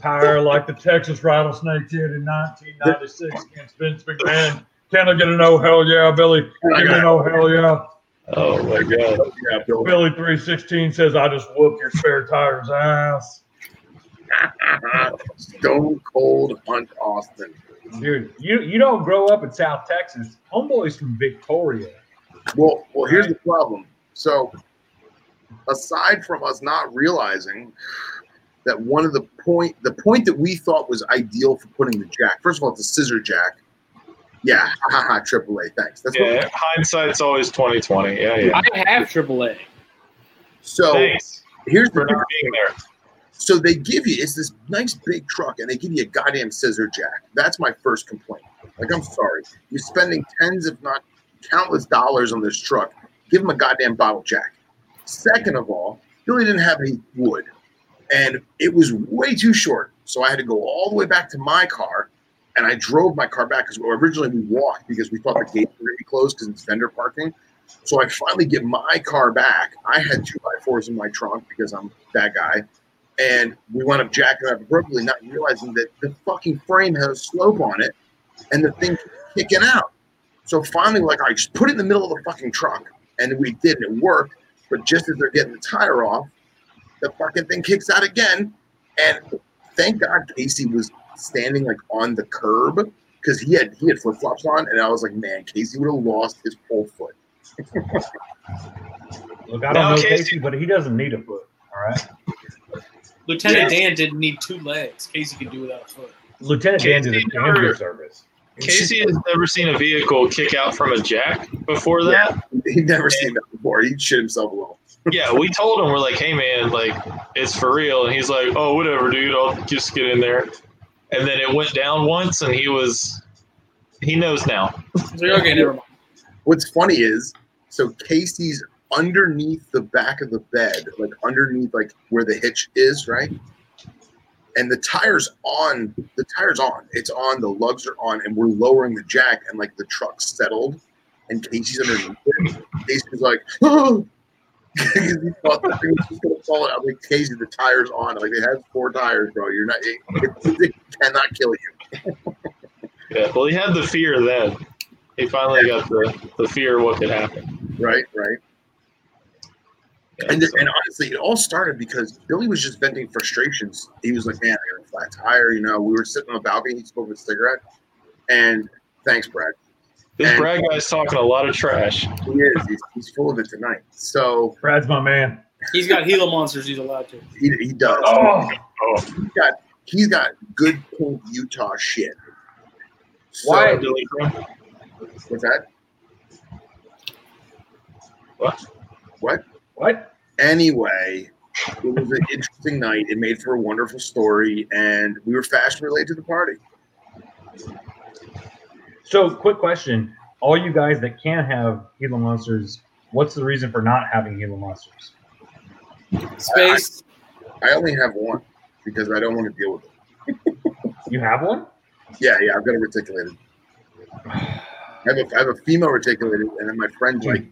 tire like the Texas rattlesnake did in 1996 against Vince McMahon. Can I get a no hell yeah, Billy? Give me a no hell yeah. Oh my god. yeah, Billy 316 says, I just whoop your spare tire's ass. Stone Cold Hunt Austin. Dude, you, you don't grow up in South Texas. Homeboy's from Victoria. Well, well, here's the problem. So, aside from us not realizing that one of the point, the point that we thought was ideal for putting the jack. First of all, it's a scissor jack. Yeah, haha, A. Thanks. That's what. Yeah, hindsight's always twenty twenty. Yeah, yeah. I have AAA. So Thanks here's the not being there. So they give you it's this nice big truck, and they give you a goddamn scissor jack. That's my first complaint. Like, I'm sorry, you're spending tens, if not countless dollars on this truck. Give them a goddamn bottle jack. Second of all, Billy didn't have any wood, and it was way too short. So I had to go all the way back to my car, and I drove my car back because originally we walked because we thought the gates were going to be closed because it's vendor parking. So I finally get my car back. I had two by fours in my trunk because I'm that guy and we wound up jacking up appropriately, not realizing that the fucking frame has a slope on it, and the thing kicking out. So finally, like, I just put it in the middle of the fucking truck, and we did, it worked. But just as they're getting the tire off, the fucking thing kicks out again, and thank God Casey was standing like on the curb because he had he had flip flops on, and I was like, man, Casey would have lost his whole foot. Look, I don't Now, know Casey- Casey, but he doesn't need a foot. All right. Lieutenant Yeah. Dan didn't need two legs. Casey could do without a foot. Lieutenant Dan did a Casey damn never- good service. Casey has never seen a vehicle kick out from a jack before that. He'd never seen that before. He'd shit himself a little. Yeah, we told him we're like, "Hey man, like it's for real," and he's like, "Oh, whatever, dude. I'll just get in there." And then it went down once, and he was, he knows now. Okay, never mind. What's funny is, so Casey's underneath the back of the bed, like underneath like where the hitch is, right? And the tire's on. The tire's on. It's on. The lugs are on, and we're lowering the jack, and like the truck settled, and Casey's underneath it. Casey's like, oh. He thought the thing was gonna fall out. I'm like, Casey, the tire's on. Like, it has four tires, bro. You're not. It, it, it cannot kill you. Yeah. Well, he had the fear then. He finally got the, the fear of what could happen. Right. Right. Yeah, And, so- and honestly, it all started because Billy was just venting frustrations. He was like, "Man, I got a flat tire." You know, we were sitting on the balcony. He smoked a cigarette, and thanks, Brad. This and- Brad guy's talking a lot of trash. He is. He's, he's full of it tonight. So Brad's my man. He's got Gila monsters he's allowed to. he, he does. Oh, Oh, He's got he's got good pink Utah shit. So, Why- Billy What's that? What? What? what? Anyway, it was an interesting night. It made for a wonderful story, and we were fast related to the party. So, quick question: All you guys that can't have Gila monsters, what's the reason for not having Gila monsters? Space. I only have one because I don't want to deal with it. You have one? Yeah, yeah, I've got a reticulated. I have a, I have a female reticulated, and then my friend's like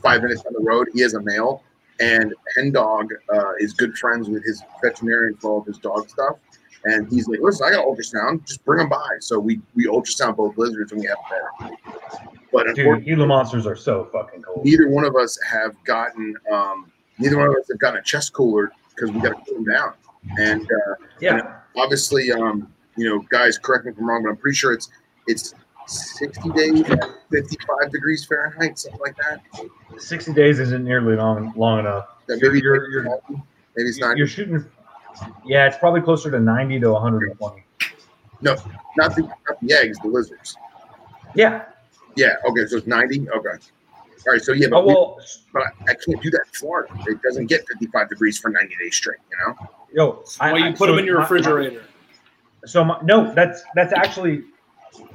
five minutes down the road. He has a male, and Hen Dog uh, is good friends with his veterinarian for all of his dog stuff. And he's like, "Listen, I got ultrasound. Just bring them by." So we we ultrasound both lizards, and we have them. But Dude, Gila monsters are so fucking cool. neither one of us have gotten um, neither one of us have gotten a chest cooler because we got to cool them down. And uh, Yeah, obviously, um, you know, guys, correct me if I'm wrong, but I'm pretty sure it's it's 60 days 55 degrees Fahrenheit, something like that. sixty days isn't nearly long long enough. That maybe You're- you're- maybe it's not. You're shooting. Yeah, it's probably closer to ninety to one hundred and twenty. Not the not the eggs, the lizards. Yeah. Yeah. Okay. So it's ninety. Okay. All right. So yeah, but, Oh well, we, but I, I can't do that in Florida. It doesn't get fifty-five degrees for ninety days straight. You know. yo, I, Why I- you put so them in your my- my- refrigerator? So my, no, that's that's actually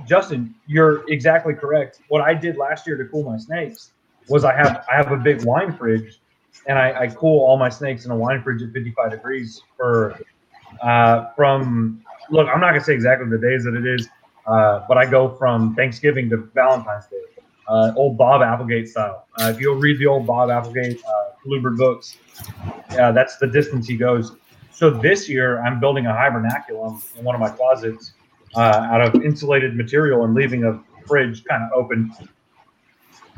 Justin. You're exactly correct. What I did last year to cool my snakes was I have I have a big wine fridge, and I, I cool all my snakes in a wine fridge at 55 degrees for uh, from. Look, I'm not gonna say exactly the days that it is, uh, but I go from Thanksgiving to Valentine's Day, uh, old Bob Applegate style. Uh, if you'll read the old Bob Applegate uh, Bluebird books, uh, that's the distance he goes. So this year, I'm building a hibernaculum in one of my closets uh, out of insulated material and leaving a fridge kind of open.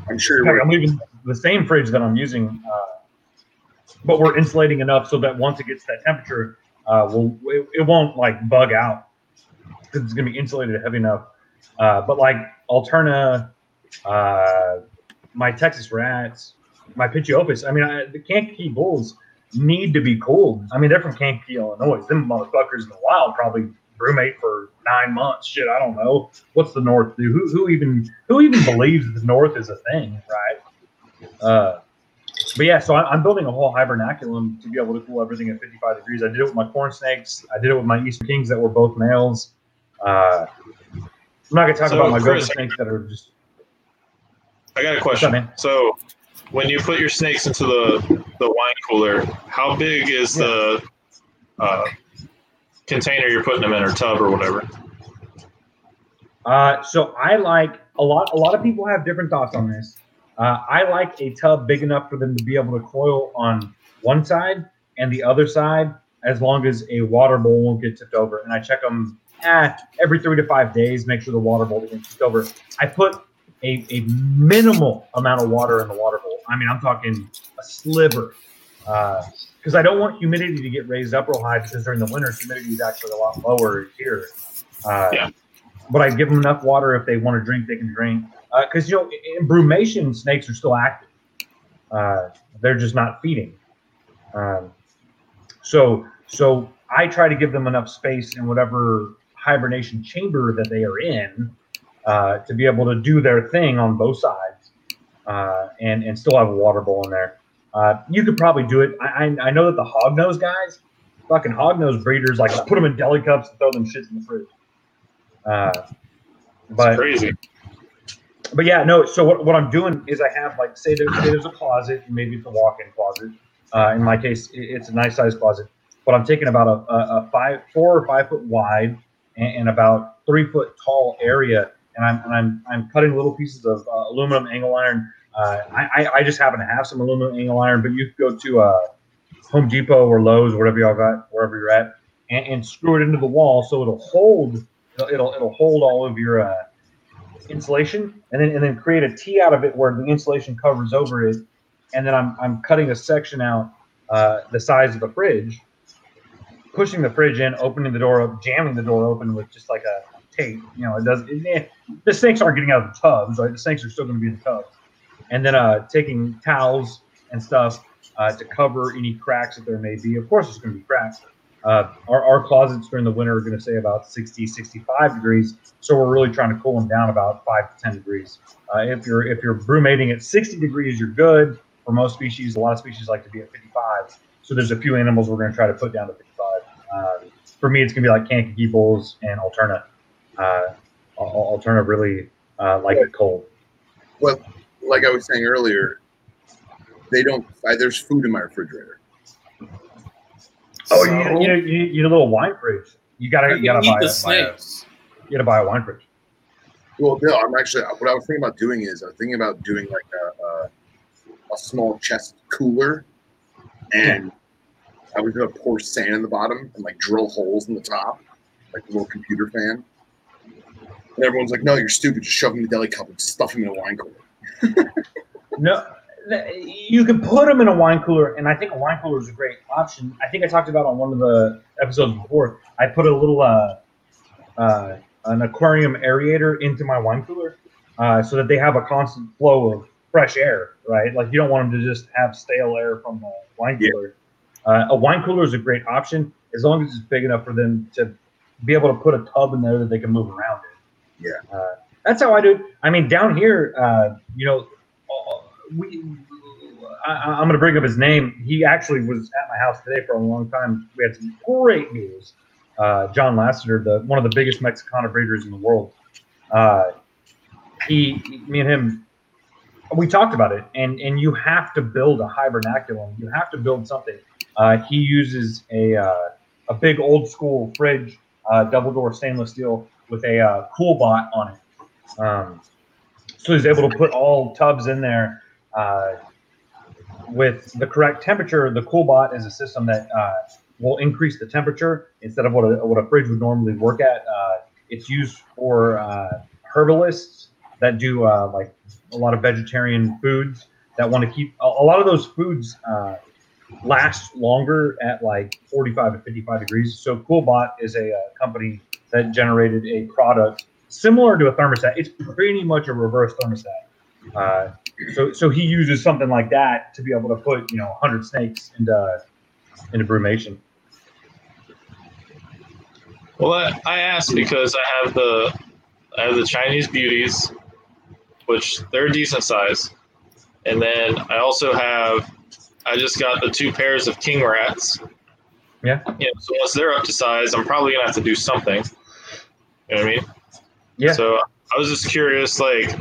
I'm sure. Fact, I'm leaving the same fridge that I'm using, uh, but we're insulating enough so that once it gets that temperature, uh, we'll, it, it won't like bug out because it's going to be insulated heavy enough. Uh, but like Alterna, uh, my Texas Rats, my Pituophis, I mean, I, the Kankakee Bulls need to be cooled. I mean, they're from Kankakee, Illinois. Them motherfuckers in the wild probably brumate for nine months. Shit, I don't know. What's the North do? Who, who even who even believes the North is a thing, right? Uh, but yeah, so I, I'm building a whole hibernaculum to be able to cool everything at 55 degrees. I did it with my corn snakes. I did it with my Eastern Kings that were both males. Uh, I'm not gonna talk So, about my Chris- snakes that are just. I got a What's up, question. So, when you put your snakes into the the wine cooler, how big is the uh, container you're putting them in, or tub, or whatever? Uh, so I like a lot. A lot of people have different thoughts on this. Uh, I like a tub big enough for them to be able to coil on one side and the other side, as long as a water bowl won't get tipped over. And I check them eh, every three to five days, make sure the water bowl get tipped over. I put a, a minimal amount of water in the water bowl. I mean, I'm talking a sliver. Because I don't want humidity to get raised up real high because during the winter, humidity is actually a lot lower here. Uh, Yeah. But I give them enough water if they want to drink, they can drink. Because, you know, in brumation, snakes are still active. Uh, they're just not feeding. Um, so, so I try to give them enough space in whatever hibernation chamber that they are in uh, to be able to do their thing on both sides, uh, and and still have a water bowl in there. Uh, you could probably do it. I, I I know that the hognose guys, fucking hognose breeders, like put them in deli cups and throw them shits in the fridge. Uh, but Crazy. But yeah, no. So what, what I'm doing is I have like say, say there's a closet, maybe it's a walk-in closet. Uh, in my case, it's a nice size closet, but I'm taking about a, a, a five, four or five foot wide and, and about three foot tall area, and I'm and I'm I'm cutting little pieces of uh, aluminum angle iron. Uh, I, I just happen to have some aluminum angle iron, but you go to uh, Home Depot or Lowe's, whatever y'all got, wherever you're at, and, and screw it into the wall so it'll hold. It'll it'll, it'll hold all of your uh, insulation and then and then create a T out of it where the insulation covers over it, and then I'm I'm cutting a section out uh, the size of the fridge, pushing the fridge in, opening the door up, jamming the door open with just like a tape. You know, it does. It, the snakes aren't getting out of the tubs, right? The snakes are still going to be in the tubs, and then uh, taking towels and stuff uh, to cover any cracks that there may be. Of course, there's going to be cracks. Uh, our, our closets during the winter are going to say about 60, 65 degrees. So we're really trying to cool them down about five to 10 degrees. Uh, if you're if you're brumating at 60 degrees, you're good. For most species, a lot of species like to be at 55. So there's a few animals we're going to try to put down to 55. Uh, for me, it's going to be like Kankakee bulls and Alterna. Uh, Al- Alterna really uh, like it cold. Well, like I was saying earlier, they don't. I, there's food in my refrigerator. Oh, So- you, need, you, need, you need a little wine fridge. You gotta you gotta buy, the a, buy a, you gotta buy a wine fridge. Well, no, I'm actually. What I was thinking about doing is, I was thinking about doing like a, a, a small chest cooler, and I was gonna pour sand in the bottom and like drill holes in the top, like a little computer fan. And everyone's like, "No, you're stupid. Just shove them in the deli cup and stuff them in a wine cooler." No, th- you can put them in a wine cooler, and I think a wine cooler is a great option. I think I talked about on one of the episodes before. I put a little uh, uh, an aquarium aerator into my wine cooler, uh, so that they have a constant flow of fresh air. Right, like you don't want them to just have stale air from the wine Yeah. cooler. Uh, a wine cooler is a great option as long as it's big enough for them to be able to put a tub in there that they can move around in. Yeah. Uh, that's how I do it. I mean, down here, uh, you know, we. I, I'm going to bring up his name. He actually was at my house today for a long time. We had some great news. Uh, John Lasseter, the one of the biggest Mexicana breeders in the world. Uh, he, me and him, we talked about it, and and you have to build a hibernaculum. You have to build something. Uh, he uses a uh, a big old school fridge, uh, double door stainless steel with a uh, CoolBot on it. Um, so he's able to put all tubs in there uh, with the correct temperature. The CoolBot is a system that uh, will increase the temperature instead of what a, what a fridge would normally work at. Uh, it's used for uh, herbalists that do uh, like a lot of vegetarian foods that want to keep a, a lot of those foods uh, last longer at like 45 to 55 degrees. So CoolBot is a uh, company that generated a product similar to a thermostat. It's pretty much a reverse thermostat. Uh, so so he uses something like that to be able to put you know 100 snakes into into brumation. Well, I, I asked because I have the I have the Chinese beauties, which they're decent size, and then I also have I just got the two pairs of king rats. Yeah. You know, so once they're up to size, I'm probably gonna have to do something. You know what I mean? Yeah. So I was just curious, like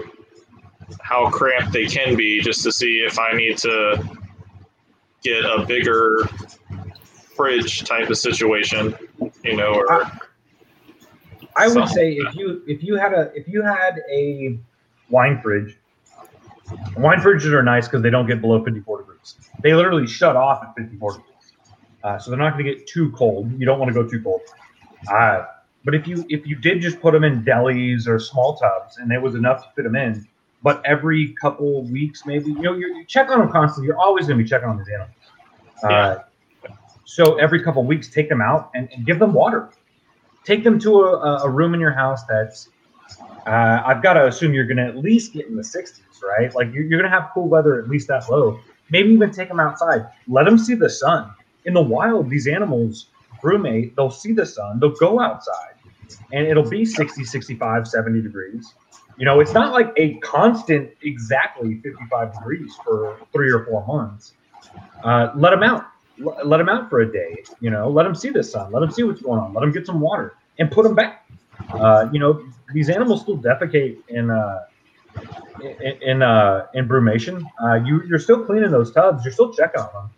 how cramped they can be, just to see if I need to get a bigger fridge type of situation, you know, or I would say if you if you had a if you had a wine fridge, wine fridges are nice because they don't get below 54 degrees. They literally shut off at 54 degrees, uh, so they're not going to get too cold. You don't want to go too cold. Uh, but if you if you did just put them in delis or small tubs and it was enough to fit them in, but every couple weeks maybe you know you're, you check on them constantly. You're always going to be checking on these animals. Uh, so every couple of weeks, take them out and, and give them water. Take them to a, a room in your house that's uh, i've got to assume you're going to at least get in the 60s right? Like you're, you're going to have cool weather at least that low. Maybe even take them outside. Let them see the sun. In the wild these animals brumate, they'll see the sun. They'll go outside. And it'll be 60 65 70 degrees you know it's not like a constant exactly 55 degrees for three or four months uh, let them out L- let them out for a day. You know, let them see the sun. Let them see what's going on. Let them get some water and put them back. Uh, you know, these animals still defecate in uh, in in, uh, in brumation. Uh, you you're still cleaning those tubs. You're still checking on them.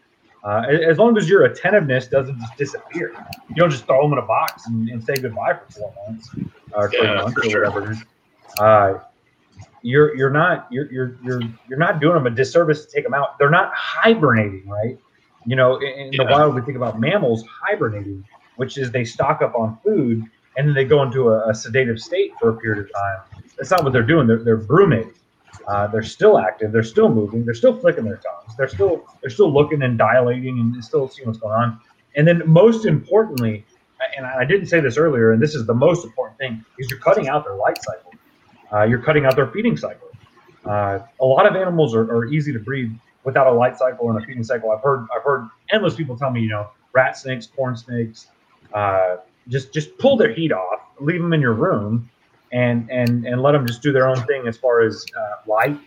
Uh, as long as your attentiveness doesn't just disappear, you don't just throw them in a box and, and say goodbye for four months or three Yeah, months for or sure. whatever. Uh, you're you're not you're you're you're you're not doing them a disservice to take them out. They're not hibernating, right? You know, in, in the wild, we think about mammals hibernating, which is they stock up on food and then they go into a, a sedative state for a period of time. That's not what they're doing. They're, they're brumating. Uh, they're still active. They're still moving. They're still flicking their tongues. They're still they're still looking and dilating and still seeing what's going on. And then most importantly, and I didn't say this earlier, and this is the most important thing, is you're cutting out their light cycle. Uh, you're cutting out their feeding cycle. Uh, a lot of animals are, are easy to breed without a light cycle and a feeding cycle. I've heard I've heard endless people tell me, you know, rat snakes, corn snakes, uh, just just pull their heat off, leave them in your room, and and and let them just do their own thing as far as uh, light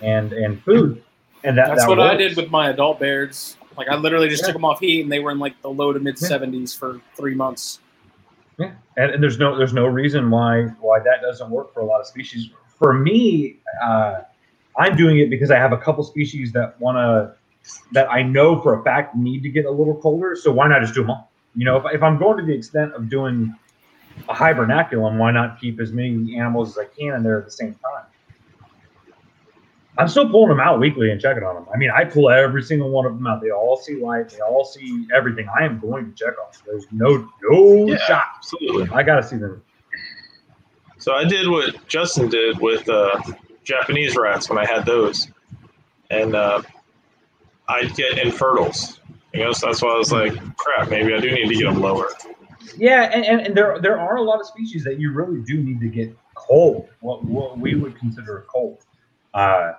and and food. And that, That's that what I did with my adult bears. Like I literally just Yeah. took them off heat, and they were in like the low to mid Yeah. 70s for three months. Yeah, and, and there's no there's no reason why why that doesn't work for a lot of species. For me, uh, I'm doing it because I have a couple species that want to that I know for a fact need to get a little colder. So why not just do them all? You know, if, if I'm going to the extent of doing a hibernaculum, why not keep as many animals as I can in there at the same time? I'm still pulling them out weekly and checking on them. I mean, I pull every single one of them out. They all see light. They all see everything. I am going to check on them. There's no no Yeah. shot. absolutely. I gotta see them. So I did what Justin did with uh, Japanese rats when I had those, and uh, I'd get infertiles. You know, so that's why I was like, crap, maybe I do need to get them lower. Yeah, and, and, and there there are a lot of species that you really do need to get cold. What what we would consider a cold. Uh,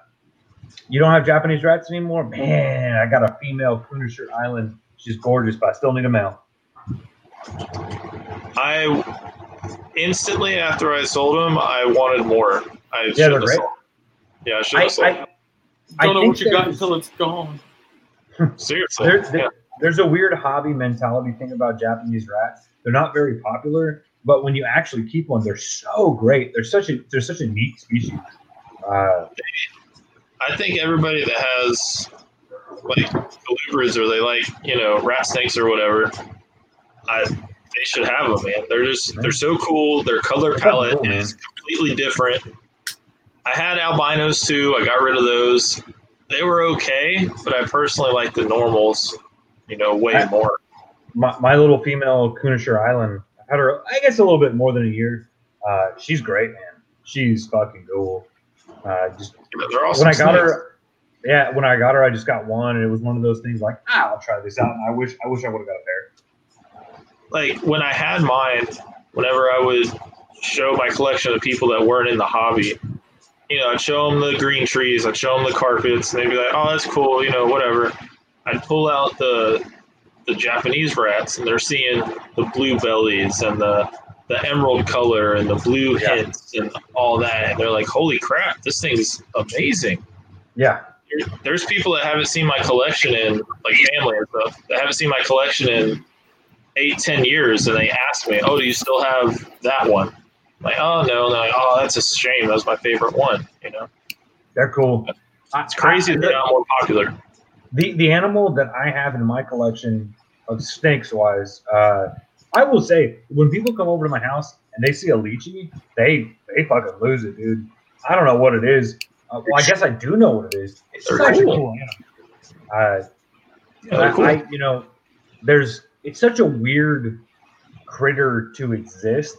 you don't have Japanese rats anymore, man. I got a female Kunashir Island. She's gorgeous, but I still need a male. I instantly after I sold them, I wanted more. I Yeah, should they're have great. sold. Yeah, I should I, have sold. I, them. I Don't know what you got there's- until it's gone. Seriously. there, yeah. there's a weird hobby mentality thing about Japanese rats. They're not very popular, but when you actually keep one, they're so great. They're such a they're such a neat species. Uh, I think everybody that has like colubrids or they like you know rat snakes or whatever, I they should have them, man. They're just they're so cool. Their color palette cool, is completely different. I had albinos too. I got rid of those. They were okay, but I personally like the normals, you know, way I- more. my, my little female Kunashir Island, I've had her, I guess, a little bit more than a year. Uh, she's great, man. She's fucking cool. Uh, just they're awesome. when I got her, yeah, when I got her, I just got one, and it was one of those things like, ah, I'll try this out. And I wish, I wish I would have got a pair. like when I had mine, whenever I would show my collection to people that weren't in the hobby, you know, I'd show them the green trees, I'd show them the carpets, and they'd be like, "Oh, that's cool," you know, whatever. I'd pull out the the Japanese rats, and they're seeing the blue bellies and the the emerald color and the blue Yeah. hints and all that, and they're like, "Holy crap, this thing's amazing!" Yeah, there's people that haven't seen my collection in like family and stuff that haven't seen my collection in eight ten years and they ask me oh do you still have that one I'm like oh no and like oh that's a shame that was my favorite one you know they're cool. it's crazy I- they're not more popular the the animal that I have in my collection of snakes wise, uh, I will say when people come over to my house and they see a leachie, they they fucking lose it, dude. I don't know what it is. Uh, well, I guess I do know what it is. It's such cool. a cool animal. Uh, I, cool. I, you know, there's it's such a weird critter to exist.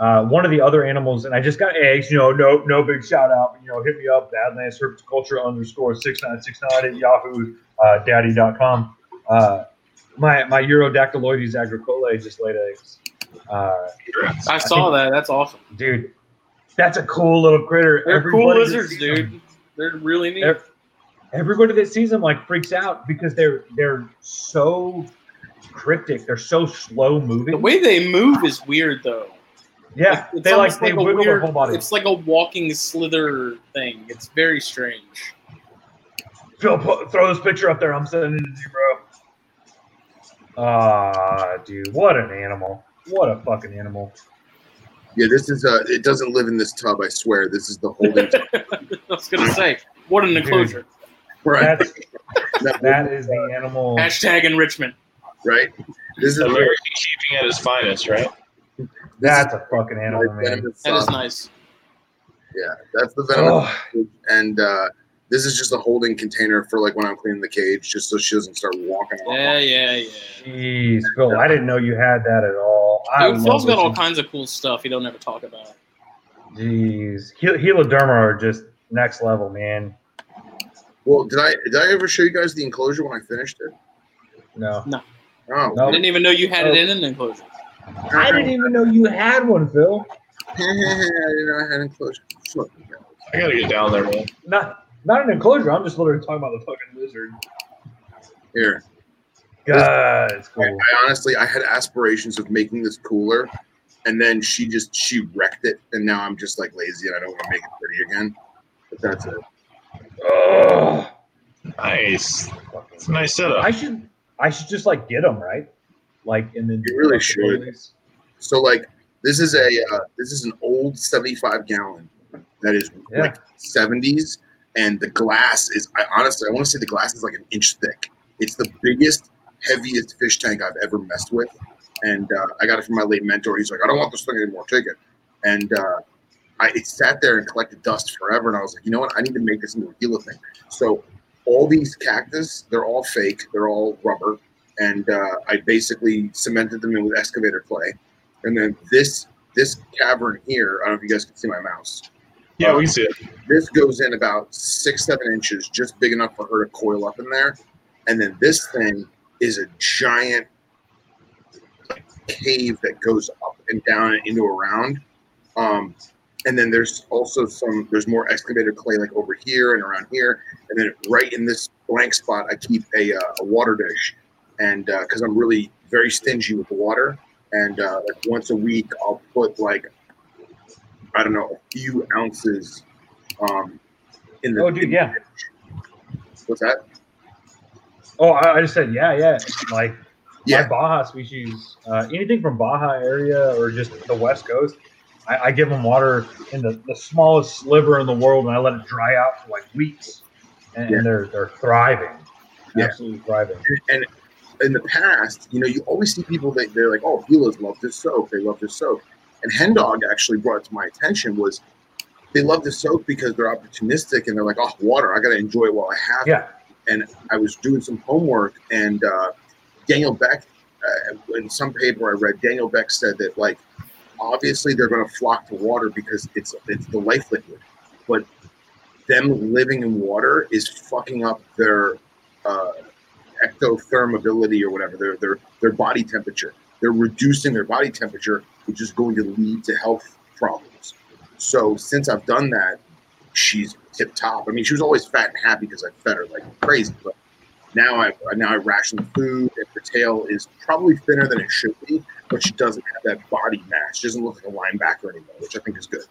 Uh, one of the other animals, and I just got eggs, you know, no no big shout out, you know, hit me up, Badlands Herpetoculture underscore 6969 at yahoo uh, daddy.com. Uh, my, my Eurydactylodes agricolae just laid eggs. Uh, I saw that. That's awesome. dude, that's a cool little critter. They're cool Everybody that lizards, sees them- dude. They're really neat. Everybody that sees them like freaks out because they're they're so cryptic. They're so slow moving. the way they move is weird, though. yeah, It's they like they a wiggle their weird- whole body. It's like a walking slither thing. It's very strange. Phil, throw this picture up there. I'm sending it to you, bro. Ah, dude, what an animal! What a fucking animal! Yeah, this is uh it doesn't live in this tub, I swear. This is the holding tub. I was gonna say, what an enclosure. right. That's That- that is the animal. Hashtag enrichment. right? This is american keeping at its finest right That's a fucking animal, man. That is nice. Yeah, that's the venom. Oh, and uh this is just a holding container for like when I'm cleaning the cage, just so she doesn't start walking. Yeah, yeah, yeah. jeez, Phil, I didn't know you had that at all. I Dude, love Phil's got all listening- kinds of cool stuff he don't ever talk about. Jeez, Hel- Heloderma are just next level, man. Well, did I did I ever show you guys the enclosure when I finished it? No, No. Oh, I didn't even know you had it in an enclosure. I didn't even know you had one, Phil. I didn't know I had an enclosure. I gotta get down there man Not not an enclosure. I'm just literally talking about the fucking lizard. Here, God, it's cool. I honestly I had aspirations of making this cooler, and then she just she wrecked it, and now I'm just like lazy and I don't want to make it pretty again. But that's it. Oh, nice it's a nice setup I should I should just like get them right, like and then You really like, the should. boilies. So like this is a uh, this is an old 75 gallon that is Yeah. like 70s, and the glass is I honestly I want to say the glass is like an inch thick. It's the biggest, heaviest fish tank I've ever messed with, and uh, I got it from my late mentor. He's like, I don't want this thing anymore. Take it, and uh, I it sat there and collected dust forever. And I was like, you know what? I need to make this into a Gila thing. So all these cactus, they're all fake. They're all rubber, and uh, I basically cemented them in with excavator clay. And then this this cavern here, I don't know if you guys can see my mouse. Yeah we see it This goes in about six, seven inches, just big enough for her to coil up in there. And then this thing is a giant cave that goes up and down and into a round. Um, and then there's also some there's more excavated clay like over here and around here. And then right in this blank spot, I keep a, uh, a water dish, and because I'm really very stingy with the water, and uh, like once a week I'll put like I don't know a few ounces um, in the. Oh, dude, yeah. What's that? Oh, I, I just said yeah, yeah. Like Yeah. my Baja species, uh, anything from Baja area or just the West Coast, I, I give them water in the, the smallest sliver in the world, and I let it dry out for like weeks, and, Yeah. and they're they're thriving, Yeah. absolutely thriving. and in the past, you know, you always see people that they're like, "Oh, healers love this soap. They love this soap." And Hen Dog actually brought it to my attention was they love the soap because they're opportunistic and they're like, "Oh, water. I got to enjoy it while I have it." And I was doing some homework, and uh, Daniel Beck, uh, in some paper I read, Daniel Beck said that like, obviously they're going to flock to water because it's it's the life liquid, but them living in water is fucking up their uh, ectotherm ability or whatever their their their body temperature. They're reducing their body temperature, which is going to lead to health problems. So since I've done that, she's tip top. I mean, she was always fat and happy because I fed her like crazy, but now I now I ration food, and her tail is probably thinner than it should be, but she doesn't have that body mass. She doesn't look like a linebacker anymore, which I think is good.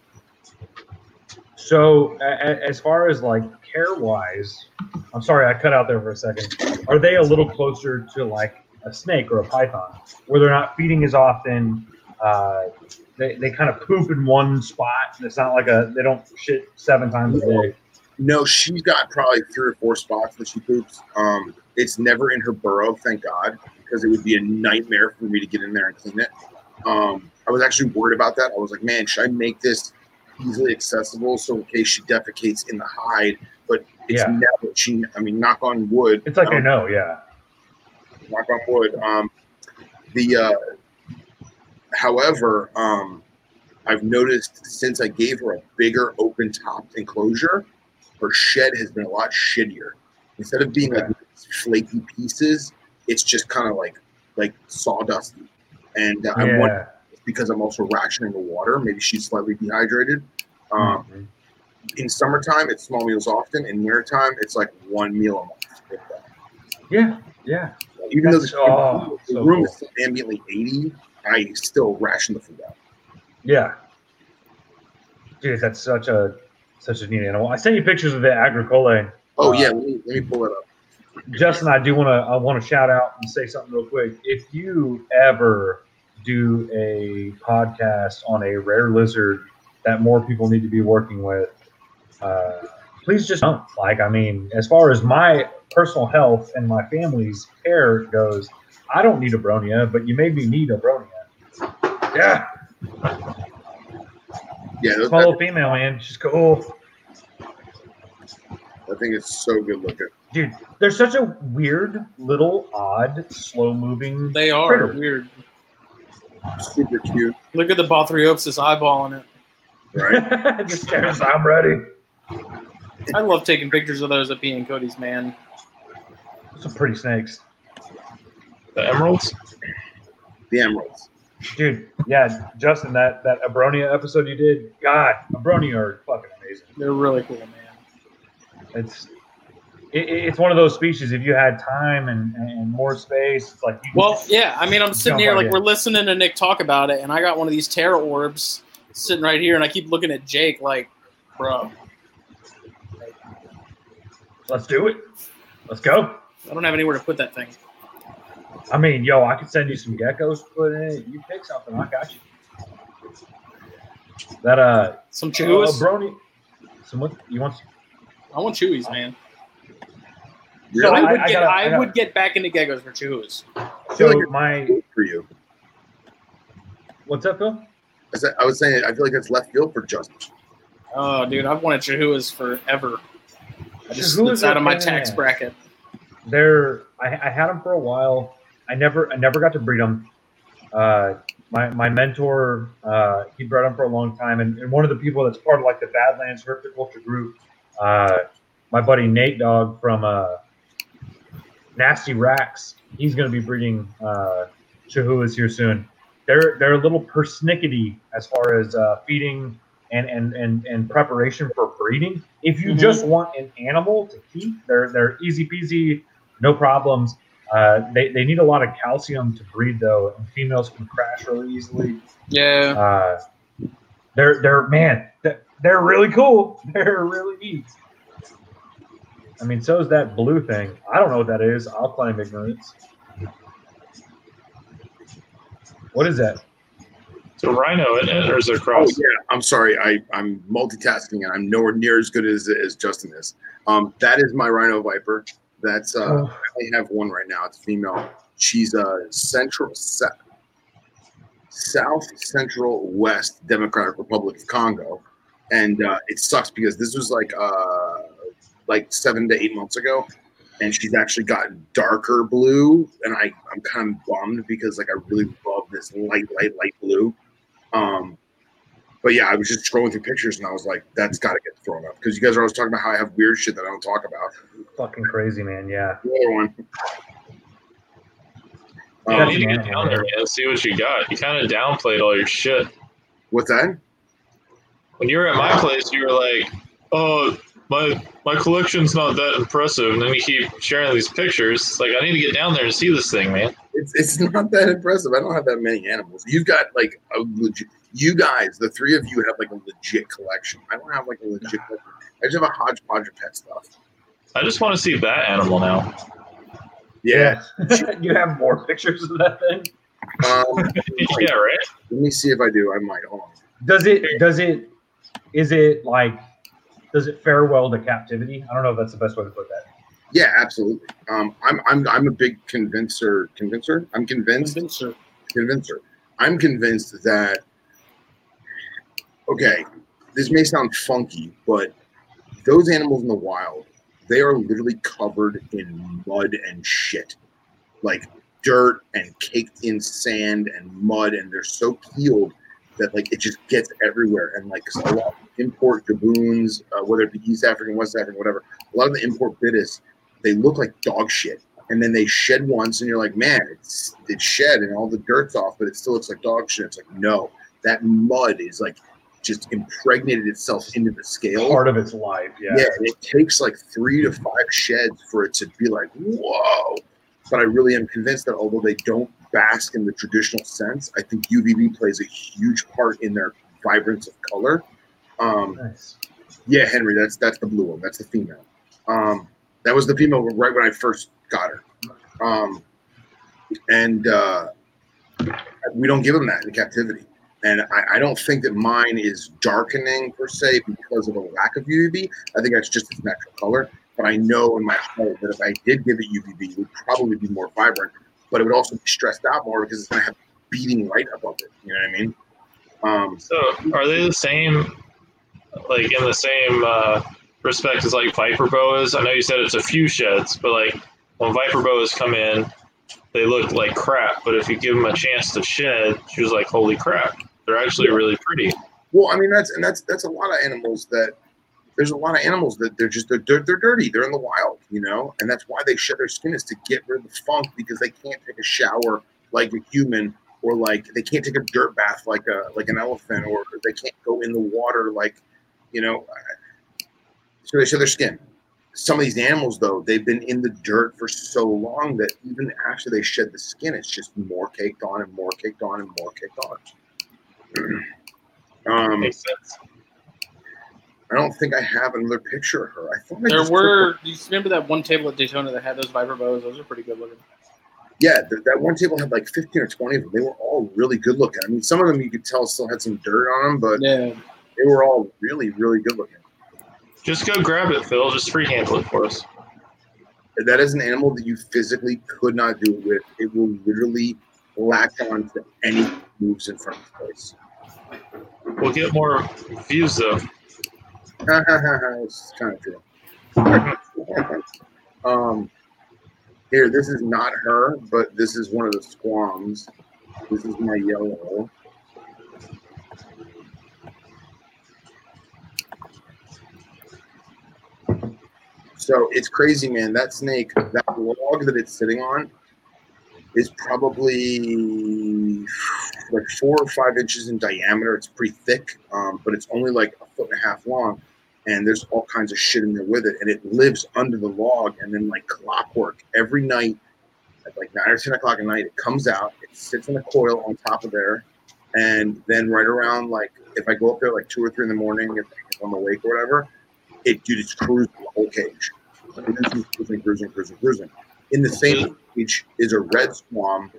So, as far as like care wise, I'm sorry I cut out there for a second. Are they a little closer to like a snake or a python, where they're not feeding as often? Uh, they, they kind of poop in one spot. And it's not like a they don't shit seven times a day. No, she's got probably three or four spots that she poops. Um, it's never in her burrow, thank God, because it would be a nightmare for me to get in there and clean it. Um, I was actually worried about that. I was like, man, should I make this easily accessible so in case she defecates in the hide? But it's Yeah. never. She, I mean, knock on wood. It's like I um, know, yeah. knock on wood. Um, the uh, however, um, I've noticed since I gave her a bigger open top enclosure, her shed has been a lot shittier. Instead of being like flaky pieces, it's just kind of like like sawdusty. And uh, I'm wondering because I'm also rationing the water. Maybe she's slightly dehydrated. Um, Mhm. in summertime, it's small meals often. In wintertime, it's like one meal a month. Yeah, yeah. Even though the, oh, the so room cool. is ambiently 80, I still ration the food out. Yeah. Dude, that's such a such a neat animal. I sent you pictures of the agricole. Oh Uh, yeah, let me, let me pull it up. Justin, I do want to I want to shout out and say something real quick. If you ever do a podcast on a rare lizard that more people need to be working with, uh, please just don't. Like, I mean, as far as my personal health and my family's care goes, I don't need a bronia, eh, but you made me need a bronia. Eh. Yeah, Yeah, those, small little female man, she's cool. I think it's so good looking. Dude, they're such a weird, little, odd, slow moving. They are Critter. weird. Super cute, Look at the Bothriopsis eyeballing it. right? Just stares, I'm ready. I love taking pictures of those at P and Cody's man. Some pretty snakes. The emeralds? the emeralds. Dude, yeah, Justin, that that Abronia episode you did, God, Abronia are fucking amazing. They're really cool, man. It's it, it's one of those species. If you had time and, and more space, it's like you Well, yeah. I mean, I'm sitting here like in. we're listening to Nick talk about it, and I got one of these Terra orbs sitting right here, and I keep looking at Jake like, bro, let's do it. Let's go. I don't have anywhere to put that thing. I mean, yo, I could send you some geckos to put in. You pick something, I got you. That uh, Some uh Brony. Some what you want? I want Chewies, man. Really? I I- would I get. gotta- I, I gotta- would get back into geckos for chewies. I feel So like my for you. what's up, Phil? I, said, I was saying, I feel like it's left field for Justin. Oh, dude, I've wanted Chahouas forever. I just Chahouas it's out of my pain in the tax bracket. They're I, I had them for a while. I never I never got to breed them. Uh, my my mentor uh, he bred them for a long time, and, and one of the people that's part of like the Badlands Herpetoculture group, uh, my buddy Nate Dog from uh, Nasty Racks. He's going to be breeding uh, Chahouas here soon. They're they're a little persnickety as far as uh, feeding and, and and and preparation for breeding. If you Mhm. just want an animal to keep, they're they're easy peasy, no problems. Uh, they, they need a lot of calcium to breed though, and females can crash really easily. Yeah. Uh, they're they're man, they're, they're really cool. They're really neat. I mean, so is that blue thing. I don't know what that is. I'll claim ignorance. What is that? It's a rhino, isn't it? Or is it a Oh cross? yeah, I'm sorry. I I'm multitasking and I'm nowhere near as good as as Justin is. Um, that is my rhino viper. That's uh, Oh. I have one right now. It's female. She's a central se- South Central West Democratic Republic of Congo, and uh, it sucks because this was like uh like seven to eight months ago, and she's actually gotten darker blue, and I I'm kind of bummed because like I really love this light light light blue. Um, but yeah, I was just scrolling through pictures and I was like, that's got to get thrown up because you guys are always talking about how I have weird shit that I don't talk about. Fucking crazy, man. Yeah. The. You need to get down there, man, and see what you got. You kind of downplayed all your shit. what's that? When you were at my place, you were like, "Oh, my my collection's not that impressive," and then you keep sharing these pictures. It's like I need to get down there and see this thing, man. It's, it's not that impressive. I don't have that many animals. You've got like a legit. You guys, the three of you, have like a legit collection. I don't have like a legit. collection. I just have a hodgepodge of pet stuff. I just want to see that animal now. Yeah. you have more pictures of that thing? Um, yeah, right. let me see if I do. I might. Hold on. Does it does it is it like does it fare well to captivity? I don't know if that's the best way to put that. Yeah, absolutely. Um, I'm I'm I'm a big convincer. Convincer. I'm convinced. Convincer. convincer. I'm convinced that okay, this may sound funky, but those animals in the wild, they are literally covered in mud and shit. Like dirt and caked in sand and mud, and they're so peeled that like it just gets everywhere. And like a lot of import gaboons, uh, whether it be East African, West African, whatever, a lot of the import bittis, they look like dog shit and then they shed once and you're like man it's it's shed and all the dirt's off but it still looks like dog shit it's like no that mud is like just impregnated itself into the scale Part of its life, yeah. yeah and it takes like three to five sheds for it to be like whoa but i really am convinced that although they don't bask in the traditional sense i think uvb plays a huge part in their vibrance of color um, Nice. yeah, Henry, that's that's the blue one. That's the female. Um, that was the female right when I first got her. Um, and uh, we don't give them that in captivity. And I, I don't think that mine is darkening per se because of a lack of UVB. I think that's just its natural color. But I know in my heart that if I did give it UVB, it would probably be more vibrant. But it would also be stressed out more because it's going to have beating light above it. You know what I mean? Um, So, are they the same, like in the same uh, respect as like viper boas? I know you said it's a few sheds, but like when viper boas come in, they look like crap. But if you give them a chance to shed, she was like, "Holy crap! They're actually really pretty." Well, I mean that's and that's that's a lot of animals that there's a lot of animals that they're just they're, they're, they're dirty. They're in the wild, you know, and that's why they shed their skin is to get rid of the funk because they can't take a shower like a human or like they can't take a dirt bath like a like an elephant or they can't go in the water like you know. So they shed their skin. Some of these animals, though, they've been in the dirt for so long that even after they shed the skin, it's just more caked on and more caked on and more caked on. um, Makes sense. I don't think I have another picture of her. I thought I There just were. Do you remember that one table at Daytona that had those viper boas? Those are pretty good looking. Yeah, th- that one table had like 15 or 20 of them. They were all really good looking. I mean, some of them you could tell still had some dirt on them, but Yeah. they were all really, really good looking. Just go grab it, Phil. Just free handle it for us. That is an animal that you physically could not do it with. It will literally latch on to any moves in front of its face. We'll get more views though. it's kind of true. um, here, this is not her, but this is one of the squams. This is my yellow. So it's crazy, man. That snake, that log that it's sitting on, is probably like four or five inches in diameter. It's pretty thick, um, but it's only like a foot and a half long. And there's all kinds of shit in there with it. And it lives under the log. And then, like clockwork, every night at like nine or ten o'clock at night. It comes out, it sits in a coil on top of there, and then right around like if I go up there like two or three in the morning, if I'm awake or whatever, it dude, it's cruising the whole cage, cruising, cruising, cruising, cruising, cruising. In the same cage is a red swam,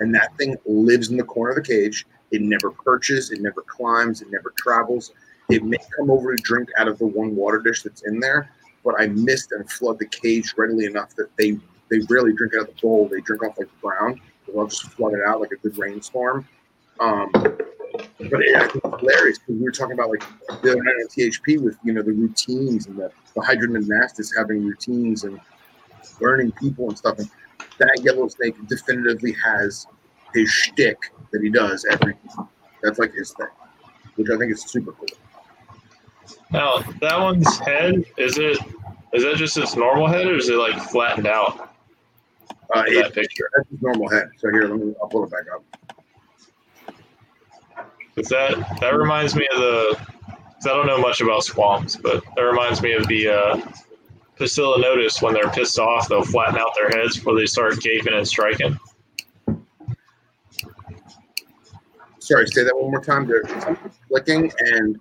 and that thing lives in the corner of the cage. It never perches, it never climbs, it never travels. It may come over to drink out of the one water dish that's in there, but I mist and flood the cage readily enough that they they rarely drink out of the bowl. They drink off like the ground. I'll just flood it out like a good rainstorm. Um, but yeah, it's hilarious because we were talking about like the other night on THP with you know the routines and the, the Hydrodynastes having routines and learning people and stuff. And that yellow snake definitively has his shtick that he does every. That's like his thing, which I think is super cool. Now that one's head is it? Is that just its normal head, or is it like flattened out? Uh, it, that picture. that's his normal head. So here, let me. I'll pull it back up. 'Cause that that reminds me of the. 'cause I don't know much about swamps, but that reminds me of the uh, Notice when they're pissed off, they'll flatten out their heads before they start gaping and striking. Sorry, say that one more time. Something clicking and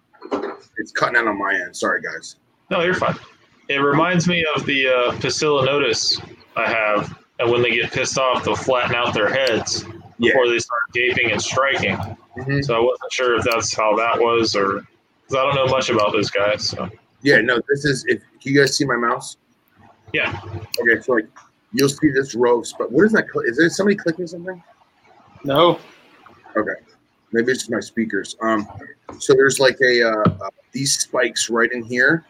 it's cutting out on my end. Sorry, guys. No, you're fine. It reminds me of the uh, Notice I have, and when they get pissed off, they'll flatten out their heads Yeah. before they start gaping and striking. Mhm. So I wasn't sure if that's how that was, or because I don't know much about those guys. So Yeah, no, this is if can you guys see my mouse? yeah, Okay, so like you'll see this row but what is that is there somebody clicking something? No. Okay. Maybe it's my speakers. Um, so there's like a uh, uh, these spikes right in here.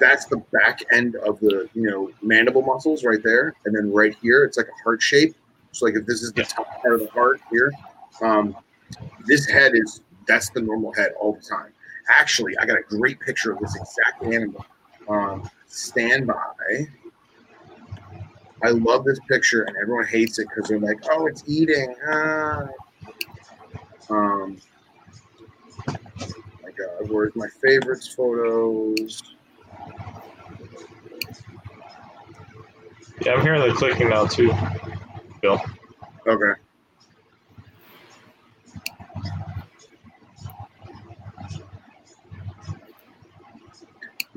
That's the back end of the you know mandible muscles right there, and then right here it's like a heart shape. So like if this is the Yeah. top part of the heart here, um, this head is that's the normal head all the time. Actually, I got a great picture of this exact animal. Um, stand by. I love this picture, and everyone hates it because they're like, "Oh, it's eating." Ah. Um, my God, where's my favorites photos? yeah, I'm hearing the clicking now too. Bill, Okay.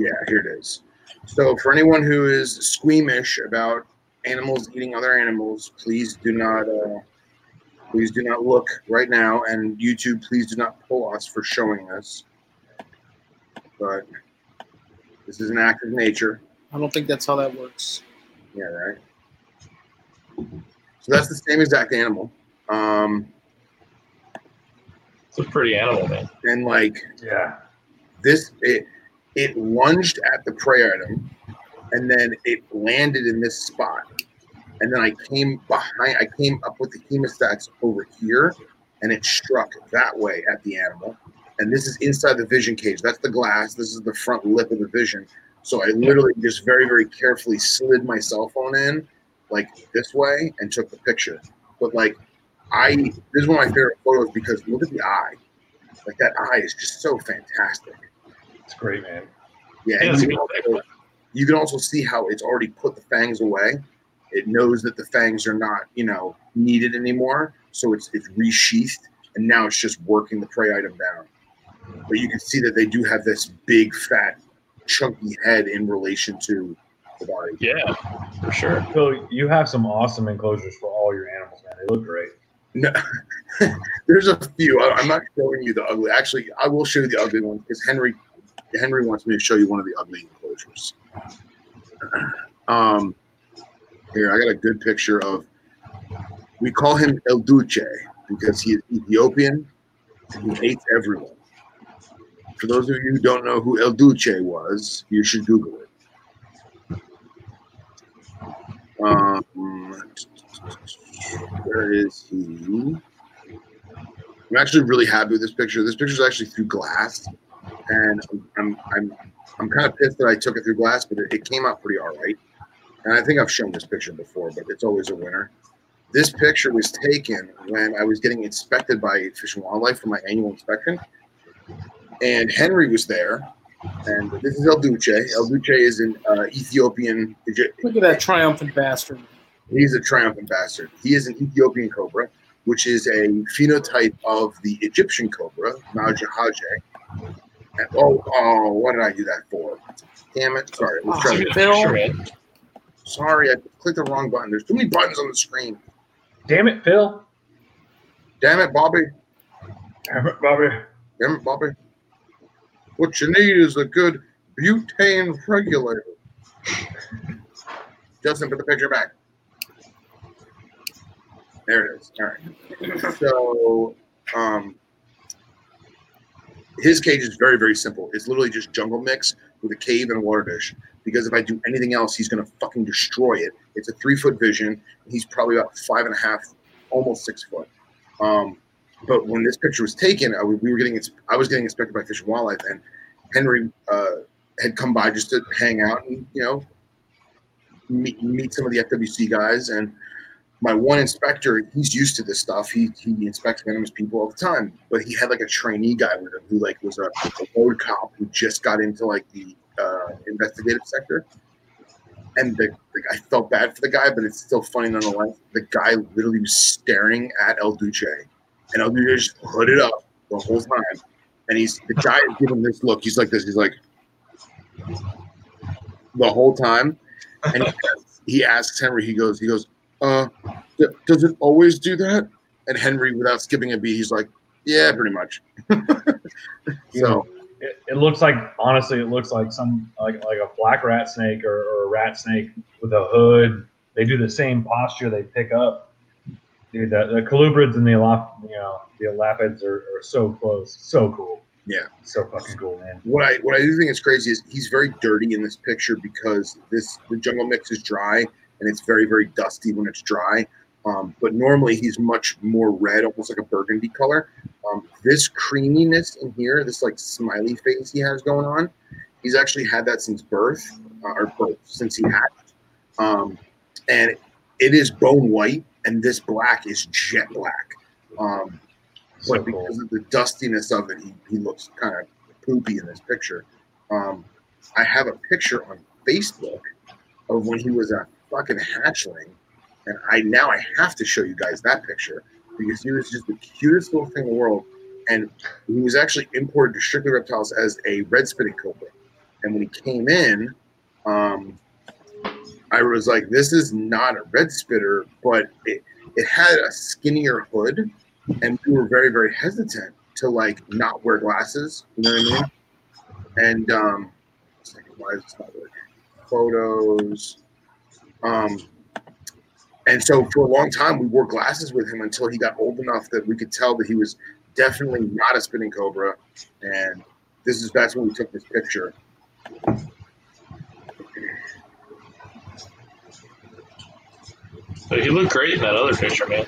Yeah, here it is. So, for anyone who is squeamish about animals eating other animals, please do not, uh, please do not look right now. And YouTube, please do not pull us for showing this. But this is an act of nature. I don't think that's how that works. Yeah, right. So that's the same exact animal. Um, it's a pretty animal, man. and like Yeah. this, it it lunged at the prey item, and then it landed in this spot. And then I came behind. I came up with the hemostats over here, and it struck that way at the animal. And this is inside the vision cage. That's the glass. This is the front lip of the vision. So I literally just very, very carefully slid my cell phone in, like this way, and took the picture. But like, I this is one of my favorite photos because look at the eye. Like that eye is just so fantastic. It's great, man. Yeah, Yeah, you, can also, you can also see how it's already put the fangs away. It knows that the fangs are not, you know, needed anymore, so it's it's resheathed, and now it's just working the prey item down. But you can see that they do have this big, fat, chunky head in relation to the body. Yeah, for sure. Phil, you have some awesome enclosures for all your animals, man. They look great. No, there's a few. I, I'm not showing you the ugly. Actually, I will show you the ugly one because Henry Henry wants me to show you one of the ugly enclosures. Um, here I got a good picture of. We call him El Duce because he is Ethiopian and he hates everyone. For those of you who don't know who El Duce was, you should Google it. Um, where is he? I'm actually really happy with this picture. This picture is actually through glass, and I'm I'm I'm kind of pissed that I took it through glass, but it, it came out pretty all right. And I think I've shown this picture before, but it's always a winner. This picture was taken when I was getting inspected by Fish and Wildlife for my annual inspection, and Henry was there. And this is El Duce. El Duce is an uh, Ethiopian. Look at that triumphant bastard. He's a triumphant bastard. He is an Ethiopian cobra, which is a phenotype of the Egyptian cobra, Naja haje. And- Oh, oh, what did I do that for? Damn it! Sorry, let's try Oh, again. Phil. Sorry, I clicked the wrong button. There's too many buttons on the screen. Damn it, Phil. Damn it, Bobby. Damn it, Bobby. Damn it, Bobby. What you need is a good butane regulator. Justin, put the picture back. There it is. All right. So, um, his cage is very, very simple. It's literally just jungle mix with a cave and a water dish. Because if I do anything else, he's going to fucking destroy it. It's a three foot vision. He's probably about five and a half, almost six foot. Um, but when this picture was taken, I, we were getting I was getting inspected by Fish and Wildlife, and Henry uh, had come by just to hang out and you know meet, meet some of the FWC guys. And my one inspector, he's used to this stuff. He he inspects venomous people all the time. But he had like a trainee guy with him who like was a, a road cop who just got into like the uh, investigative sector. And the, the, I felt bad for the guy, but it's still funny nonetheless. The guy literally was staring at El Duce, and El Duce just hooded up the whole time. And he's the guy is giving this look. He's like this. He's like the whole time. And he, asks- he asks Henry. He goes. He goes. Uh, does it always do that? And Henry, without skipping a beat, he's like, Yeah, pretty much. so It, it looks like honestly, it looks like some like like a black rat snake or, or a rat snake with a hood. They do the same posture. They pick up. Dude, the, the colubrids and the elap, you know, the elapids are, are so close. So cool. Yeah. So fucking cool, man. what I what I do think is crazy is he's very dirty in this picture because this the jungle mix is dry and it's very very dusty when it's dry. Um, but normally he's much more red, almost like a burgundy color. Um, this creaminess in here, this like smiley face he has going on, he's actually had that since birth, uh, or birth, since he hatched. Um, and it is bone white, and this black is jet black. Um, So but cool. because of the dustiness of it, he, he looks kind of poopy in this picture. Um, I have a picture on Facebook of when he was a fucking hatchling, and I now I have to show you guys that picture because he was just the cutest little thing in the world, and he was actually imported to Strictly Reptiles as a red spitting cobra, and when he came in, um, I was like, this is not a red spitter, but it, it had a skinnier hood and we were very very hesitant to like not wear glasses you know what i mean? And um why is this not working? Photos um and so for a long time we wore glasses with him until he got old enough that we could tell that he was definitely not a spitting cobra. And this is that's when we took this picture. But he looked great in that other picture, man.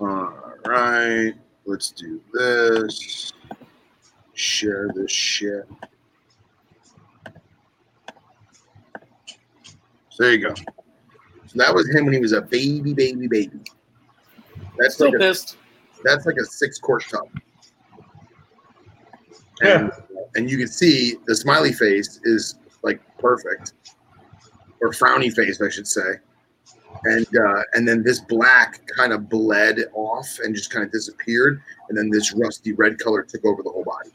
all right let's do this. Share this shit So there you go. So that was him when he was a baby, baby, baby. That's Still like a, pissed. that's like a six quart tub. And, and you can see the smiley face is like perfect, or frowny face, I should say. And uh, and then this black kind of bled off and just kind of disappeared, and then this rusty red color took over the whole body.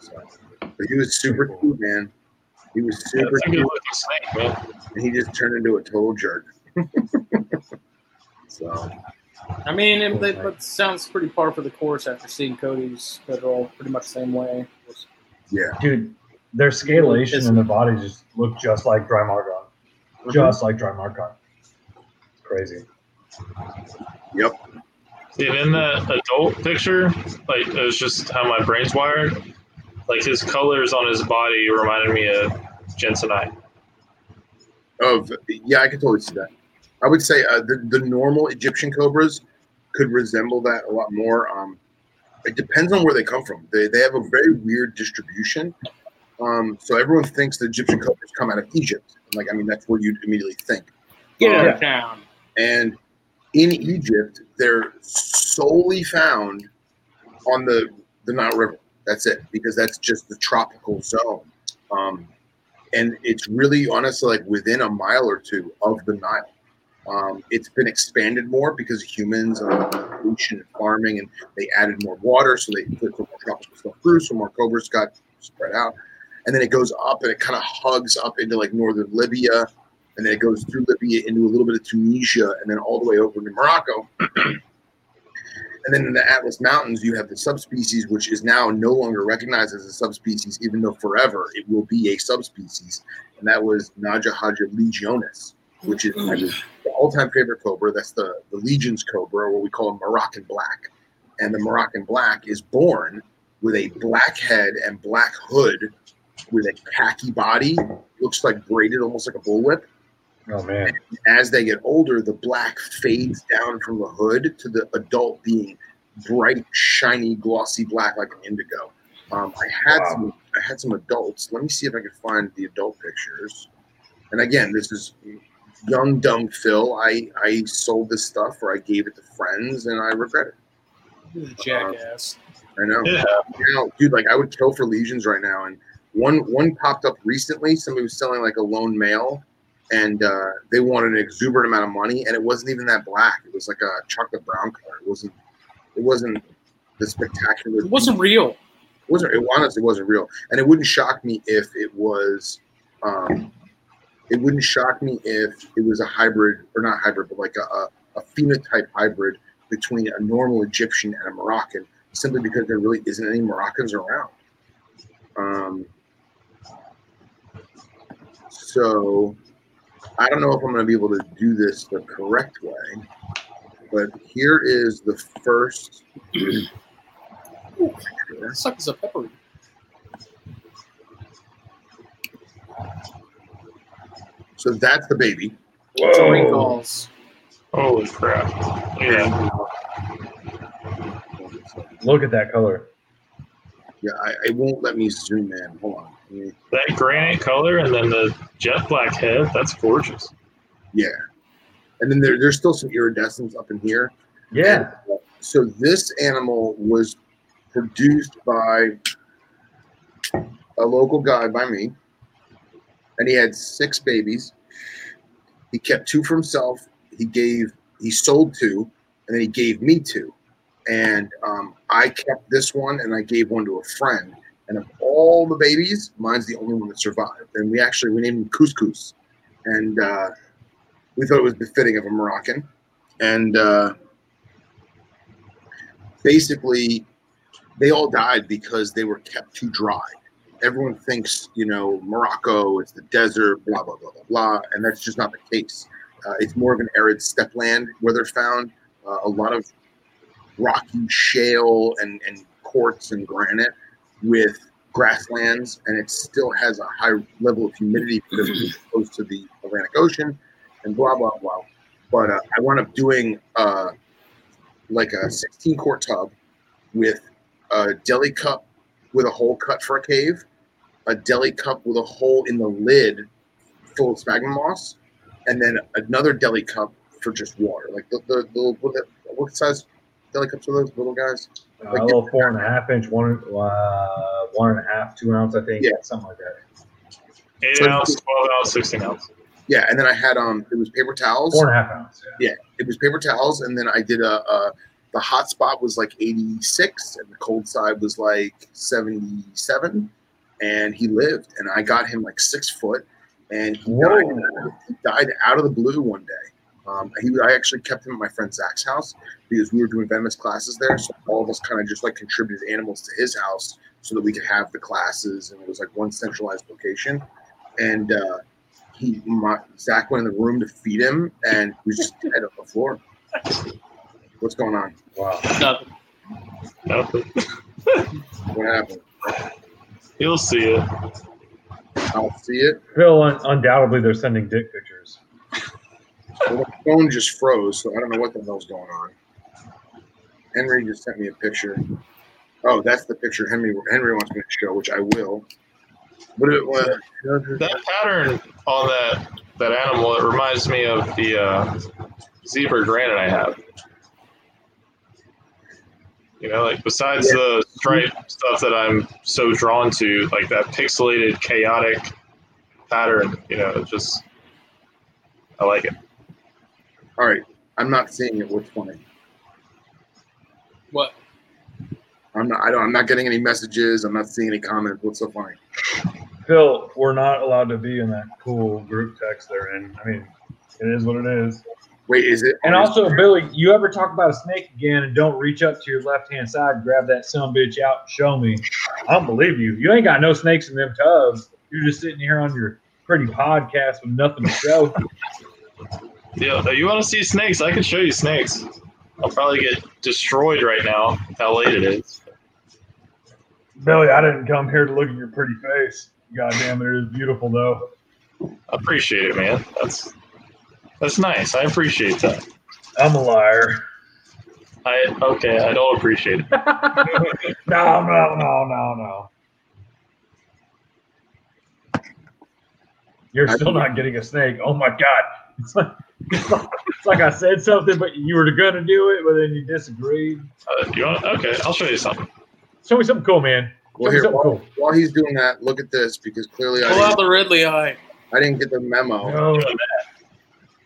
So, but he was super cute, man. He was super That's a good cute snake, and he just turned into a total jerk. so I mean, it, that, that sounds pretty par for the course after seeing Cody's that are all pretty much the same way. yeah, Dude, their scalation and their bodies just look just like Drymarchon. Mm-hmm. Just like Drymarchon. It's crazy. yep, See, and in that adult picture, like it was just how my brain's wired. Like his colors on his body reminded me of Jensenite. of yeah, I can totally see that. I would say uh, the the normal Egyptian cobras could resemble that a lot more. Um, it depends on where they come from. They they have a very weird distribution. Um, so everyone thinks the Egyptian cobras come out of Egypt. Like I mean, that's where you'd immediately think. Get Um, out of town. And in Egypt, they're solely found on the, the Nile River. That's it, because that's just the tropical zone. Um, and it's really honestly like within a mile or two of the Nile. Um, it's been expanded more because humans and pollution and farming, and they added more water, so they put more tropical stuff through, so more cobras got spread out. And then it goes up and it kind of hugs up into like northern Libya, and then it goes through Libya into a little bit of Tunisia, and then all the way over to Morocco. and then in the Atlas Mountains, you have the subspecies, which is now no longer recognized as a subspecies, even though forever it will be a subspecies, and that was Naja haje legionis, which is my all-time favorite cobra. That's the the Legion's cobra, what we call a Moroccan black. And the Moroccan black is born with a black head and black hood, with a khaki body, looks like braided, almost like a bullwhip. Oh man. As they get older, the black fades down from the hood to the adult being bright, shiny, glossy black like an indigo. Um, I had Wow. some. I had some adults. Let me see if I can find the adult pictures. And again, this is young dumb Phil. I I sold this stuff or I gave it to friends, and I regret it. He's a jackass. I know. Yeah. Now, dude, like I would kill for legions right now. And one one popped up recently. Somebody was selling like a lone male, and uh, they wanted an exuberant amount of money, and it wasn't even that black. It was like a chocolate brown color. It wasn't. It wasn't the spectacular. It wasn't real. It wasn't. It honestly wasn't real, and it wouldn't shock me if it was. Um, it wouldn't shock me if it was a hybrid or not hybrid, but like a, a, a phenotype hybrid between a normal Egyptian and a Moroccan, simply because there really isn't any Moroccans around. Um, so I don't know if I'm going to be able to do this the correct way, but here is the first. picture. Suckers a peppery. So that's the baby. Three Whoa. calls. Holy crap. Yeah. Look at that color. Yeah, I, it won't let me zoom in. Hold on. That granite color and then the jet black head, that's gorgeous. Yeah. And then there, there's still some iridescence up in here. Yeah. So this animal was produced by a local guy by me, and he had six babies. He kept two for himself. He gave, he sold two, and then he gave me two. And um, I kept this one, and I gave one to a friend. And of all the babies, mine's the only one that survived. And we actually we named him Couscous, and uh, we thought it was befitting of a Moroccan. And uh, basically they all died because they were kept too dry. Everyone thinks, you know, Morocco, it's the desert, blah, blah, blah, blah, blah. And that's just not the case. Uh, it's more of an arid steppe land where they're found. Uh, a lot of rocky shale and, and quartz and granite with grasslands. And it still has a high level of humidity because it's close to the Atlantic Ocean and blah, blah, blah. But uh, I wound up doing uh, like a 16 quart tub with a deli cup with a hole cut for a cave, a deli cup with a hole in the lid full of sphagnum moss, and then another deli cup for just water. Like the, the, the what, the, what size deli cups are those little guys? Uh, a little four and a half inch, one, uh, one and a half, two ounce, I think. Yeah. Something like that. Eight So- ounce, 12 ounce, 16 ounce. Yeah, and then I had um it was paper towels. Four and a half ounce. Yeah. Yeah, it was paper towels, and then I did a, a the hot spot was like 86, and the cold side was like 77, and he lived, and I got him like six foot, and he died, he died out of the blue one day. Um, he, I actually kept him at my friend Zach's house because we were doing venomous classes there, so all of us kind of just like contributed animals to his house so that we could have the classes, and it was like one centralized location, and. uh he my, Zach went in the room to feed him, and he was just dead on the floor. What's going on? Wow. Nothing. Nothing. What happened? You'll see it. I'll see it. Phil, un- undoubtedly, they're sending dick pictures. Well, the phone just froze, so I don't know what the hell's going on. Henry just sent me a picture. Oh, that's the picture Henry Henry wants me to show, which I will. What it was? That pattern on that that animal, it reminds me of the uh, zebra granite I have. You know, like besides Yeah. the stripe stuff that I'm so drawn to, like that pixelated, chaotic pattern. You know, just I like it. All right, I'm not seeing it. What's funny? What? I'm not. I don't. I'm not getting any messages. I'm not seeing any comments. What's so funny? Phil, we're not allowed to be in that cool group text they're in. I mean, it is what it is. Wait, is it? And also, Billy, you ever talk about a snake again and don't reach up to your left hand side, grab that son bitch out, and show me? I don't believe you. You ain't got no snakes in them tubs. You're just sitting here on your pretty podcast with nothing to show. Yeah, you want to see snakes? I can show you snakes. I'll probably get destroyed right now. How late it is. Billy, I didn't come here to look at your pretty face. God damn it, it is beautiful though. I appreciate it, man. That's that's nice. I appreciate that. I'm a liar. I okay. I don't appreciate it. no, no, no, no, no. You're still not getting a snake. Oh my god. It's like, it's like, I said something, but you were gonna do it, but then you disagreed. Uh, you want? Okay, I'll show you something. Show me something cool, man. Well, Show me here, something while, cool. while he's doing that, look at this because clearly I Pull out the Ridley eye. I didn't get the memo. No.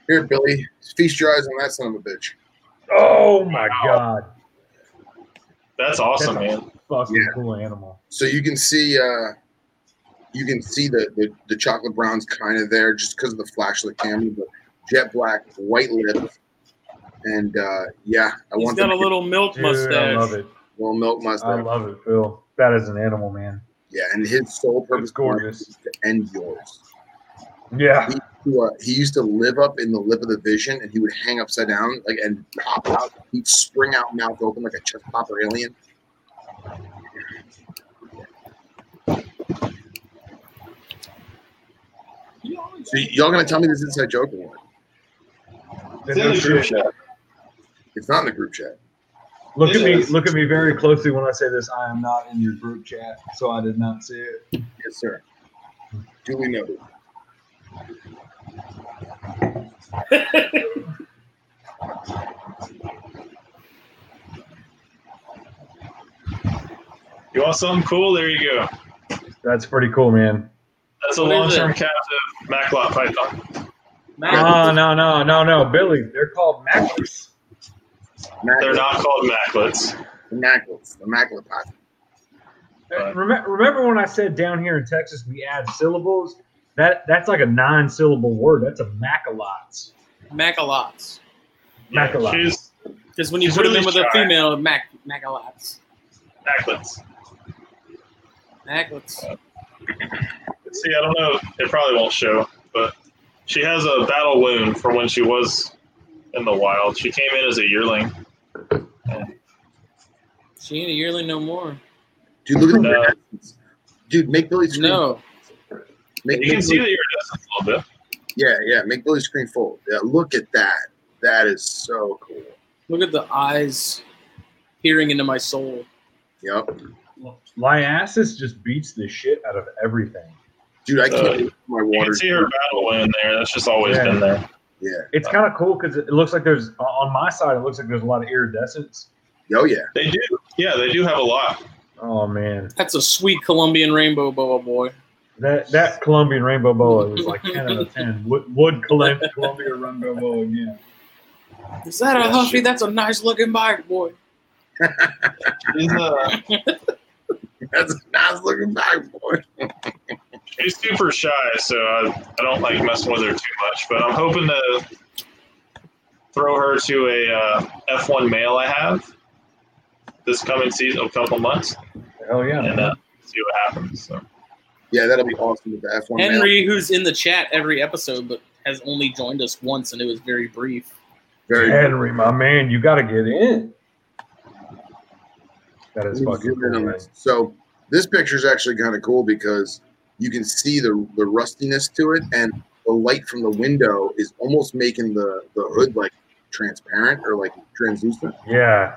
Here, Billy, feast your eyes on that son of a bitch. Oh my god. That's awesome, That's man. Fucking Yeah. cool animal. So you can see, uh, you can see the the, the chocolate brown's kind of there just because of the flash of the camera, but jet black, white lips, and uh, yeah, I He's want got a to get little milk Dude, I mustache. love it. little milk mustache. I love it, Phil. That is an animal, man. Yeah, and his sole purpose It's gorgeous. is to end yours. Yeah. He, uh, he used to live up in the lip of the vision, and he would hang upside down, like and pop out. He'd spring out, mouth open like a chest popper alien. So y- y'all gonna tell me this inside joke or what? It's in the group chat. It's not in the group chat. Look It at me. Look at me very closely when I say this. I am not in your group chat, so I did not see it. Yes, sir. Duly noted. You want something cool? There you go. That's pretty cool, man. That's a What is long-term it? captive Maclot python. Mac- Oh no, no, no, no, Billy. They're called macklets. They're not called Maclets. Immaculate. Immaculate python. Uh, remember, remember when I said down here in Texas we add syllables? That that's like a nine-syllable word. That's a macalots. Macalots. Yeah, Macalots. she's Because when you put them in really with a female, Mac Macalots. Maclets. Macalots. See, I don't know. It probably won't show, but she has a battle wound from when she was in the wild. She came in as a yearling. She ain't a yearling no more. Dude, look at the No. iridescence. Dude, make Billy screen. No. Make, You can make see Billy- the iridescence a little bit. Yeah, yeah. Make Billy screen full. Yeah, look at that. That is so cool. Look at the eyes peering into my soul. Yep. Liasis just beats the shit out of everything. Dude, I can't Uh, wait for my You can see her battle wound there. That's just always Yeah. been there. Yeah. It's kind of cool because it looks like there's on my side. It looks like there's a lot of iridescence. Oh, yeah. They do. Yeah, they do have a lot. Oh man, That's a sweet Colombian rainbow boa boy. that that Colombian rainbow boa is like ten out of ten. Would would Colum- Columbia rainbow boa again? Is that a Yeah, huffy? That's a nice looking bike, boy. Uh, That's a nice looking bike, boy. she's super shy, so I, I don't like messing with her too much. But I'm hoping to throw her to a uh, F1 male I have this coming season, a couple months, Hell yeah! and uh, see what happens. So. Yeah, that'll be awesome with the F1 male. Henry, who's in the chat every episode, but has only joined us once, and it was very brief. Very Henry, my man, you got to get in. That is fucking cool, on man. this. So this picture is actually kind of cool because you can see the the rustiness to it, and the light from the window is almost making the the hood like transparent or like translucent. Yeah.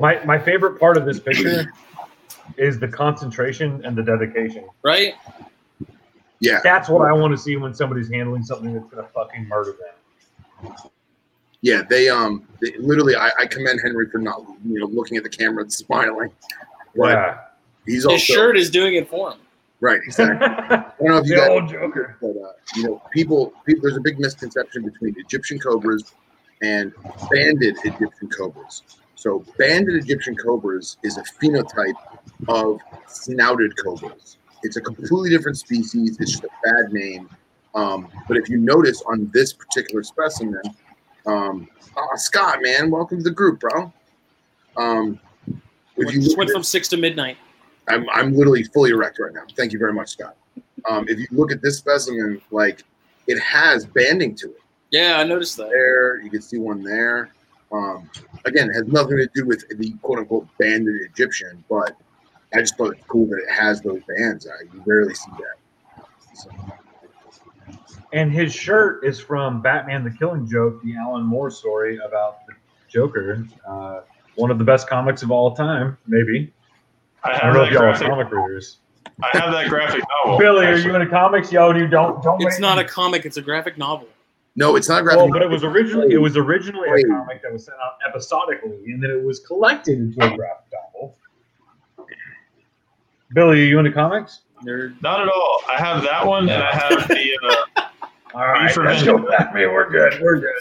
My my favorite part of this picture is the concentration and the dedication. Right? Yeah, That's what I want to see when somebody's handling something that's gonna fucking murder them. yeah. They um, they, literally, I, I commend Henry for not you know looking at the camera and smiling. But Yeah. He's His also shirt is doing it for him. Right, exactly. I don't know if you the guys old Joker. but uh, you know, people, people, there's a big misconception between Egyptian cobras and banded Egyptian cobras. So, banded Egyptian cobras is a phenotype of snouted cobras. It's a completely different species. It's just a bad name. Um, but if you notice on this particular specimen, um, oh, Scott, man, welcome to the group, bro. Um, if you Just went at from six to midnight. I'm, I'm literally fully erect right now. Thank you very much, Scott. Um, if you look at this specimen, like it has banding to it. Yeah, I noticed that. There, you can see one there. Um, again, it has nothing to do with the quote unquote banded Egyptian, but I just thought it's cool that it has those bands. I you rarely see that. So, And his shirt is from Batman: The Killing Joke, the Alan Moore story about the Joker. Uh, one of the best comics of all time, maybe. I I have don't know that if y'all are graphic. comic readers. I have that graphic novel. Billy, are actually. you into comics? Yo, you don't don't. It's not me- a comic; it's a graphic novel. no, it's not a graphic. Well, but it was originally it was originally Wait. a comic that was sent out episodically, and then it was collected into a graphic novel. Billy, are you into comics? Nerd. Not at all. I have that one, and I have the. Uh, All right, for let's go back. Me, we're good. We're good.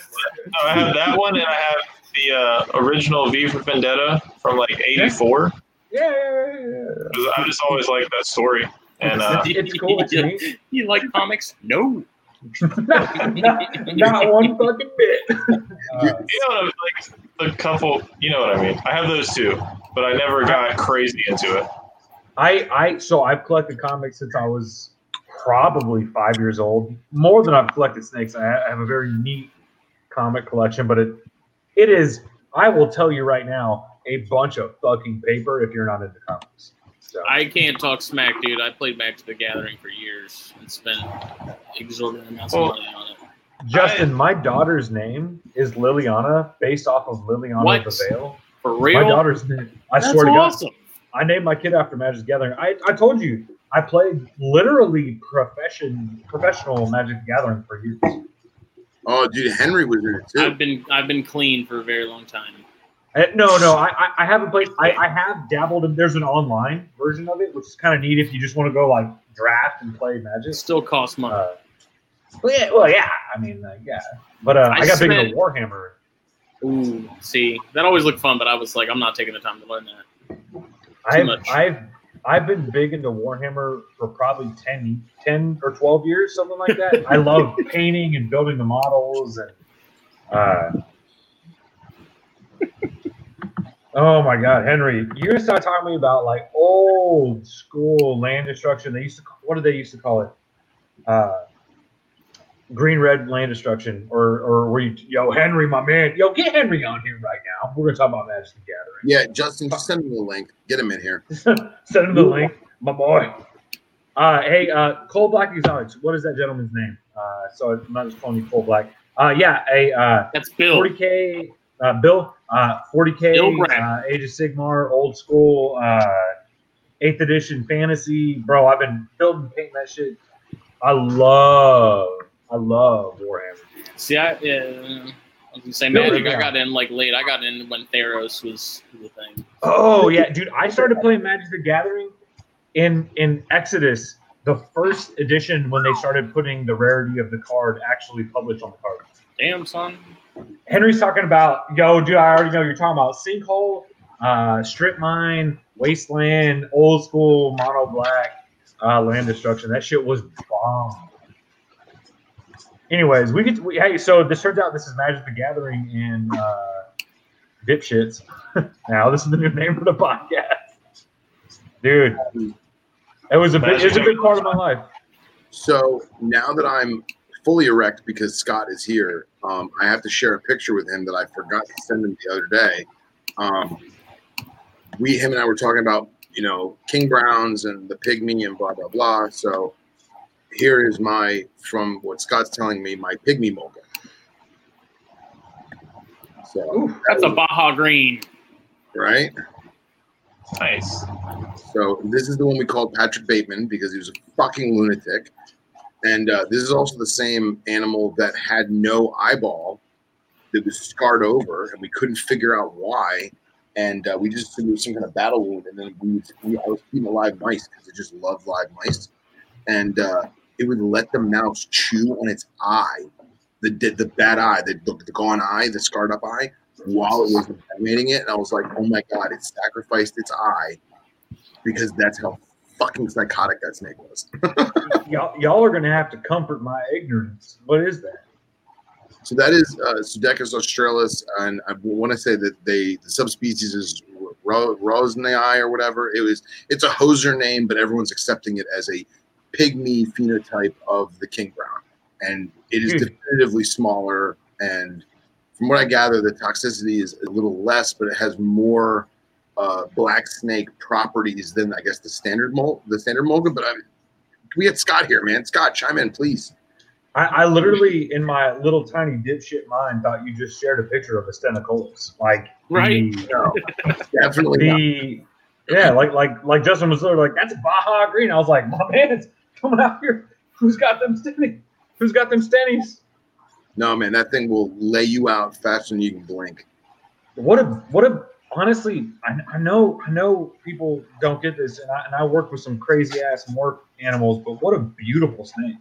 no, I have that one, and I have the uh, original V for Vendetta from like '84. Yeah, yeah, yeah, yeah. I just always like that story, and uh, It's cool. It's neat. You like comics? No. not, not, not one fucking bit. Uh, you know, what I'm- like the couple. You know what I mean. I have those two, but I never got crazy into it. I, I, so I've collected comics since I was probably five years old. More than I've collected snakes. I I have a very neat comic collection, but it, it is. I will tell you right now, a bunch of fucking paper if you're not into comics. So I can't talk smack, dude. I played Magic the Gathering for years and spent exorbitant amounts of money on it. Justin, my daughter's name is Liliana, based off of Liliana What? the Veil. For real? My daughter's name. I That's swear to God. I named my kid after Magic the Gathering. I, I told you I played literally profession professional Magic the Gathering for years. Oh, dude, Henry was in it too. I've been I've been clean for a very long time. Uh, no, no, I, I, haven't played. I, I have dabbled in. There's an online version of it, which is kind of neat if you just want to go like draft and play It Magic. still costs money. Uh, well, yeah, well, yeah. I mean, uh, yeah. But uh, I I, got big spent- into Warhammer. Ooh, see, that always looked fun, but I was like, I'm not taking the time to learn that. I've, much. I've I've been big into Warhammer for probably 10, 10 or twelve years, something like that. I love painting and building the models and. Uh, oh my God, Henry! You used to start talking to me about like old school land destruction. They used to what did they used to call it? Uh, green red land destruction, or or were you yo Henry, my man? Yo, get Henry on here right now. We're gonna talk about Magic the Gathering. yeah, Justin, just send him the link. Get him in here. Send him the link, my boy. Uh, hey, uh, Cole Black Exotics. What is that gentleman's name? Uh, so I'm not just calling you Cole Black. Uh, yeah, a uh, That's Bill. 40k uh, Bill, uh, 40k uh, Age of Sigmar, old school, uh, eighth edition fantasy, bro. I've been building, painting that shit. I love, I love Warhammer. See, I, yeah, I was gonna say Magic. I got in like late. I got in when Theros was the thing. Oh yeah, dude! I started playing Magic the Gathering in in Exodus, the first edition when they started putting the rarity of the card actually published on the card. Damn, son. Henry's talking about, yo, dude, I already know you're talking about sinkhole, uh, strip mine, wasteland, old school mono black uh, land destruction. That shit was bomb. Anyways, we get to, we, hey, so this turns out this is Magic the Gathering in uh, dipshits. now this is the new name for the podcast, dude. It was a big, it was a big part of my life. So now that I'm fully erect because Scott is here, um, I have to share a picture with him that I forgot to send him the other day. Um, we, him and I were talking about, you know, King Browns and the pygmy and blah blah blah. So here is my, from what Scott's telling me, my pygmy mocha. So That's a Baja Green. right. Nice. So this is the one we called Patrick Bateman because he was a fucking lunatic. And uh, this is also the same animal that had no eyeball that was scarred over, and we couldn't figure out why. and uh, we just assumed it was some kind of battle wound. And then we, would, we I was feeding live mice because I just love live mice, and uh, it would let the mouse chew on its eye, the the, the bad eye, the, the the gone eye, the scarred up eye, while it was animating it. And I was like, oh my god, it sacrificed its eye because that's how fucking psychotic that snake was. y'all, y'all are gonna have to comfort my ignorance. What is that? So that is uh, Pseudechis australis, and I want to say that they the subspecies is ro- rosnei or whatever. It was it's a hoser name, but everyone's accepting it as a pygmy phenotype of the king brown, and it is Hmm. definitively smaller. And from what I gather, the toxicity is a little less, but it has more uh, black snake properties than I guess the standard mold, the standard mulga. But I, we had Scott here, man. Scott, chime in, please. I, I literally, in my little tiny dipshit mind, thought you just shared a picture of a stenocolis. Like, Right. the- No, definitely the yeah, like like like Justin was literally like, that's Baja Green. I was like, my man, it's coming out here. Who's got them stennies? Who's got them stennies? No, man, that thing will lay you out faster than you can blink. What a what a honestly, I, I know I know people don't get this, and I, and I work with some crazy ass morph animals, but what a beautiful snake.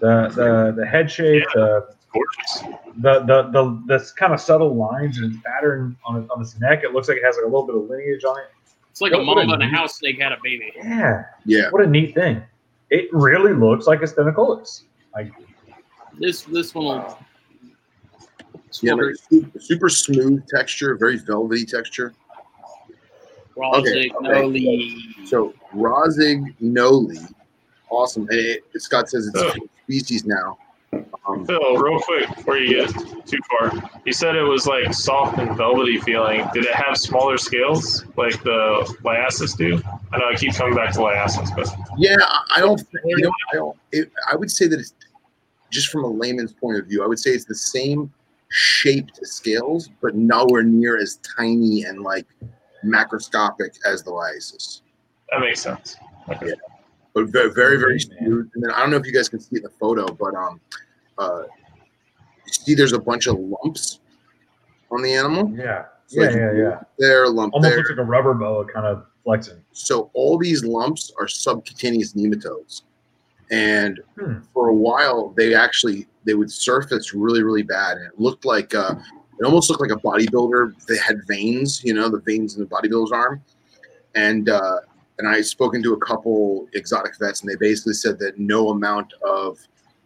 The the the head shape, the It's gorgeous. the the the this kind of subtle lines and pattern on on its neck. It looks like it has like a little bit of lineage on it. It's like a What- what a mama and a house snake had a baby. Yeah, Yeah, what a neat thing. It really looks like a stenocolis. Like This this one will. Yeah, like super, super smooth texture, very velvety texture. Rosic, okay. Noli. So rossignolii, awesome. And it, Scott says it's a species now. Um, Phil, real quick before you get too far, you said it was like soft and velvety feeling. Did it have smaller scales like the Liasis do? I know I keep coming back to Liasis, but yeah, I- I don't. You know, I don't. It, I would say that it's just from a layman's point of view. I would say it's the same shaped scales, but nowhere near as tiny and like macroscopic as the Liasis. that makes sense. Okay. but very, very, very smooth. And then I don't know if you guys can see it in the photo, but um, uh, you see there's a bunch of lumps on the animal. yeah, So yeah, like yeah, yeah. There, lump Almost there. looks like a rubber boa kind of flexing. So all these lumps are subcutaneous nematodes, and Hmm. for a while they actually they would surface really, really bad, and it looked like uh, it almost looked like a bodybuilder. They had veins, you know, the veins in the bodybuilder's arm, and uh, and I spoken to a couple exotic vets, and they basically said that no amount of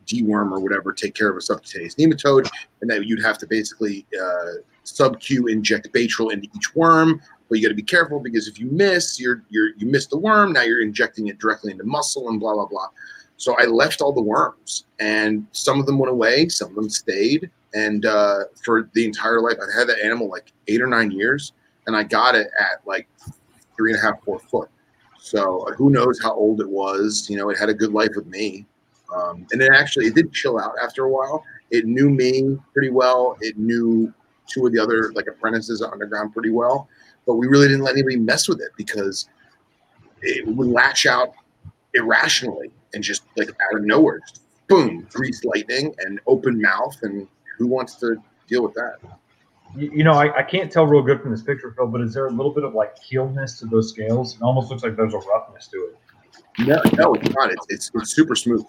deworm or whatever take care of a subcutaneous nematode, and that you'd have to basically uh, sub-Q inject Baytril into each worm. But you got to be careful because if you miss, you're you're you miss the worm. Now you're injecting it directly into muscle and blah blah blah. So I left all the worms, and some of them went away, some of them stayed, and uh, for the entire life, I had that animal like eight or nine years, and I got it at like three and a half, four foot. So uh, who knows how old it was? You know, it had a good life with me, um, and it actually it did chill out after a while. It knew me pretty well. It knew two of the other like apprentices underground pretty well, but we really didn't let anybody mess with it because it would latch out irrationally and just like out of nowhere, just boom, greased lightning and open mouth, and who wants to deal with that? You, you know, I, I can't tell real good from this picture, Phil, but is there a little bit of like keeledness to those scales? It almost looks like there's a roughness to it. No, no, it's not. It's it's, it's super smooth.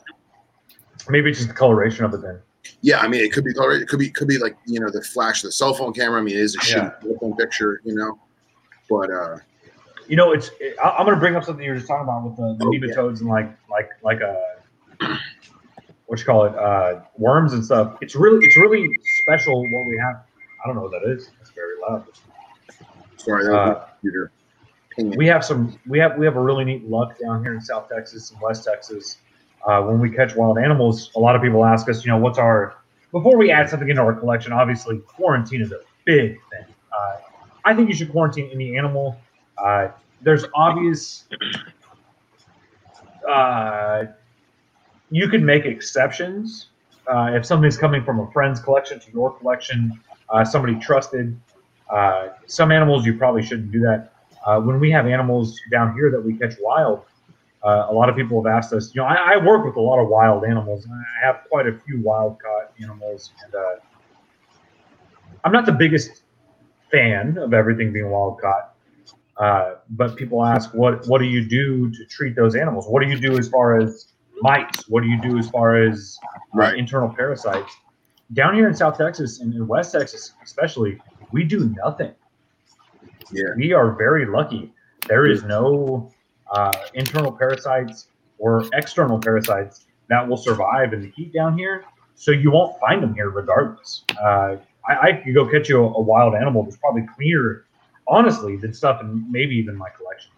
Maybe it's just the coloration of it then. Yeah, I mean, it could be color. It could be could be like you know the flash of the cell phone camera. I mean, it is a Yeah. shitty cell phone picture, you know. But uh, You know, it's. It, I, I'm going to bring up something you were just talking about with the, the Oh, yeah. nematodes and like like like uh, what you call it, uh, worms and stuff. It's really it's really special what we have. I don't know what that is. It's very loud. sorry, that was Uh, computer. We have some we have we have a really neat luck down here in South Texas and West Texas. Uh, when we catch wild animals, a lot of people ask us, you know, what's our before we add something into our collection. Obviously, quarantine is a big thing. Uh, I think you should quarantine any animal. Uh, there's obvious. Uh, you can make exceptions uh, if something's coming from a friend's collection to your collection, uh, somebody trusted. Uh, some animals you probably shouldn't do that. Uh, when we have animals down here that we catch wild, a lot of people have asked us. You know, I, I work with a lot of wild animals, and I have quite a few wild caught animals. And I'm not the biggest fan of everything being wild caught. Uh, but people ask, what what do you do to treat those animals? What do you do as far as mites? What do you do as far as Right. internal parasites? Down here in South Texas and in West Texas, especially, we do nothing. Yeah. We are very lucky. There is no uh, internal parasites or external parasites that will survive in the heat down here. So you won't find them here regardless. Uh, I, I could go catch you a, a wild animal that's probably cleaner, honestly, than stuff in maybe even my collection.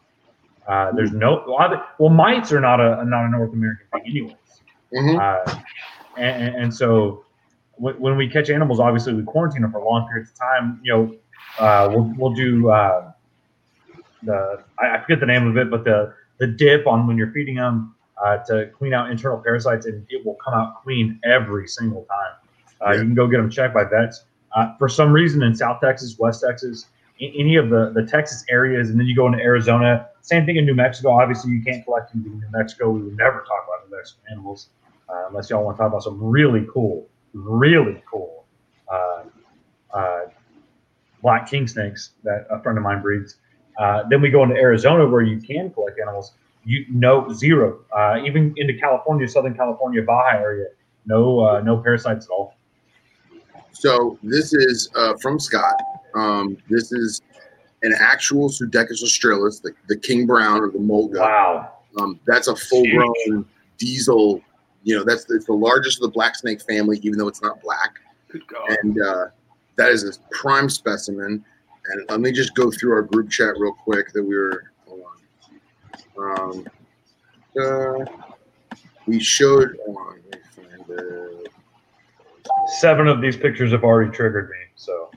Uh, there's no well, well, mites are not a not a North American thing, anyways. Mhm. Uh, and, and- and so when, when we catch animals, obviously we quarantine them for long periods of time. You know, uh, we'll, we'll do uh, the I, I forget the name of it, but the the dip on when you're feeding them uh, to clean out internal parasites, and it will come out clean every single time. Uh, Yeah. You can go get them checked by vets. Uh, for some reason, in South Texas, West Texas, any of the, the Texas areas, and then you go into Arizona. Same thing in New Mexico. Obviously, you can't collect anything in New Mexico. We would never talk about New Mexican animals uh, unless y'all want to talk about some really cool, really cool uh, uh, black king snakes that a friend of mine breeds. Uh, then we go into Arizona where you can collect animals. You no zero. Uh, even into California, Southern California, Baja area, no uh, no parasites at all. So this is uh, from Scott. Um, this is an actual Pseudechis australis, the, the king brown or the mulga. Wow. Um, that's a full-grown diesel. You know, that's it's the largest of the black snake family, even though it's not black. Good God. And uh, that is a prime specimen. And let me just go through our group chat real quick that we were. Hold on. Um, uh, we showed. Hold on, let me find it. Seven of these pictures have already triggered me. So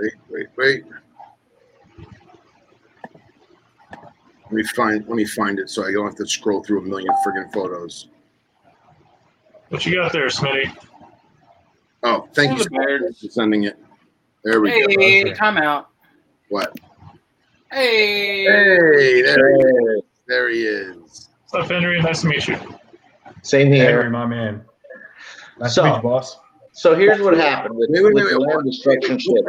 Wait, wait, wait. Let me find. Let me find it so I don't have to scroll through a million friggin' photos. What you got there, Smitty? Oh, thank you Hello, for sending it. There we go. Hey, time out. What? Hey. Hey, there he is. There he is. What's up, Henry? Nice to meet you. Same here. Henry, my man. Nice So- to meet you, boss. So here's what happened with, Wait, wait, with wait, the wait, land destruction ship.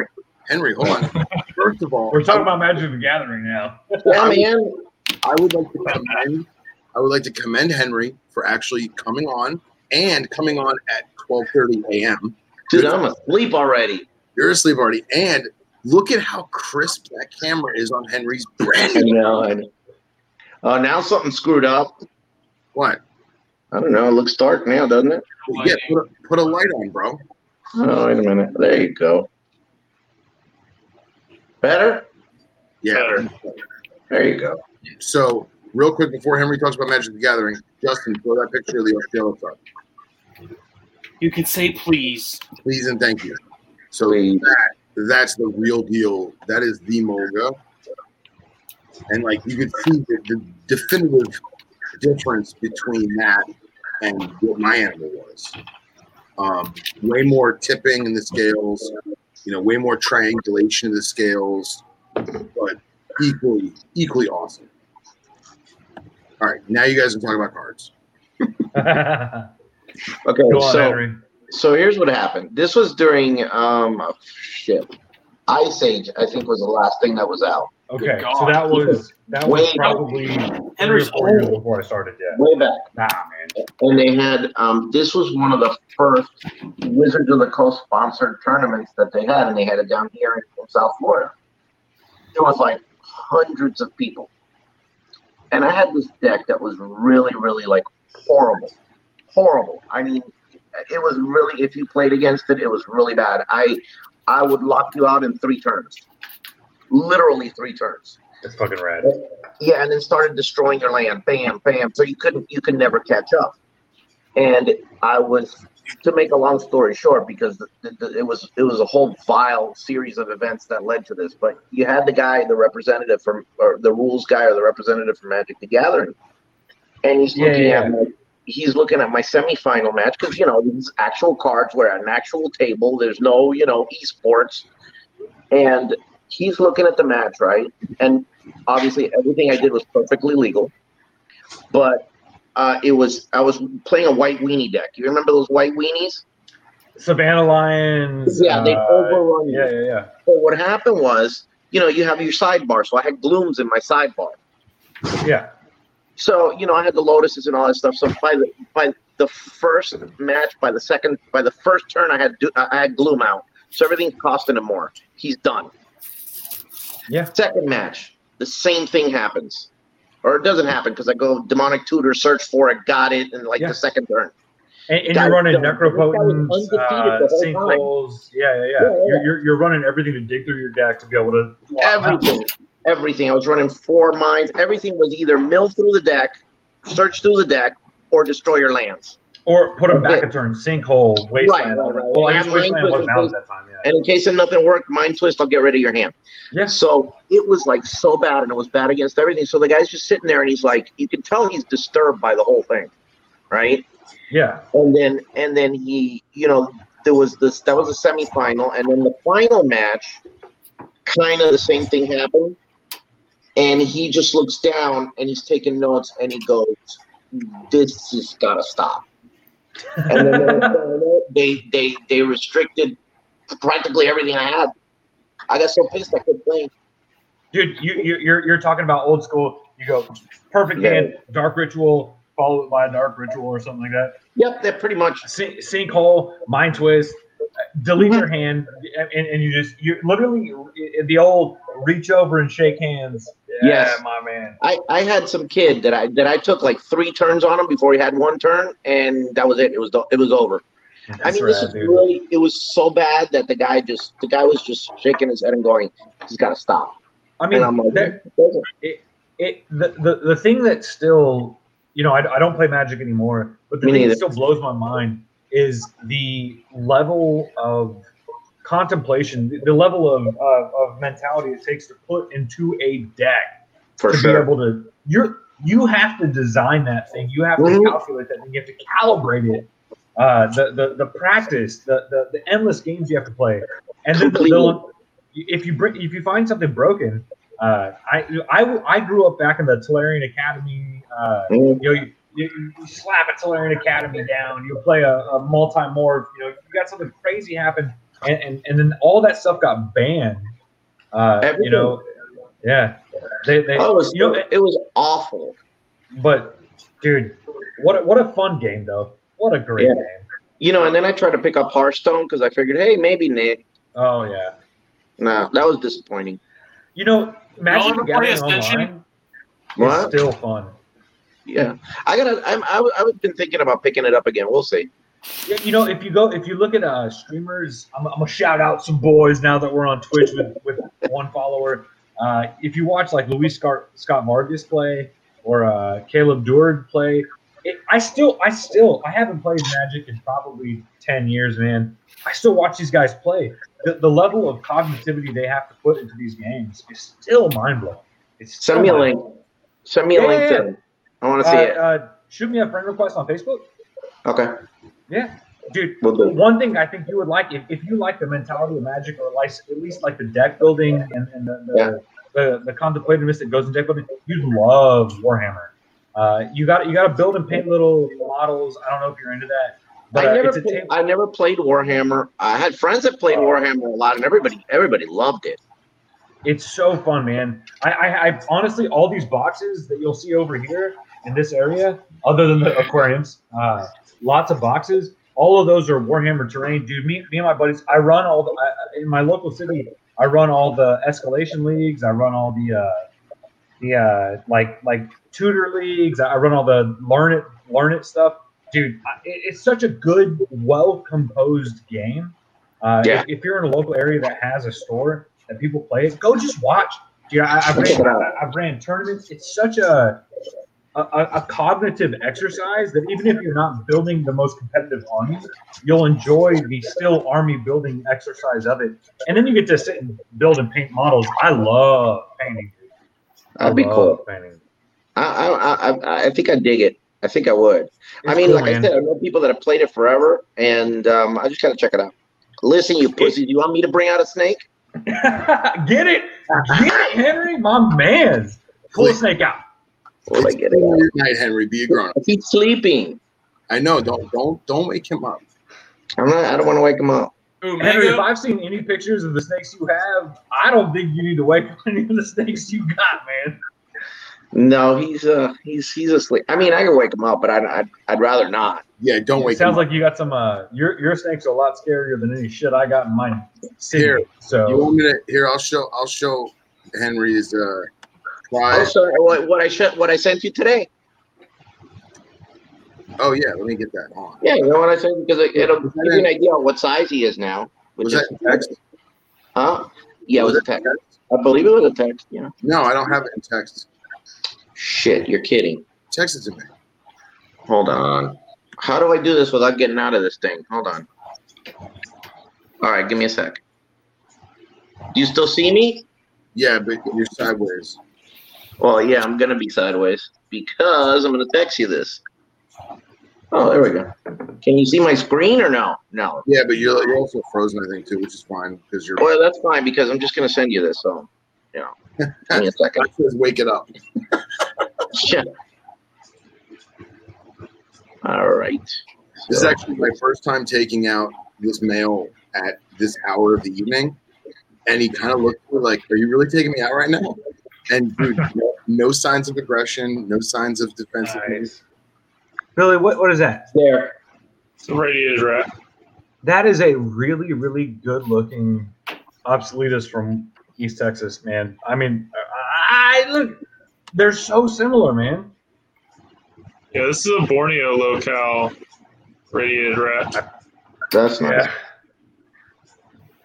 Henry, hold on. First of all, We're talking about Magic the Gathering now. Yeah, man. I would like to commend. I would like to commend Henry for actually coming on and coming on at 12:30 a.m. Dude, I'm asleep already. You're asleep already, and look at how crisp that camera is on Henry's brand I new. know. I know. Oh, now something screwed up. What? I don't know. It looks dark now, doesn't it? Yeah, put a, put a light on, bro. Oh, wait a minute. There you go. Better? Yeah. Better. There you go. So, real quick before Henry talks about Magic the Gathering, Justin, throw that picture of the Australis up, You can say please. please and thank you. So Please. that that's the real deal. That is the Mulga, and like you could see the, the definitive difference between that and what my animal was. Um, way more tipping in the scales, you know, way more triangulation in the scales, but equally equally awesome. All right, now you guys can talk about cards. Okay, Go on, so Henry. So here's what happened. This was during um shit. Ice Age, I think, was the last thing that was out. Okay, God. so that was that was Way probably Henry's years old. before I started. Yeah, Way back. nah, man. and they had um, this was one of the first Wizards of the Coast sponsored tournaments that they had, and they had it down here in, in South Florida. There was like hundreds of people, and I had this deck that was really, really like horrible, horrible. I mean, it was really if you played against it, it was really bad. I I would lock you out in three turns, literally three turns. It's fucking rad. Yeah, and then started destroying your land, bam, bam. So you couldn't, you could never catch up. And I was, to make a long story short, because the, the, it was it was a whole vile series of events that led to this. But you had the guy, the representative from, or the rules guy, or the representative from Magic the Gathering, and he's looking yeah. at my, he's looking at my semifinal match because you know these actual cards were at an actual table. There's no you know esports, and he's looking at the match right, and obviously everything I did was perfectly legal. But uh, it was I was playing a white weenie deck. You remember those white weenies? Savannah Lions. Yeah, they uh, overrun you. Yeah, yeah, yeah. So what happened was, you know, you have your sidebar. So I had glooms in my sidebar. Yeah. So you know, I had the lotuses and all that stuff. So by the by the first match, by the second, by the first turn, I had I had gloom out. So everything's costing him more. He's done. Yeah. Second match, the same thing happens, or it doesn't happen because I go demonic tutor, search for it, got it, and like Yeah. the second turn. And, and you're running this guy was necropotence, undefeated uh, the whole time. sinkholes. Yeah, yeah, yeah. Yeah, yeah. You're, you're, you're running everything to dig through your deck to be able to. Everything, everything. I was running four mines. Everything was either mill through the deck, search through the deck, or destroy your lands. Or put them back a turn. Sinkhole, wasteland. right, right. Well, I guess wasteland wasn't out at that time. Yeah. And in case of nothing worked, mind twist, I'll get rid of your hand. Yeah. So it was like so bad, and it was bad against everything. So the guy's just sitting there, and he's like, you can tell he's disturbed by the whole thing, right? Yeah. And then, and then he, you know, there was this. That was a semifinal, and then the final match, kind of the same thing happened. And he just looks down, and he's taking notes, and he goes, "This has got to stop." and then they they they restricted practically everything I had. I got so pissed I couldn't play. Dude, you, you, you're, you're talking about old school. You go perfect Yeah. hand, dark ritual, followed by a dark ritual or something like that. Yep, they're pretty much. Sink, sinkhole, mind twist, delete your hand, and, and you just you literally the old reach over and shake hands. Yeah, Yes. my man. I, I had some kid that I that I took like three turns on him before he had one turn, and that was it. It was it was over. I That's mean, this is really. It was so bad that the guy just the guy was just shaking his head and going, "He's got to stop." I mean, like, there- "Doesn't." it the, the the thing that still you know I, I don't play magic anymore but the Me thing that still blows my mind is the level of contemplation the, level of, of of mentality it takes to put into a deck for to be able to you're you have to design that thing you have to Mhm. calculate that thing you have to calibrate it uh, the, the the practice the, the the endless games you have to play and then the, the, if you bring if you find something broken uh, I, I I grew up back in the Tolarian Academy. Uh, Mhm. you know, you, you, you slap a Tolarian Academy down. You play a, a multi-morph. You know, you got something crazy happen, and, and, and then all that stuff got banned. Uh, you know, yeah. They, they, Oh, it was you know, it was awful. but dude, what a, what a fun game though. What a great Yeah. game. You know, and then I tried to pick up Hearthstone because I figured, hey, maybe Nick. Oh yeah. No, that was disappointing. You know, Magic ever the Gathering online is What? still fun. Yeah, I gotta. I'm, I, I've been thinking about picking it up again. We'll see. Yeah, you know, if you go, if you look at uh, streamers, I'm, I'm gonna shout out some boys now that we're on Twitch with, with one follower. Uh, if you watch like Luis Scott, Scott Vargas play or uh, Caleb Durward play, it, I still, I still, I haven't played Magic in probably ten years, man. I still watch these guys play. The, the level of cognitivity they have to put into these games is still mind blowing. It's Send me a link. Send me a Yeah, link to. I want to see Uh, it. uh, shoot me a friend request on Facebook. Okay, Yeah, dude. we'll. One thing I think you would like, if, if you like the mentality of Magic, or like at least like the deck building and, and the, the, Yeah. the the contemplativeness that goes in deck building, you'd love Warhammer. Uh, you got you got to build and paint little models. I don't know if you're into that, but I uh, never, played. I never played Warhammer. I had friends that played Warhammer a lot, and everybody, everybody loved it. It's so fun, man. I, I, I honestly, all these boxes that you'll see over here in this area, other than the aquariums, uh, lots of boxes. All of those are Warhammer terrain, dude. Me, me and my buddies. I run all the I, in my local city. I run all the escalation leagues. I run all the uh, the uh, like like tutor leagues. I run all the learn it learn it stuff, dude. It, it's such a good, well composed game. Uh, Yeah. if, if you're in a local area that has a store people play it, go just watch. Dude, I, I've, ran. I, I've ran tournaments. It's such a, a a cognitive exercise that even if you're not building the most competitive army, you'll enjoy the still army building exercise of it. And then you get to sit and build and paint models. I love painting. I That'd be cool. Painting. I, I, I, I think I dig it. I think I would. I mean, cool, like man. I said, I know people that have played it forever, and um, I just gotta check it out. Listen, you pussy, do you want me to bring out a snake? get it, get it, Henry, my man. Pull a snake out. Will I It's get it? late night, Henry. Be a grown up. He's sleeping. I know. Don't don't don't wake him up. I'm not. I don't want to wake him up. Ooh, Henry, if. I've seen any pictures of the snakes you have, I don't think you need to wake up any of the snakes you got, man. No, he's uh he's he's asleep. I mean, I can wake him up, but I'd I'd, I'd rather not. Yeah, don't It wake sounds him up. like you got some. Uh, your your snakes are a lot scarier than any shit I got in mine. City. Here, You So want me to? Here, I'll show. I'll show Henry's. Uh, try. Oh, sorry. What, what I sh- what I sent you today? Oh yeah, let me get that on. Yeah, you know what I sent you because it, it'll give you an idea of what size he is now. which Was is- that text? Huh? Yeah, it was a it text. I believe it was a text. Yeah. No, I don't have it in text. Shit, you're kidding. Text it to me. Hold on. How do I do this without getting out of this thing? Hold on. All right, give me a sec. Do you still see me? Yeah, but you're sideways. Well, yeah, I'm gonna be sideways because I'm gonna text you this. Oh, there we go. Can you see my screen or no? No. Yeah, but you're you're also frozen, I think, too, which is fine because you're. Well, that's fine because I'm just gonna send you this. So, you know, give me a second. That says wake it up. Shit. All right. This is actually my first time taking out this male at this hour of the evening, and he kind of looked at me like, "Are you really taking me out right now?" And dude, no, no signs of aggression, no signs of defensiveness. Billy, what what is that? there. It's a radiated rat. That is a really really good looking obsoletus from East Texas, man. I mean, I I- look, they're so similar, man. Yeah, this is a Borneo locale radiated rat. That's nice.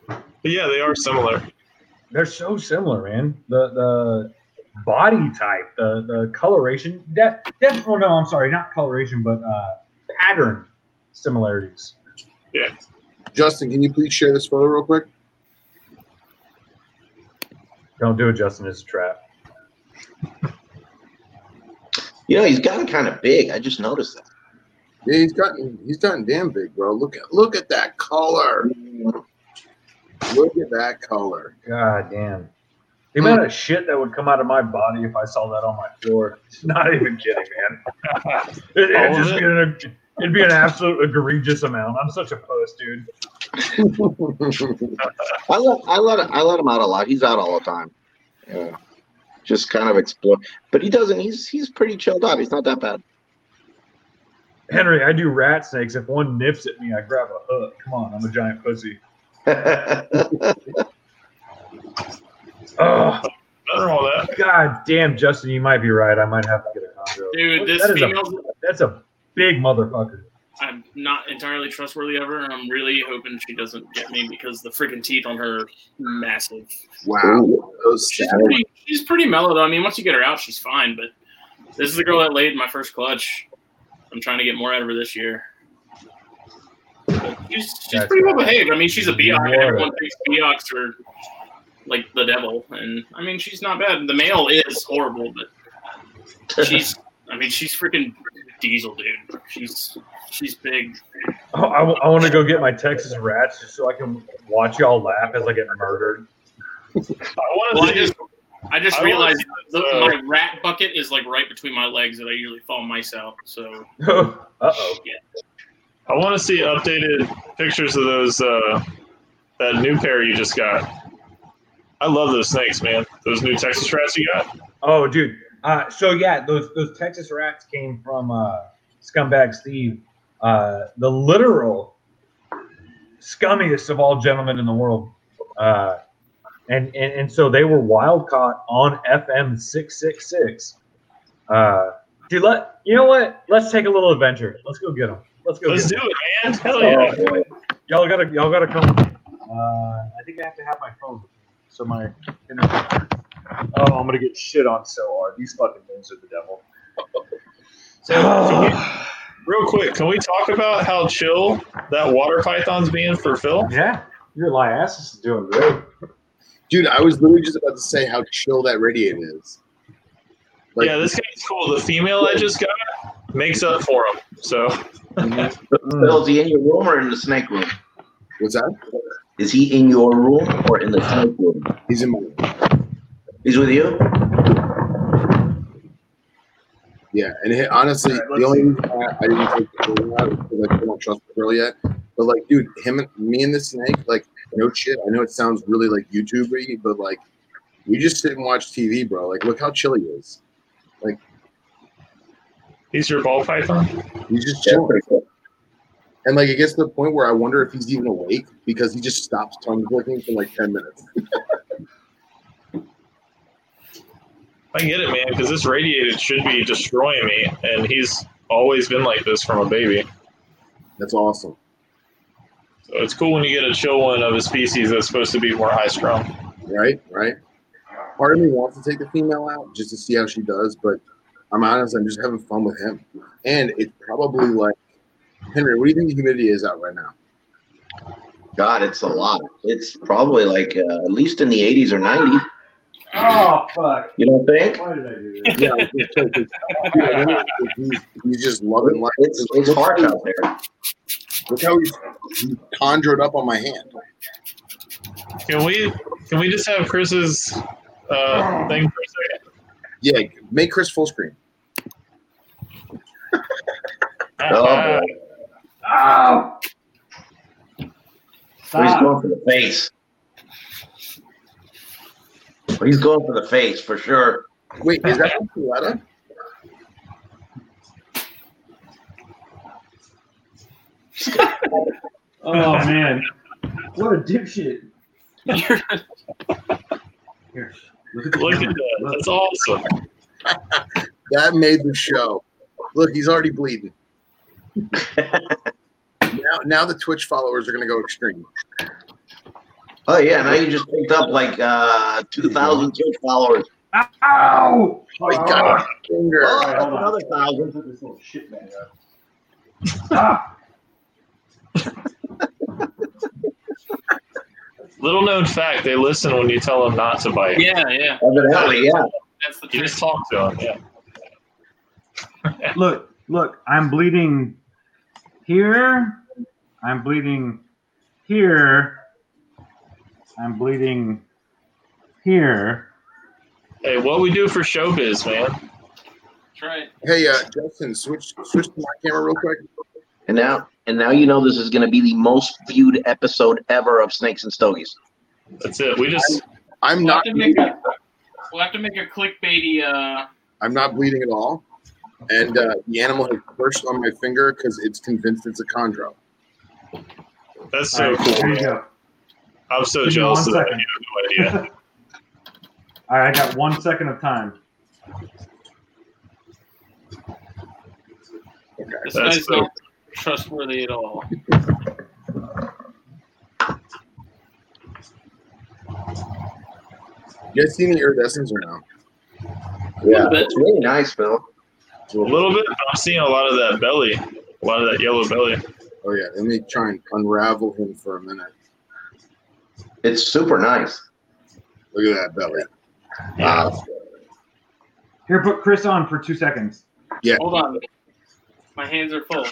But yeah, they are similar. they're so similar, man. The the body type, the the coloration, that that oh no, I'm sorry, not coloration, but uh, pattern similarities. Yeah. Justin, can you please share this photo real quick? Don't do it, Justin. It's a trap. You know, he's gotten kind of big. I just noticed that. Yeah, he's gotten he's gotten damn big, bro. Look at look at that color. Look at that color. God damn. The amount of shit that would come out of my body if I saw that on my floor. Not even kidding, man. it, it'd, just it? be an, it'd be an absolute egregious amount. I'm such a puss, dude. I let I let I let him out a lot. He's out all the time. Yeah. Just kind of explore, but he doesn't. He's he's pretty chilled out. He's not that bad. Henry, I do rat snakes. If one nips at me, I grab a hook. Come on, I'm a giant pussy. Oh, Nothing wrong with that. God damn, Justin, you might be right. I might have to get a condo. Dude, this that is a, that's a big motherfucker. I'm not entirely trustworthy of her. I'm really hoping she doesn't get me because the freaking teeth on her massive. wow. She's pretty, she's pretty mellow though. I mean, once you get her out, she's fine. But this is the girl that laid my first clutch. I'm trying to get more out of her this year. But she's she's pretty well behaved. I mean, she's a Beox. and Everyone thinks Beox are like the devil, and I mean, she's not bad. The male is horrible, but she's. I mean, she's freaking diesel, dude. She's she's big. Oh, I, want to go get my Texas rats just so I can watch y'all laugh as I get murdered. I Well, I to just I just I realized the, uh, my rat bucket is like right between my legs that I usually fall mice out. So uh oh. I want to see updated pictures of those uh, that new pair you just got. I love those snakes, man. Those new Texas rats you got. Oh, dude. Uh, so yeah, those those Texas rats came from uh, Scumbag Steve, uh, the literal scummiest of all gentlemen in the world. Uh, and, and and so they were wild caught on FM six six six. Uh, dude, let you know what? Let's take a little adventure. Let's go get them. Let's go. Let's do 'em. it, man. Hell yeah. Oh. Y'all gotta y'all gotta come. Uh, I think I have to have my phone. So my internet. Oh, I'm gonna get shit on so hard. These fucking things are the devil. So, can we- real quick, can we talk about how chill that water python's being for Phil? Yeah, your liasis is doing great. Dude, I was literally just about to say how chill that radiator is. Like, yeah, this guy's cool. The female I just got makes up for him. So Bill, is he in your room or in the snake room? what's that? Is he in your room or in the snake room? He's in my He's with you. Yeah, and he, honestly, All right, let's the only reason why I didn't take the girl out is because I don't trust the girl yet. But like, dude, him, and me, and the snake, like, no shit. I know it sounds really like YouTubey, but like, we just sit and watch TV, bro. Like, look how chill he is. Like, he's your ball python. He's just Yeah, chilling. pretty cool. And like, it gets to the point where I wonder if he's even awake because he just stops tongue clicking for like ten minutes. I get it, man, because this radiated should be destroying me, and he's always been like this from a baby. That's awesome. So it's cool when you get a chill one of a species that's supposed to be more high strung. Right, right. Part of me wants to take the female out just to see how she does, but I'm honest, I'm just having fun with him. And it's probably like Henry, what do you think the humidity is out right now? God, it's a lot. It's probably like uh, at least in the 80s or 90s. Oh fuck! You don't think? Why did I do this? Yeah, I was gonna say, 'cause, dude, I mean, he's, he's just loving life. It's it's look, harsh out there. Look how he's, he conjured up on my hand. Can we can we just have Chris's uh, thing for a second? Yeah, make Chris full screen. Oh, boy. Oh! He's going for the face. He's going for the face for sure. Wait, is that from Coletta? Oh man, what a dipshit! You're- Here, look at the Look at that. Look. That's awesome. That made the show. Look, he's already bleeding. now, now the Twitch followers are going to go extreme. Oh yeah, now you just picked up like uh, 2,000 Twitch followers. Ow! Oh, he got a finger. Oh, Alright, that's hold on. another thousand. Put this little shit bag up. Ah! Little known fact: they listen when you tell them not to bite. yeah, yeah. Evidently, yeah. That's the You just talk to them. Yeah. Look, look, I'm bleeding here. I'm bleeding here. I'm bleeding here. Hey, what we do for showbiz, man? That's right. Hey, uh, Justin, switch switch to my camera real quick. And now, and now you know this is going to be the most viewed episode ever of Snakes and Stogies. That's it. We just I'm We'll not to make bleeding. a, we'll have to make a clickbaity. Uh, I'm not bleeding at all. And uh, the animal has burst on my finger because it's convinced it's a chondro. that's so All right, cool. here you man. go. I'm so Give jealous one of that. You have no idea. All right, I got one second of time. this That's guy's so- not trustworthy at all. You guys see any iridescence or no? Yeah, bit. it's really nice, Phil. A little bit. I'm seeing a lot of that belly, a lot of that yellow belly. Oh yeah, let me try and unravel him for a minute. It's super nice. Look at that belly. Wow. Here, put Chris on for two seconds. Yeah. Hold on. My hands are full.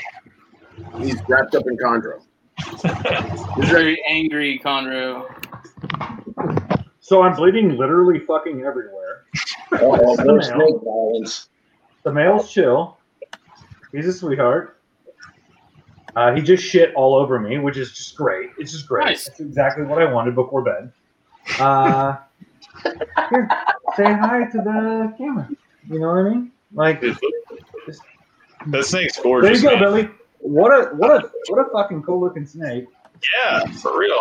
He's wrapped up in chondro. He's very angry, Conroe. So I'm bleeding literally fucking everywhere. Oh, the more mail? snake. The male's chill. He's a sweetheart. Uh, he just shit all over me, which is just great. It's just great. Nice. It's exactly what I wanted before bed. Uh, here, say hi to the camera. You know what I mean? Like, That snake's there gorgeous. There you go, man. Billy. What a what a what a fucking cool looking snake. Yeah, for real.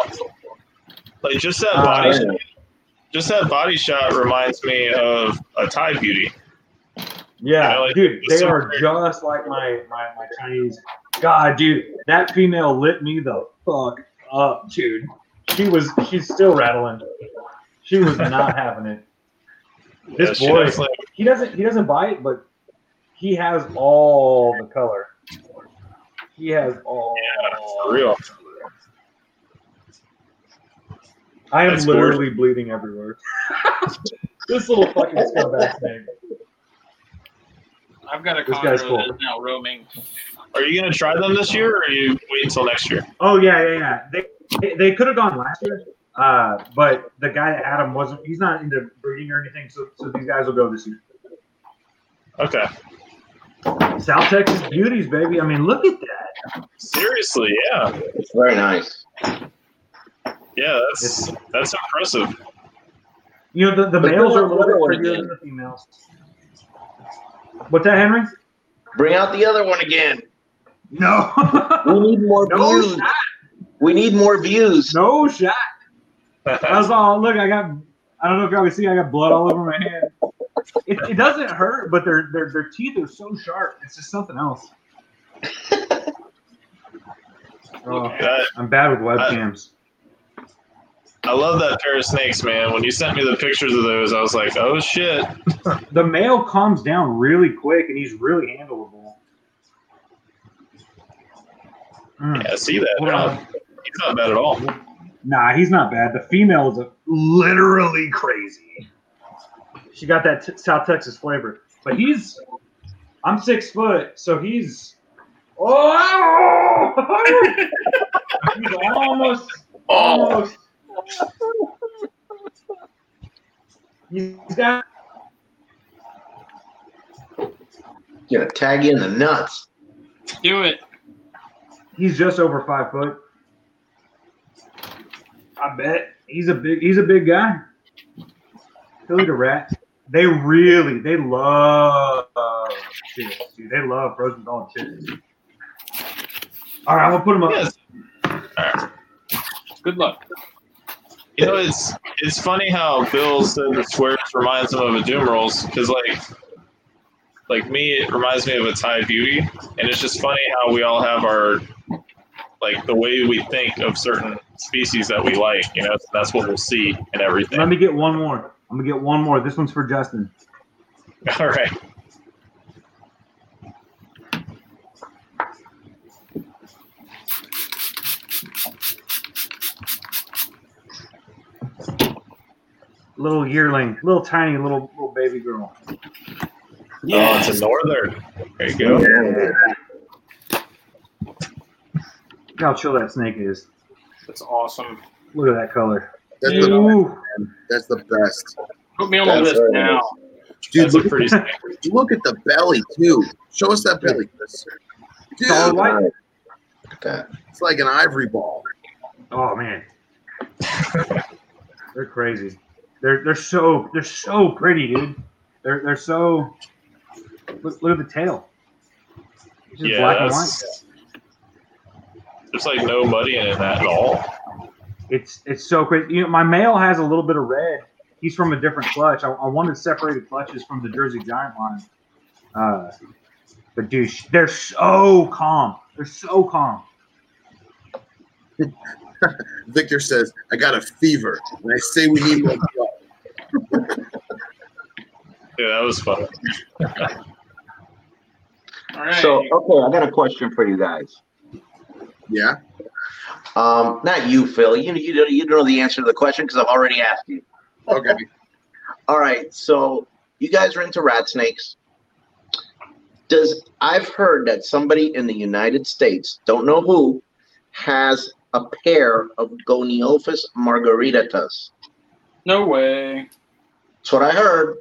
Like just that Uh, body, Yeah. just that body shot reminds me of a Thai beauty. Yeah, Yeah, like, dude, they so are great. just like my, my my Chinese. God, dude, that female lit me the fuck up, dude. She was she's still rattling. She was not having it. This she boy, definitely- he doesn't he doesn't bite, but he has all the color. He has all. Yeah, for real. I am That's literally bleeding everywhere. this little fucking scumbag snake. I've got a This guy's cool. that is now roaming. Are you gonna try them this year, or are you wait until next year? Oh yeah, yeah, yeah. They they, they could have gone last year, uh, but the guy that had him wasn't. He's not into breeding or anything, so so these guys will go this year. Okay. South Texas beauties, baby. I mean, look at that. Seriously, yeah, It's very nice. yeah. That's that's impressive. You know, the, the But males are a little bit one prettier than the females. What's that, Henry? Bring out the other one again. No. We need more no views. shot. We need more views. No shot. That's all. Look, I got. I don't know if y'all can see. I got blood all over my hand. It, it doesn't hurt, but their their their teeth are so sharp. It's just something else. Oh, I'm bad with webcams. I love that pair of snakes, man. When you sent me the pictures of those, I was like, oh shit. The male calms down really quick, and he's really handleable. Mm. Yeah, see that? Hold They're on. not- He's not bad at all. Nah, he's not bad. The female is a, literally crazy. She got that t- South Texas flavor, but he's. I'm six foot, so he's. Oh! he's almost. Almost. He's got. Gonna tag you in the nuts. Do it. He's just over five foot. I bet he's a big. He's a big guy. He'll eat a rat. They really, they love chips, dude. They love frozen bone chips. All right, I'm gonna put them up. Yes. Good luck. You know, it's it's funny how Bill said the swears reminds him of a Doom Rolls because like like me, it reminds me of a Thai beauty, and it's just funny how we all have our like the way we think of certain species that we like. You know, that's what we'll see and everything. Let me get one more. I'm gonna get one more. This one's for Justin. All right. Little yearling, little tiny, little little baby girl. Oh, it's a northern. There you go. Look how chill that snake is. That's awesome. Look at that color. That's the that's the best. Put me on the list very now. Dude, That's look, pretty. look at the belly too. Show us that belly, Chris. Dude, Solid white. Look at that. it's like an ivory ball. Oh man, they're crazy. They're they're so they're so pretty, dude. They're they're so. Look, look at the tail. It's just Yeah, black and white. There's like no muddy in that at all. It's it's so crazy. You know, my male has a little bit of red. He's from a different clutch. I, I wanted separated clutches from the Jersey Giant line. Uh, but dude, they're so calm. They're so calm. Victor says, "I got a fever," and I say we need more blood. Yeah, that was fun. All right. So, okay, I got a question for you guys. Yeah. Um, not you, Phil. You you don't you don't know the answer to the question because I've already asked you. Okay. All right, so you guys are into rat snakes. Does I've heard that somebody in the United States, don't know who, has a pair of Gonyophis margaritatus. no way. That's what I heard.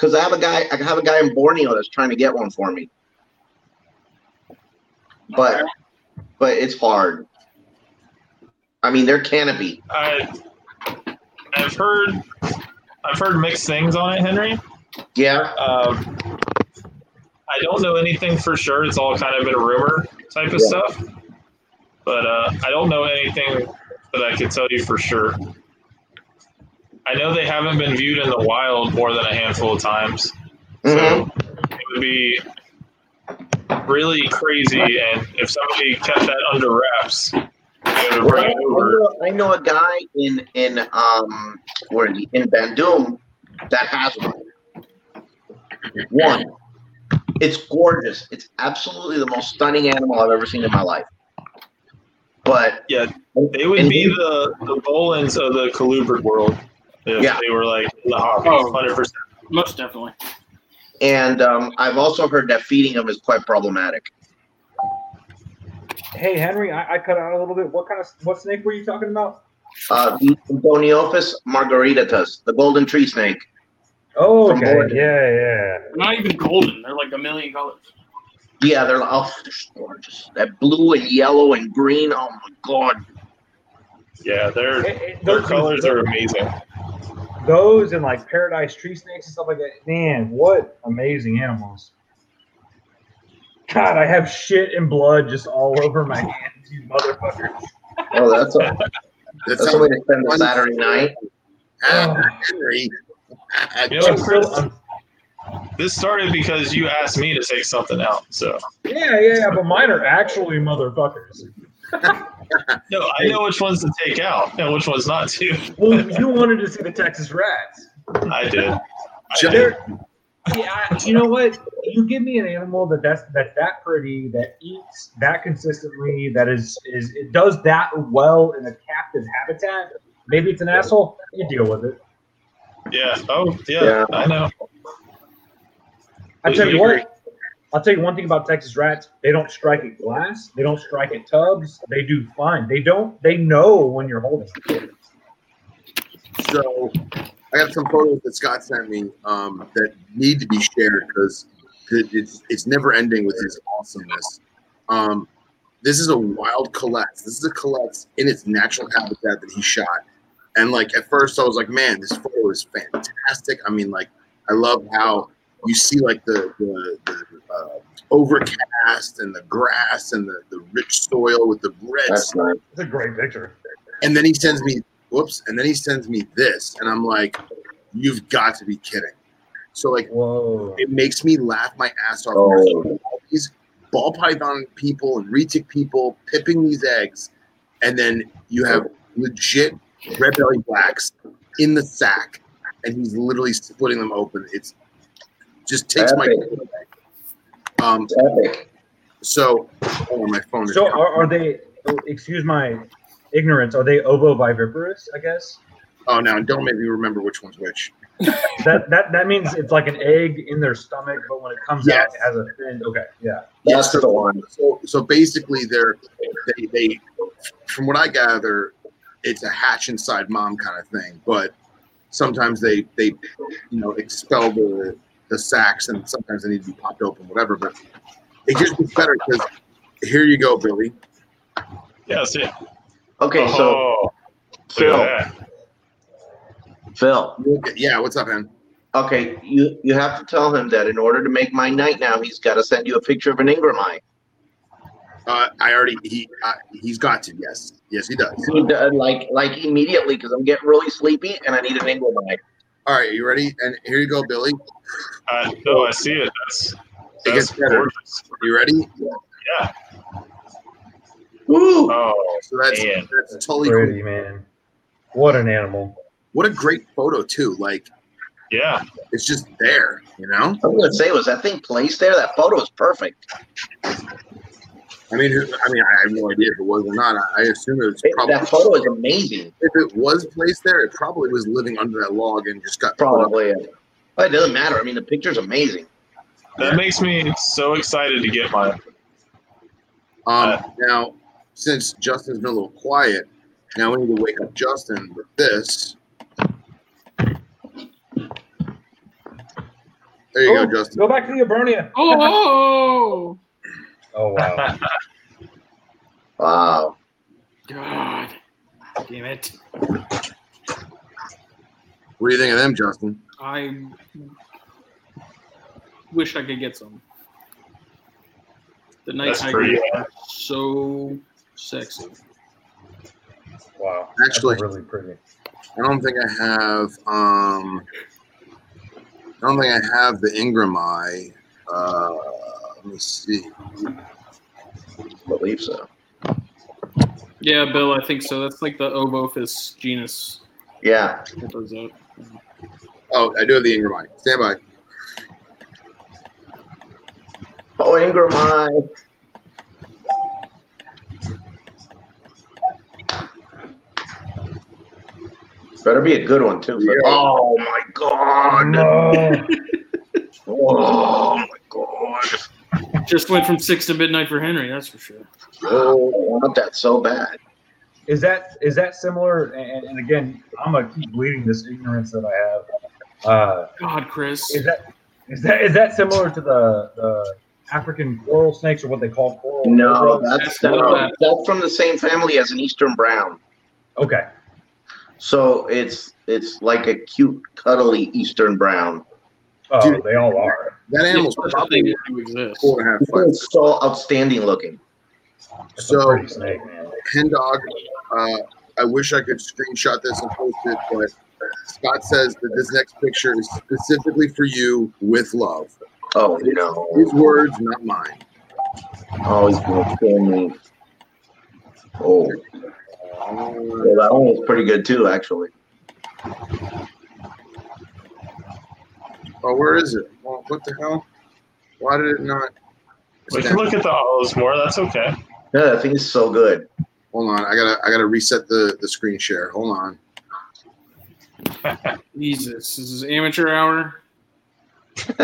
Because I have a guy, I have a guy in Borneo that's trying to get one for me, but but it's hard. I mean, they're canopy. I I've heard I've heard mixed things on it, Henry. Yeah, Um, I don't know anything for sure. It's all kind of been rumor type of Yeah. stuff, but uh, I don't know anything that I could tell you for sure. I know they haven't been viewed in the wild more than a handful of times, Mhm. so it would be really crazy. And if somebody kept that under wraps, they would Well, bring I, it over. know, I know a guy in in um where he? in Bandung that has one. One. It's gorgeous. It's absolutely the most stunning animal I've ever seen in my life. But Yeah, they would be the the Bolins of the colubrid world Yeah. they were like the hobby, Oh. hundred percent. Most definitely. and um, I've also heard that feeding them is quite problematic. Hey Henry, I, I cut out a little bit. What kind of what snake were you talking about? Uh, the Gonyophis margaritatus, the golden tree snake. Oh, okay. Oregon. Yeah, yeah. They're not even golden. They're like a million colors. Yeah, they're oh, they're gorgeous. That blue and yellow and green. Oh my god. Yeah, their It- it- their colors are amazing. Those and like paradise tree snakes and stuff like that. Man, what amazing animals! God, I have shit and blood just all over my hands, you motherfuckers. Oh, that's a That that's a sounds way to spend a Saturday night. You know, I'm still, I'm, This started because you asked me to take something out. So yeah, yeah, yeah, but mine are actually motherfuckers. No, I know which ones to take out and which ones not to. Well, you wanted to see the Texas rats. I did. I did. Yeah, I- you know what? You give me an animal that that's that's that pretty, that eats that consistently, that is is it does that well in a captive habitat. Maybe it's an asshole. You deal with it. Yeah. Oh, yeah. Yeah. I know. I tell you Completely what. I'll tell you one thing about Texas rats. They don't strike at glass. They don't strike at tubs. They do fine. They don't. They know when you're holding. So I got some photos that Scott sent me um, that need to be shared because it's it's never ending with his awesomeness. Um, this is a wild Collett. This is a Collett in its natural habitat that he shot. And like at first, I was like, "Man, this photo is fantastic." I mean, like, I love how you see like the the, the uh, overcast and the grass and the, the rich soil with the red That's nice. It's a great picture. and then he sends me, whoops, and then he sends me this, and I'm like, you've got to be kidding. So like, Whoa. it makes me laugh my ass off. Oh. All these ball python people and retic people pipping these eggs, and then you have legit red belly blacks in the sack, and he's literally splitting them open. It's just takes my. Um. Epic. So, oh, my phone is. So are, are they? oh, Excuse my ignorance. Are they ovoviviparous? I guess. Oh, now don't make me remember which one's which. That that that means it's like an egg in their stomach, but when it comes Yes. out, it has a fin. Okay, yeah. That's the one. So, so basically, they're they, they, from what I gather, it's a hatch inside mom kind of thing. But sometimes they they, you know, expel the the sacks, and sometimes they need to be popped open, whatever. But it just gets better because here you go, Billy. Yeah. See. Okay, so oh, look Phil, at. Phil. Yeah, what's up, man? Okay, you you have to tell him that in order to make my night now, he's got to send you a picture of an ingrami. Uh, I already he uh, he's got to. Yes, yes, he does. He does, like like immediately because I'm getting really sleepy and I need an Ingram eye. All right, you ready? And here you go, Billy. Uh, no, I see it. That's It that's gets better. gorgeous. You ready? Yeah. Woo! Oh, So that's Man. that's totally cool. Man. What an animal. What a great photo too. Like yeah. it's just there, you know. I'm gonna say, was that thing placed there? That photo is perfect. I mean, I mean, I have no idea if it was or not. I I assume it was probably. that photo is amazing. If it was placed there, it probably was living under that log and just got Probably. But it doesn't matter. I mean, the picture's amazing. That makes me so excited to get mine. Um, now, since Justin's been a little quiet, now we need to wake up Justin with this. There you Oh, go, Justin. Go back to the Abernia. Oh, Oh wow. Wow. God. Damn it. What do you think of them, Justin? I wish I could get some. The night That's tigers pretty. are so sexy. Wow. Actually- That's really pretty. I don't think I have. Um, I don't think I have the ingrami. Uh, let me see. I believe so. Yeah, Bill, I think so. That's like the Ovophis genus. Yeah. What was that? Oh, I do have the ingrami. Stand by. Oh, ingrami. Better be a good one too. Yeah. Oh my god. No. Oh my god. Just went from six to midnight for Henry, that's for sure. Oh, I want that so bad. Is that is that similar? And, and again, I'm gonna keep bleeding this ignorance that I have. Uh, God, Chris. is that is that is that similar to the the African coral snakes or what they call coral? No, that's That's not that, that's from the same family as an Eastern Brown. okay. So it's it's like a cute, cuddly Eastern Brown. Oh, Dude. they all are. That animal's It's probably things do exist. four and a half It's so outstanding looking. It's So- a pretty snake. Hen dog. Uh, I wish I could screenshot this and post it, but Scott says that this next picture is specifically for you with love. Oh no! His words, not mine. Oh, he's gonna kill me. Oh, Uh, well, that one was pretty good too, actually. Oh, where is it? Well, what the hell? Why did it not? We can look at the olives more. That's okay. Yeah, I think it's so good. Hold on, I gotta I gotta reset the the screen share. Hold on. Jesus, this is amateur hour.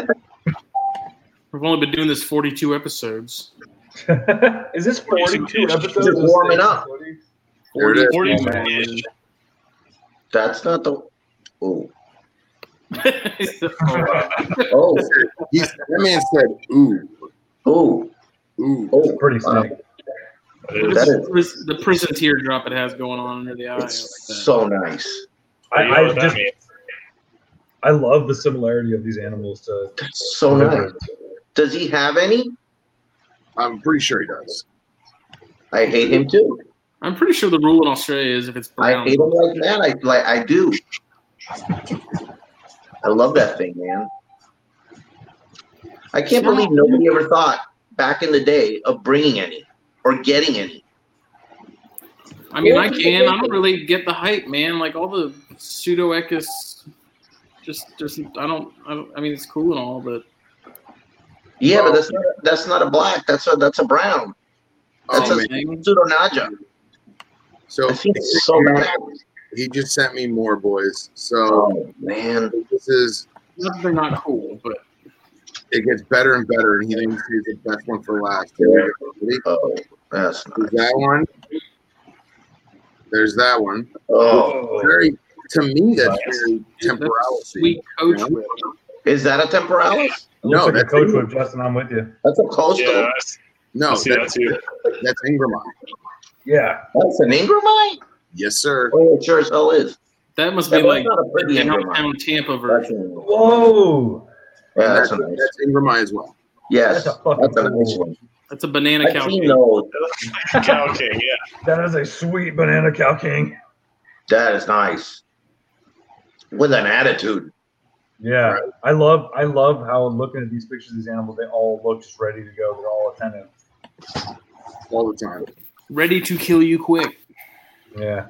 We've only been doing this 42 episodes. is this 42 episodes? Just warming up. Footy? There it is. 40 Oh, man. man. That's not the. Oh, oh, oh, He's, that man said, "Ooh, oh, ooh." oh! Pretty wow. snake. That is. is the prison teardrop it has going on under the eye. I like that. it's so nice. I, You know I just. I love the similarity of these animals to. That's so nice. Does he have any? I'm pretty sure he does. I hate him too. I'm pretty sure the rule in Australia is if it's I hate him like that. I like. I do. I love that thing, man. I can't believe nobody ever thought back in the day of bringing any or getting any. I mean, I can. I don't really get the hype, man. Like all the Pseudechis, just, just I don't, I don't. I mean, it's cool and all, but Yeah, but that's not, that's not a black. That's a that's a brown. That's Oh, a man. Pseudonaja. So I think it's so bad. He just sent me more boys. So Oh man, this is Not that they're not cool, but it gets better and better, and he thinks he's the best one for last. Yeah. Oh that's There's nice. that one. There's that one. Oh, Very to me, that's Nice. very that's temporal. sweet coach whip. is that a temporalis? No, looks like a that's coach Ingram. whip, Justin. I'm with you. That's a coastal. Yeah, No, I see that that's, too. that's Ingramite. Yeah. That's an Ingramite. Yes, sir. Oh, it sure as hell is. That must That be was like not a pretty downtown Ingramite. Tampa That's version. an, Whoa. yeah, that's that's, a nice. that's Ingramite as well. Yes, That's a fucking that's a nice one. That's a banana cow. I've seen cake. those. Cow King, yeah. That is a sweet banana cow king. That is nice. With an attitude. Yeah, Right. I love I love how looking at these pictures of these animals, they all look just ready to go. They're all attentive. all the time. Ready to kill you quick. Yeah,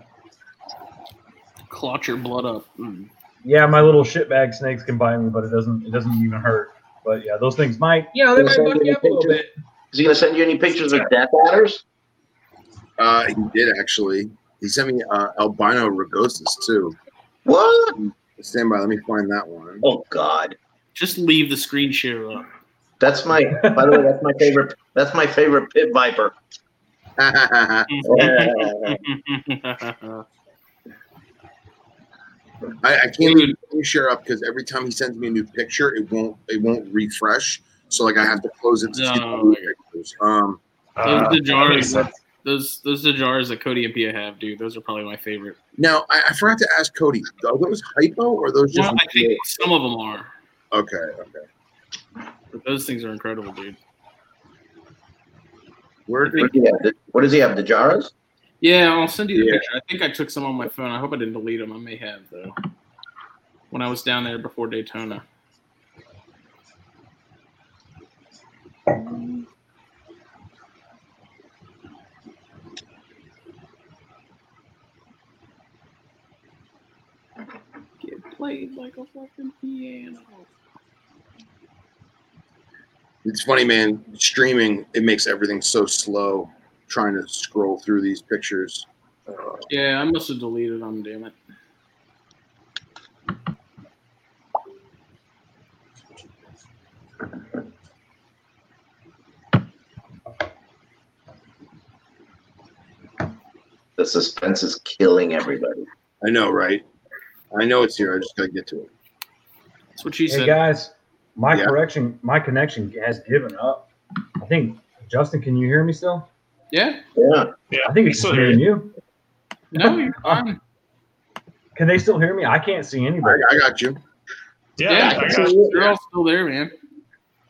Clot your blood up. Mm. yeah. My little shitbag snakes can bite me, but it doesn't it doesn't even hurt. But yeah, those things might you know they might buck you up a little bit. Is he gonna send you any pictures of death adders? Uh, he did actually. He sent me uh, albino rugosus too. What? Stand by. Let me find that one. Oh God. Just leave the screen share up. That's my by the way, that's my favorite that's my favorite pit viper. I, I can't even share up because every time he sends me a new picture, it won't it won't refresh. So like I have to close it. To see the No. new pictures. Um, those Uh, the jars makes that, those those the jars that Cody and Pia have, dude. Those are probably my favorite. now I, I forgot to ask Cody. Are those hypo or are those just? Well, I think some of them are, okay. Okay. but those things are incredible, dude. Where did What, have? What does he have? The Jaras? Yeah, I'll send you the Yeah. picture. I think I took some on my phone. I hope I didn't delete them. I may have though. When I was down there before Daytona. Get played like a fucking piano. It's funny, man. Streaming it makes everything so slow. Trying to scroll through these pictures. Uh, Yeah, I must have deleted them. Damn it. The suspense is killing everybody. I know, right? I know it's here. I just gotta get to it. That's what she Hey said. guys, my Yeah. correction, my connection has given up. I think Justin, can you hear me still? Yeah. Yeah. Yeah, I think it's so just me and you. No, you're fine. Can they still hear me? I can't see anybody. I got you. yeah, Yeah, I I got see it. They're all still there, man.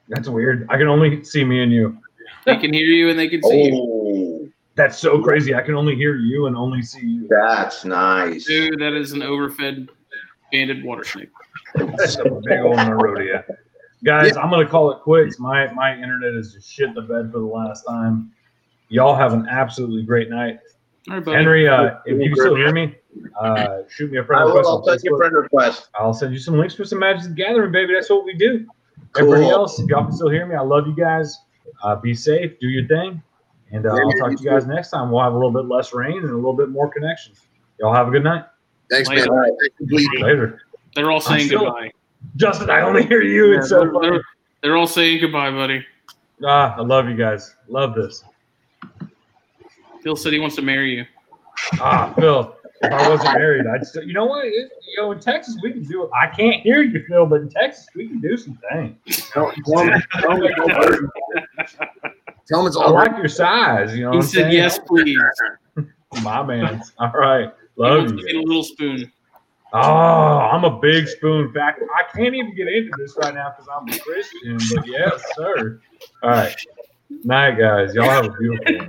That's weird. I can only see me and you. They can hear you and they can see you. Oh, That's so crazy. I can only hear you and only see you. that's nice. Dude, that is an overfed banded water snake. That's a big old Nerodia. Guys, I'm gonna call it quits. My my internet is just shit the bed for the last time. Y'all have an absolutely great night. All right, buddy. Henry, uh, if you can still hear me, uh, shoot me a friend I request will. I'll send you a friend request. I'll send you some links for some Magic the Gathering, baby. That's what we do. Everybody else, if y'all can still hear me, I love you guys. Uh, be safe, do your thing, and uh, I'll talk to you guys next time. We'll have a little bit less rain and a little bit more connection. Y'all have a good night. Thanks, Later. man. Thanks for bleeding. Later. They're all saying still- goodbye. Justin, I only hear you. It's so they're, funny. they're- they're all saying goodbye, buddy. Ah, I love you guys. Love this. Phil said he wants to marry you. Ah, Phil, if I wasn't married, I'd still, you know what? It- you know, in Texas, we can do it. I can't hear you, Phil, but in Texas, we can do some things. Tell, tell him, tell him it's all virgin. Tell him it's I like your size. You know He what I'm said saying? yes, please. My man. All right. He Love wants you. to get a little spoon. Oh, I'm a big spoon fact. I can't even get into this right now because I'm a Christian, but yes, sir. All right. Night, guys. Y'all have a beautiful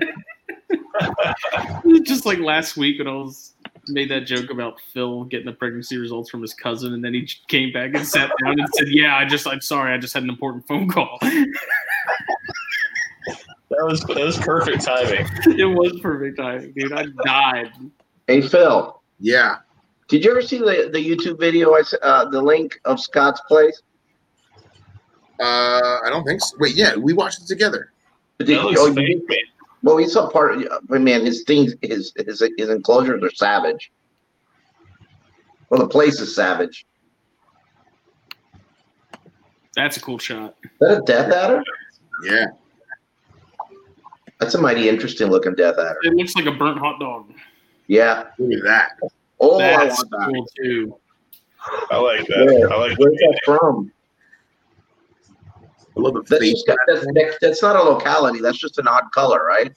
one. Just like last week when I was made that joke about Phil getting the pregnancy results from his cousin, and then he came back and sat down and said, "Yeah, I just, I'm sorry, I just had an important phone call." That was that was perfect timing. it was perfect timing, dude. I died. Hey Phil, Yeah. Did you ever see the, the YouTube video? I uh, the link of Scott's place. Uh, I don't think so. Wait, yeah, we watched it together. Did, That looks oh, you fake, man. well, we saw part. Of, but man, his things, his his his enclosures are savage. Well, the place is savage. That's a cool shot. Is that a Death Adder? Yeah. That's a mighty interesting looking Death Adder. It looks like a burnt hot dog. Yeah. Look at that. Oh, I That's want that. cool too. I like that. Where, I like where's that from? I love the That's, face. just, that's, that's, that's not a locality. That's just an odd color, right?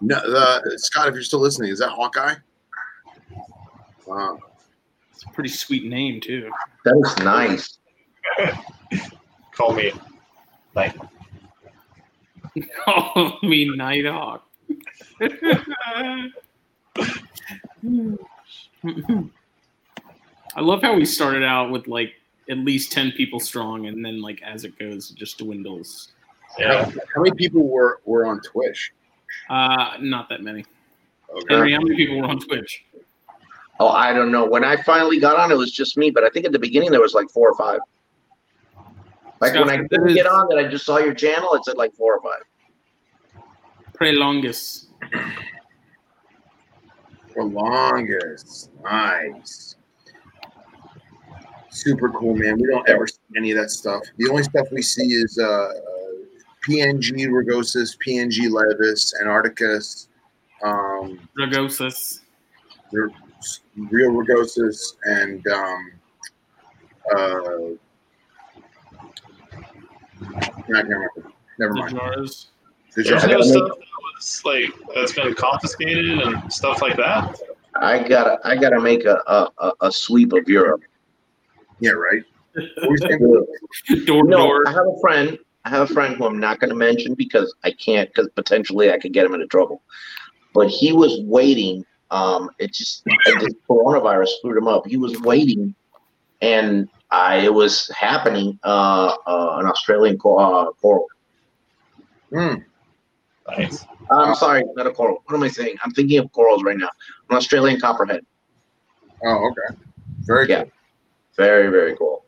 No, the, Scott, if you're still listening, is that Hawkeye? Wow. It's a pretty sweet name too. That is nice. call me. Like Call me Nighthawk. I love how we started out with like at least ten people strong, and then like as it goes, it just dwindles. yeah. How many people were, were on Twitch? Uh, not that many. Okay. Henry, how many people were on Twitch? Oh, I don't know. When I finally got on, it was just me. But I think at the beginning there was like four or five. Like when I Scott, couldn't get on, that I just saw your channel. It said like four or five. Praelongus. For longest. Nice. Super cool, man. We don't ever see any of that stuff. The only stuff we see is uh, PNG rugosus, PNG laevis, Antarcticus, um, real rugosus, and um, uh, I can't remember. Never mind. jars. The There's jar- no stuff that was like that's been confiscated and stuff like that. I gotta, I gotta make a a, a, a sweep of Europe. Yeah, right. Always think of- Door No, door. I have a friend. I have a friend who I'm not going to mention because I can't, because potentially I could get him into trouble. But he was waiting. Um, it just it just coronavirus screwed him up. He was waiting, and I it was happening. Uh, uh an Australian cor- uh, coral. Hmm. Nice. I'm sorry, not a coral. What am I saying? I'm thinking of corals right now. An Australian copperhead. Oh, okay. Very Yeah. cool. Very very cool.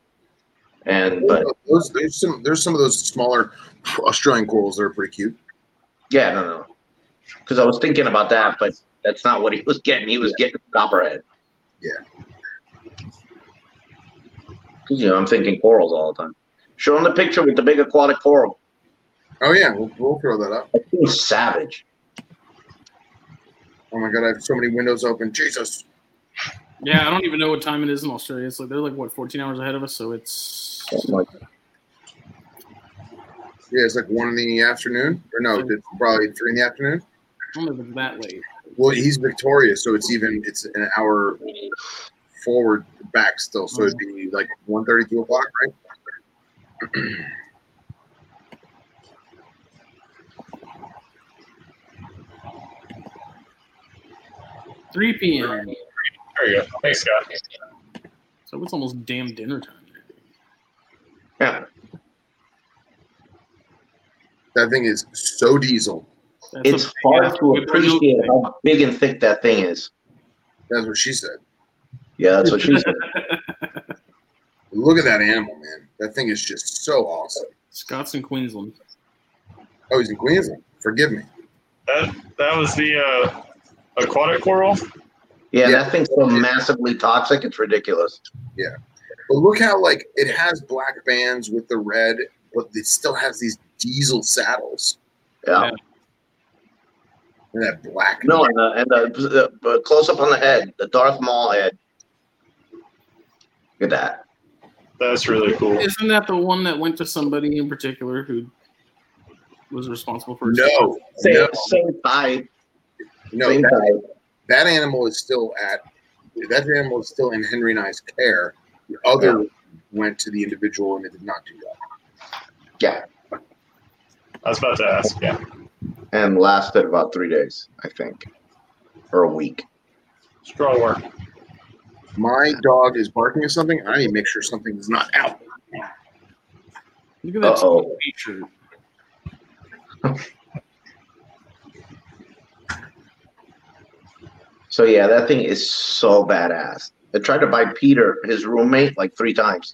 And but those, there's some there's some of those smaller Australian corals that are pretty cute. Yeah, no, no. Because I was thinking about that, but that's not what he was getting. He was getting copperhead. Yeah. Because you know, I'm thinking corals all the time. Show him the picture with the big aquatic coral. Oh yeah, we'll, we'll throw that up. That savage. Oh my god, I have so many windows open. Jesus. Yeah, I don't even know what time it is in Australia. It's like they're like what 14 hours ahead of us, so it's like. Yeah, it's like one in the afternoon. Or no, it's probably three in the afternoon. I don't know if it's that late. Well, he's Victoria, so it's even it's an hour forward back still. So it'd be like 1.30, 2 o'clock, right? 3 p.m. There you go. Thanks, Scott. So it's almost damn dinner time. Yeah. That thing is so diesel. That's It's a- hard to with the milk appreciate thing. how big and thick that thing is. That's what she said. Yeah, that's what she said. Look at that animal, man. That thing is just so awesome. Scott's in Queensland. Oh, he's in Queensland. Forgive me. That that was the uh, aquatic coral. Yeah, Yeah. that thing's so massively toxic, it's ridiculous. Yeah, but look how like it has black bands with the red, but it still has these diesel saddles Yeah. Yeah. and that black. No, and the, and the, the close up on the head, the Darth Maul head. Look at that. That's really cool. Isn't that the one that went to somebody in particular who was responsible for? No, Same, no, same type. No. same That, type. that animal is still at that animal is still in Henry and I's care. The other went to the individual and it did not do that. Yeah. I was about to ask. Yeah. And lasted about three days, I think. Or a week. Strong work. My dog is barking at something. I need to make sure something is not out. Look at that Uh-oh. So yeah, that thing is so badass. I tried to buy Peter, his roommate, like three times.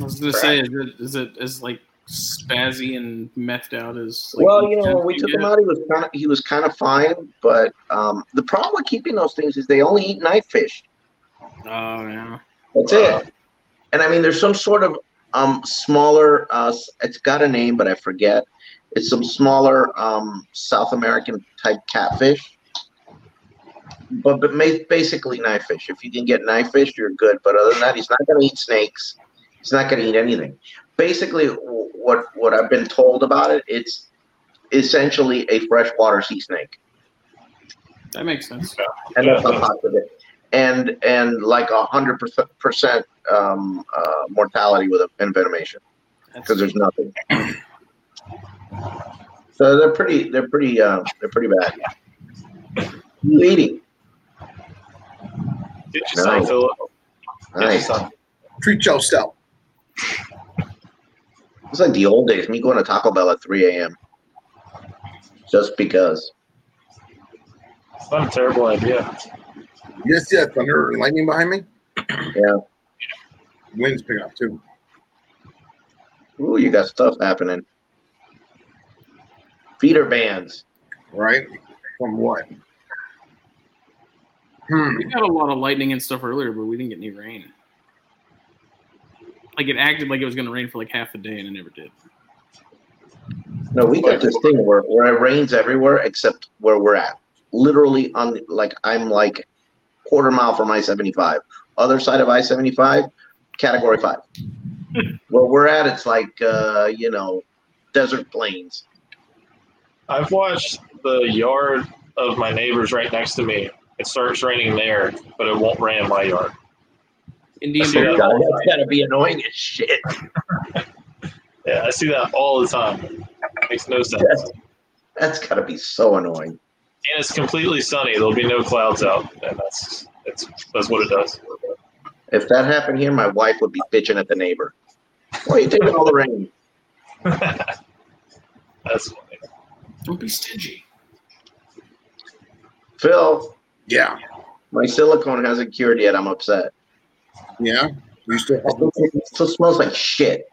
I was gonna say, is it is it as like spazzy and methed out as? Like, well, you know, when we took him out, he was kind of he was kind of fine, but um, the problem with keeping those things is they only eat knife fish. Oh yeah. That's it. And I mean, there's some sort of um smaller. Uh, it's got a name, but I forget. It's some smaller um South American type catfish. But but basically knife fish. If you can get knife fish, you're good. But other than that, he's not going to eat snakes. He's not going to eat anything. Basically, what what I've been told about it, it's essentially a freshwater sea snake. That makes sense. and that's how toxic it. And and like a hundred percent um, uh, mortality with envenomation because there's nothing. So they're pretty. They're pretty. Uh, they're pretty bad. Eating? Get your son, Nice. Philip. Get Nice. son. Treat yourself. It's like the old days. Me going to Taco Bell at 3 a.m. Just because. It's not a terrible idea. You guys see that thunder and lightning behind me? Yeah. Wind's picking up too. Ooh, you got stuff happening. Feeder bands. Right? From what? Hmm. We got a lot of lightning and stuff earlier, but we didn't get any rain. Like it acted like it was going to rain for like half a day, and it never did. No, we got this thing where, where it rains everywhere except where we're at. Literally on like I'm like quarter mile from I seventy five. Other side of I seventy five, category five. where we're at, it's like uh, you know, desert plains. I've watched the yard of my neighbors right next to me. It starts raining there, but it won't rain in my yard. Indian I that. God, that's gotta be annoying as shit. Yeah, I see that all the time. Makes no sense. That's, that's gotta be so annoying. And it's completely sunny. There'll be no clouds out, and that's that's that's what it does. If that happened here, my wife would be bitching at the neighbor. Why are you taking all the rain? that's funny. Don't be stingy. Phil, Yeah. my silicone hasn't cured yet. I'm upset. Yeah. You still It still smells like shit.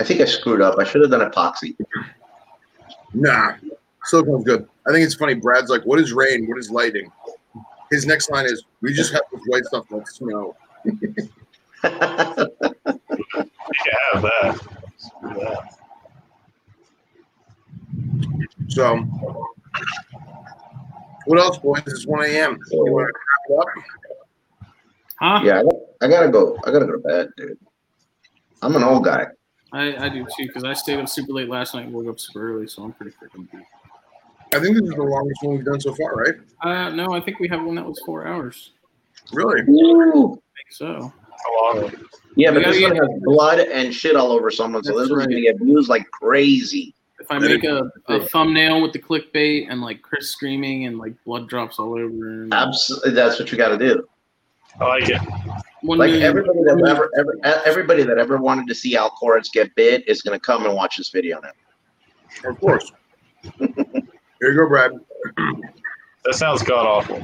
I think I screwed up. I should have done epoxy. Nah. Silicone's good. I think it's funny. Brad's like, what is rain? What is lighting? His next line is, we just have this white stuff like snow. You can have that. Screw that. So What else, boys? It's 1 a.m. You want to wrap it up? Huh? Yeah, I got- I gotta go. I gotta go to bed, dude. I'm an old guy. I, I do too because I stayed up super late last night and woke up super early, so I'm pretty freaking beat. I think this is the longest one we've done so far, right? Uh, no, I think we have one that was four hours. Really? Woo. I think so. How long? Yeah, We but this one has blood and shit all over someone, so this one's right. gonna get views like crazy. If I make a, a thumbnail with the clickbait and like Chris screaming and like blood drops all over, and Absolutely, that's what you got to do. I like it. one Like million- everybody that ever, ever, everybody that ever wanted to see Al Koritz get bit is gonna come and watch this video now. Of course. Here you go, Brad. That sounds god awful.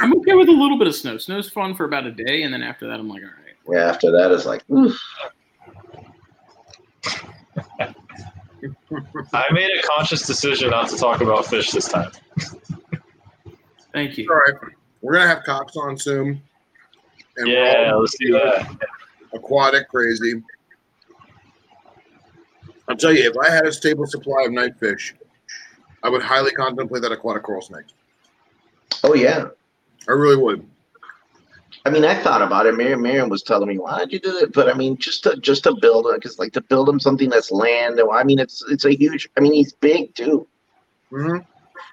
I'm okay with a little bit of snow. Snow's fun for about a day, and then after that, I'm like, all right. Yeah, after that is like, oof. I made a conscious decision not to talk about fish this time. Thank you. All right. We're going to have Cox on soon. And Yeah, let's do that. aquatic crazy. I'll tell you, if I had a stable supply of night fish, I would highly contemplate that aquatic coral snake. oh yeah. I really would. I mean, I thought about it. Miriam, Miriam was telling me, "Why did you do it?" But I mean, just to just to build it, because like to build him something that's land. I mean, it's it's a huge. I mean, he's big too. hmm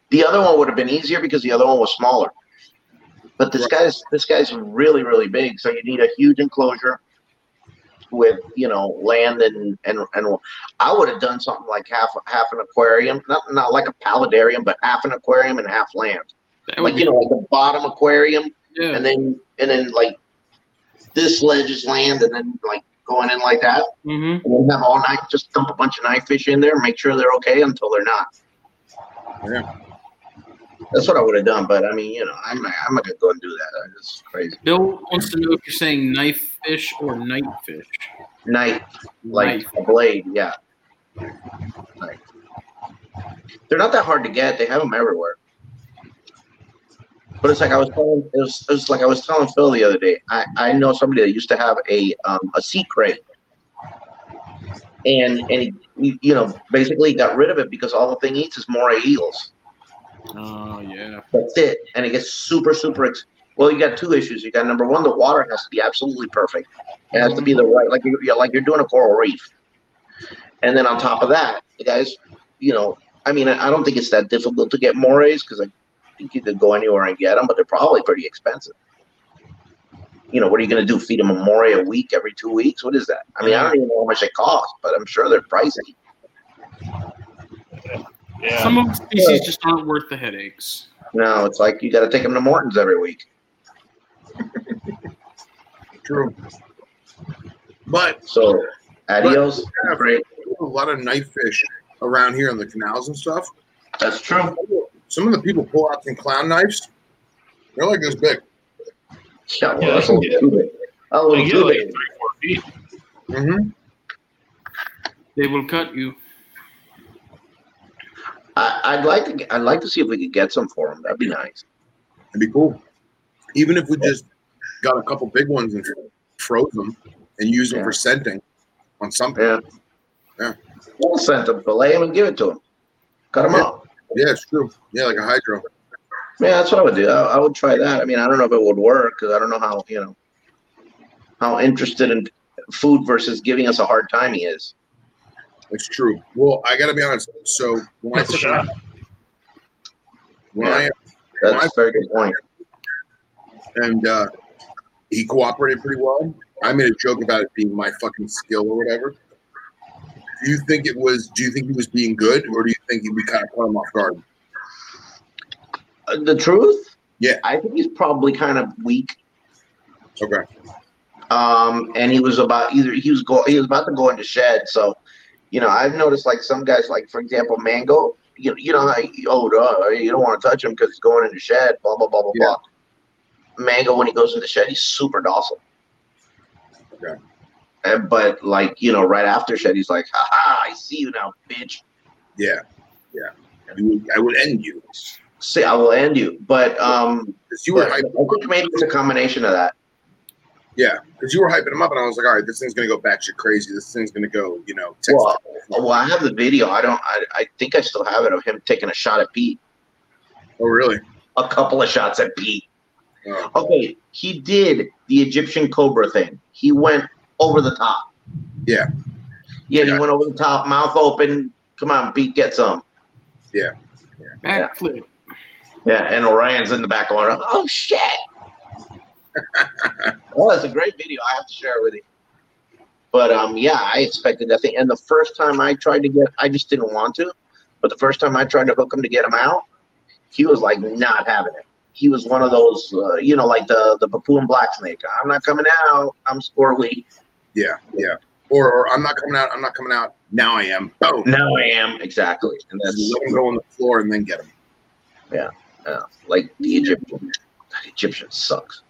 The other one would have been easier because the other one was smaller. But this guy's this guy's really really big, so you need a huge enclosure with you know land and and and I would have done something like half half an aquarium, not not like a paludarium, but half an aquarium and half land, That would like you know like the bottom aquarium, yeah. and then and then like this ledge is land, and then like going in like that, hmm and then have all night just dump a bunch of knife fish in there, make sure they're okay until they're not. Yeah. That's what I would have done, but I mean, you know, I'm I'm not gonna go and do that. It's crazy. Bill wants to know if you're saying knife fish or night fish. Knife, like Knife. a blade, yeah. Knife. They're not that hard to get. They have them everywhere. But it's like I was telling, it was, it was like I was telling Phil the other day. I, I know somebody that used to have a um, a sea krait, and and he, you know basically got rid of it because all the thing eats is moray eels. Oh yeah. That's it. And it gets super, super. Ex- well, you got two issues. You got number one, the water has to be absolutely perfect. It has to be the right, like you're, like you're doing a coral reef. And then on top of that, guys, you know, I mean, I I don't think it's that difficult to get morays because I think you could go anywhere and get them, but they're probably pretty expensive. You know, what are you going to do? Feed them a moray a week every two weeks? What is that? I mean, I don't even know how much it costs, but I'm sure they're pricey. Yeah. Some of the species just aren't worth the headaches. No, it's like you got to take them to Morton's every week. True. But So, adios. Yeah. A lot of night fish around here in the canals and stuff. That's true. Some of the people pull out some clown knives. They're like this big. Yeah, well, Yeah, that's a little yeah. too big. A They little get too like big. three, four feet. Mm-hmm. They will cut you. I, I'd like to. I'd like to see if we could get some for them. That'd be nice. It'd be cool. Even if we just got a couple big ones and froze them and used them Yeah. for scenting on something. Yeah. Yeah. We'll scent them, fillet them, and give it to them. Cut them Yeah. up. Yeah, it's true. Yeah, like a hydro. Yeah, that's what I would do. I, I would try that. I mean, I don't know if it would work because I don't know how you know how interested in food versus giving us a hard time he is. It's true. Well, I got to be honest. So when I That's a took shot. when That's a very good point. and uh, he cooperated pretty well. I made a joke about it being my fucking skill or whatever. Do you think it was? Do you think he was being good, or do you think we kind of caught him off guard? Uh, the truth? Yeah. I think he's probably kind of weak. Okay. um, and he was about either he was go he was about to go into shed. So, you know, I've noticed like some guys, like for example, Mango. You you know, you- oh, duh, you don't want to touch him because he's going into shed. Blah blah blah blah Yeah. blah. Mango, when he goes into shed, he's super docile. Okay. But like you know, right after shed, he's like, "Ha ha! I see you now, bitch. Yeah. Yeah. I would, I would end you. See, I will end you." But um, you were I hyping, think maybe it's a combination of that. yeah, because you were hyping him up, and I was like, all right, this thing's gonna go batshit crazy. This thing's gonna go, you know. Well, Well, I have the video. I don't. I, I think I still have it of him taking a shot at Pete. Oh, really? A couple of shots at Pete. Oh, Okay, he did the Egyptian Cobra thing. He went over the top. Yeah. Yeah, he Yeah. went over the top, mouth open. Come on, Pete, get some. Backflip. Yeah, yeah. and Orion's in the back going, oh shit. well, it's a great video. I have to share it with you. But um, yeah, I expected that thing. And the first time I tried to get, I just didn't want to. But the first time I tried to hook him to get him out, he was like not having it. He was one of those, uh, you know, like the the Papuan black snake. I'm not coming out. I'm squirrely. Yeah, yeah. Or, or I'm not coming out. I'm not coming out. Now I am. Boom. Now I am exactly, and Just that's let him go on the floor and then get him. yeah. like the Egyptian. The Egyptian sucks.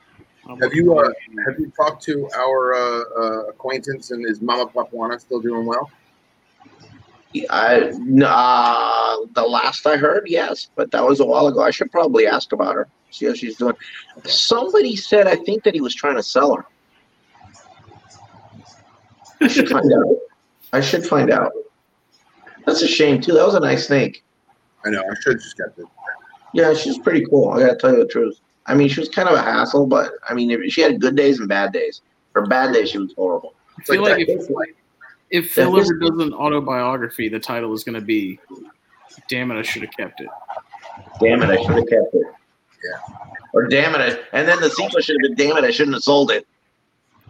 Have you uh, have you talked to our uh, uh, acquaintance and is Mama Papuana still doing well? I uh, the last I heard, yes, but that was a while ago. I should probably ask about her, see how she's doing. Somebody said I think that he was trying to sell her. I should find out. I should find out. That's a shame too. That was a nice snake. I know. I should have just kept it. Yeah, she's pretty cool. I gotta tell you the truth. I mean, she was kind of a hassle, but I mean, if- she had good days and bad days. Her bad days, she was horrible. I feel like like that. if, It's like- if Phil ever does an autobiography, the title is going to be "Damn it, I should have kept it." Damn it, I should have kept it. Yeah. Or damn it, I, and then the sequel should have been damn it, I shouldn't have sold it.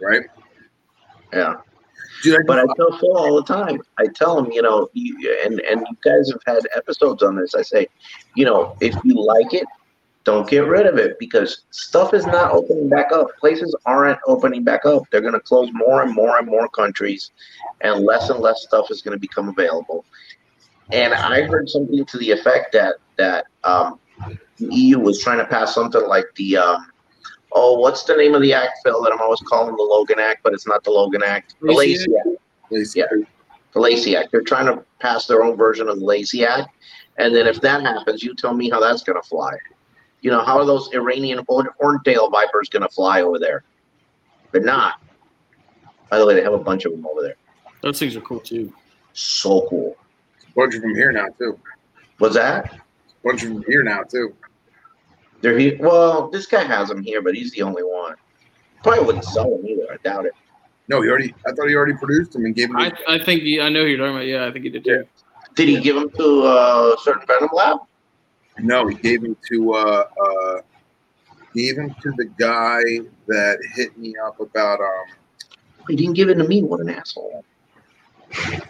right? Yeah. Dude, But I tell Phil all the time. I tell him, you know, and and you guys have had episodes on this. I say, you know, if you like it, don't get rid of it because stuff is not opening back up. Places aren't opening back up. They're going to close more and more and more countries, and less and less stuff is going to become available. And I heard something to the effect that that um, the EU was trying to pass something like the um, oh, what's the name of the act, Phil? That I'm always calling the Logan Act, but it's not the Logan Act. The Lacey Lacey Act Lacey, yeah. the Lacey Act. They're trying to pass their own version of the Lacey Act. And then if that happens, you tell me how that's going to fly. You know, how are those Iranian horn- horntail vipers going to fly over there? They're not. By the way, they have a bunch of them over there. Those things are cool too. So cool. bunch of them here now too. What's that? bunch of them here now too. They're here. Well, this guy has them here, but he's the only one. Probably wouldn't sell them either. I doubt it. No, he already. I thought he already produced them and gave them. I, I think he, I know who you're talking about. Yeah, I think he did too. Did he give them to a certain Venom Lab? no, he gave them to. Uh, uh, gave them to the guy that hit me up about. Um, He didn't give it to me. What an asshole.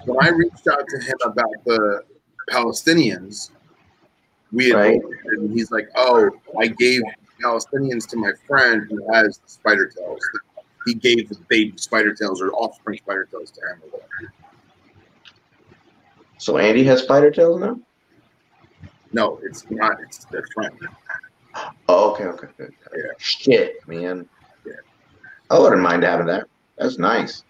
when I reached out to him about the Palestinians, we had Right. and he's like, "Oh, I gave Palestinians to my friend who has spider tails. He gave the baby spider tails or offspring spider tails to him." So Andy has spider tails now? No, it's not. It's their friend. Oh, okay, okay, good. Yeah. Shit, man. Yeah. I wouldn't mind having that. That's nice.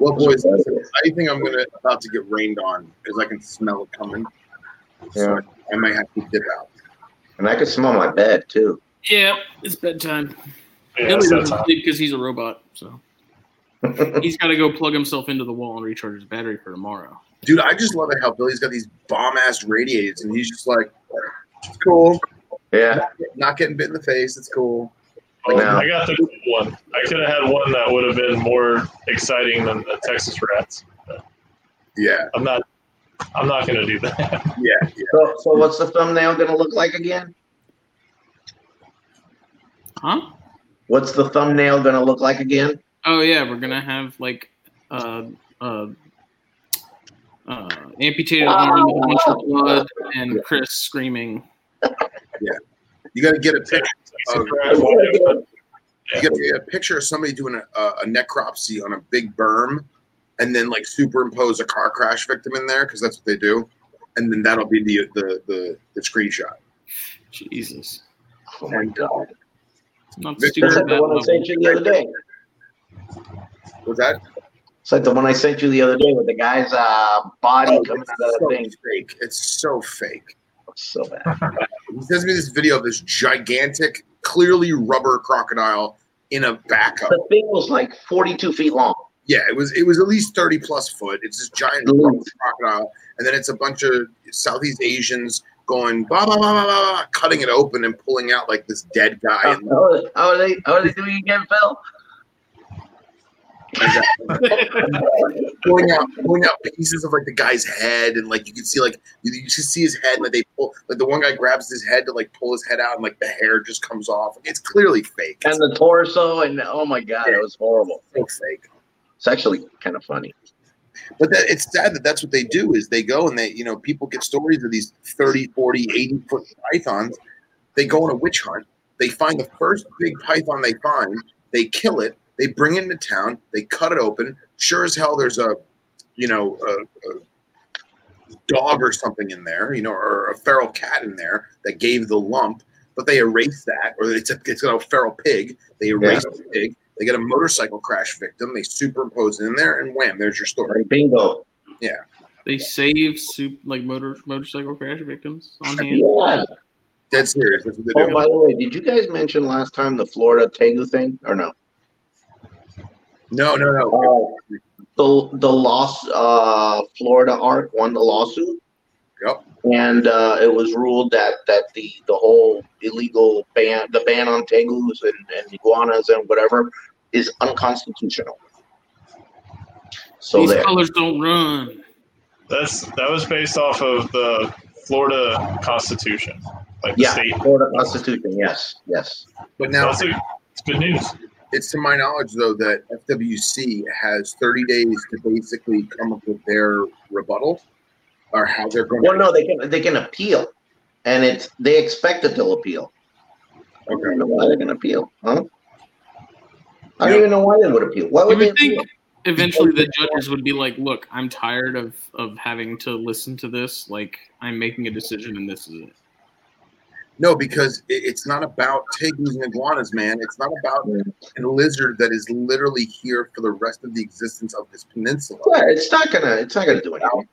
Well, boys, I think I'm gonna about to get rained on because I can smell it coming. So I might have to dip out. And I could smell my bed too. Yeah, it's bedtime. Yeah, Billy it's that doesn't sleep because he's a robot, so he's got to go plug himself into the wall and recharge his battery for tomorrow. Dude, I just love it how Billy's got these bomb ass radiators and he's just like, it's cool. yeah. Not getting bit in the face. It's cool. Oh, No. I got the cool one. I could have had one that would have been more exciting than the Texas Rats. Yeah, I'm not. I'm not going to do that. yeah, yeah. So, so what's the thumbnail gonna look like again? Huh? What's the thumbnail gonna look like again? Oh yeah, we're gonna have like uh uh uh amputated arm with a bunch of blood and Chris screaming. Yeah. You got to get a picture. Of, you got to get a picture of somebody doing a, a, a necropsy on a big Burm, and then like superimpose a car crash victim in there because that's what they do, and then that'll be the the the, the screenshot. Jesus. Oh my god. Not Victor, stupid That's like the that one I sent you the other day. Was that? It's like the one I sent you the other day with the guy's uh, body Oh, coming it's out of the so thing. fake. It's so fake. So bad. He sends me this video of this gigantic, clearly rubber crocodile in a backup. The thing was like 42 feet long. Yeah, it was it was at least thirty plus foot. It's this giant crocodile, and then it's a bunch of Southeast Asians going blah blah blah blah, blah, cutting it open and pulling out like this dead guy. How, And how, are- they? How are they doing again, Phil? pulling out pulling out pieces of like the guy's head and like you can see like you, you just see his head and like they pull like the one guy grabs his head to like pull his head out and like the hair just comes off. It's clearly fake. And the torso, and oh my god, it was horrible. It's so fake. It's actually kind of funny. But that, it's sad that that's what they do is they go and they you know people get stories of these 30 40 80 foot pythons. They go on a witch hunt. They find the first big python they find. They kill it. They bring it into town. They cut it open. Sure as hell there's a you know a, a dog or something in there you know or a feral cat in there that gave the lump but they erase that or it's a, it's got a feral pig. They erase the pig they get a motorcycle crash victim they superimpose it in there and wham there's your story Like, bingo. They save soup like motor motorcycle crash victims on hand. Yeah. Dead serious. That's what Oh, do. by the way, did you guys mention last time the Florida Tegu thing or no? No, no, no. Uh, the the lost uh, Florida Arc won the lawsuit. Yep. And uh, it was ruled that that the the whole illegal ban, the ban on tegus and, and iguanas and whatever, is unconstitutional. So These there. colors don't run. That's that was based off of the Florida Constitution, like the Yeah, state. Florida Constitution. Yes, yes. But now That's a, it's good news. it's to my knowledge though that FWC has 30 days to basically come up with their rebuttal or how they're going Well, to. no, they can they can appeal, and it's they expect that they'll appeal. I don't know why they're going to appeal, huh? I don't Yeah. even know why they would appeal. Why You would they think appeal? eventually the judges would be like, "Look, I'm tired of of having to listen to this. Like, I'm making a decision, and this is it." No, because it's not about tegus and iguanas, man. It's not about a lizard that is literally here for the rest of the existence of this peninsula. Yeah, it's not gonna it's not gonna do anything.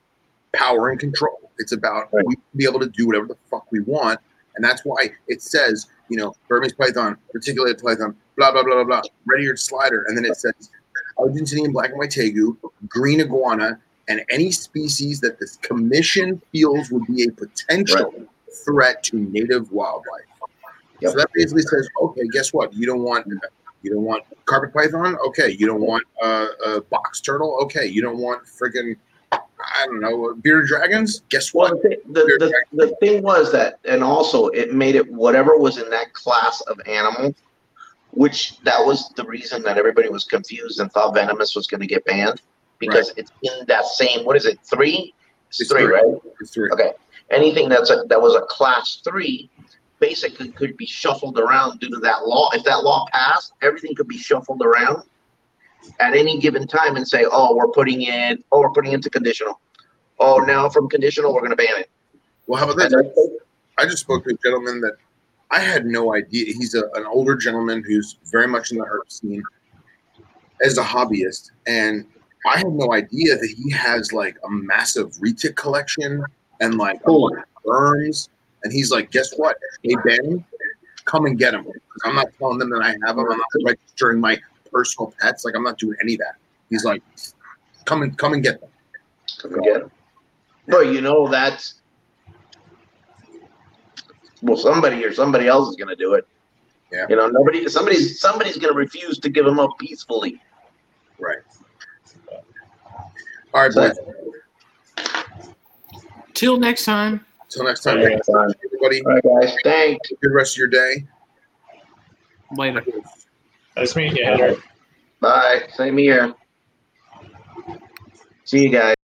Power and control. It's about Right. we be able to do whatever the fuck we want, and that's why it says, you know, Burmese python, reticulated python, blah blah blah blah blah, red-eared slider, and then it says Argentinian black and white tegu, green iguana, and any species that this commission feels would be a potential threat to native wildlife. Yep. So that basically says, okay, guess what? You don't want you don't want carpet python, okay. You don't want uh, a box turtle, okay. You don't want freaking I don't know bearded dragons. Guess Well, what? the, the, the, the thing was that, and also it made it whatever was in that class of animal, which that was the reason that everybody was confused and thought venomous was going to get banned because it's in that same what is it three? It's, It's three, three. right? It's three. Okay. Anything that's a, that was a class three basically could be shuffled around due to that law. If that law passed, everything could be shuffled around at any given time and say, "Oh, we're putting in, oh, we're putting into conditional. Oh, now from conditional, we're going to ban it." Well, how about this? I just spoke to a gentleman that I had no idea. He's a, an older gentleman who's very much in the herp scene as a hobbyist, and I had no idea that he has like a massive retic collection and like a Cool. bunch. And he's like, "Guess what? Hey Ben, come and get them. I'm not telling them that I have them. I'm not registering my personal pets. Like I'm not doing any of that." He's like, "Come and come and get them." Come and get it. Bro, you know that's well, somebody or somebody else is gonna do it. Yeah. You know, nobody, somebody's somebody's gonna refuse to give them up peacefully. Right. All right, boys. Till next time. Till next time, Yeah. thank you, everybody. All right, guys. Thanks. Good rest of your day. Later. Nice meeting you, Henry. Bye. Same here. See you guys.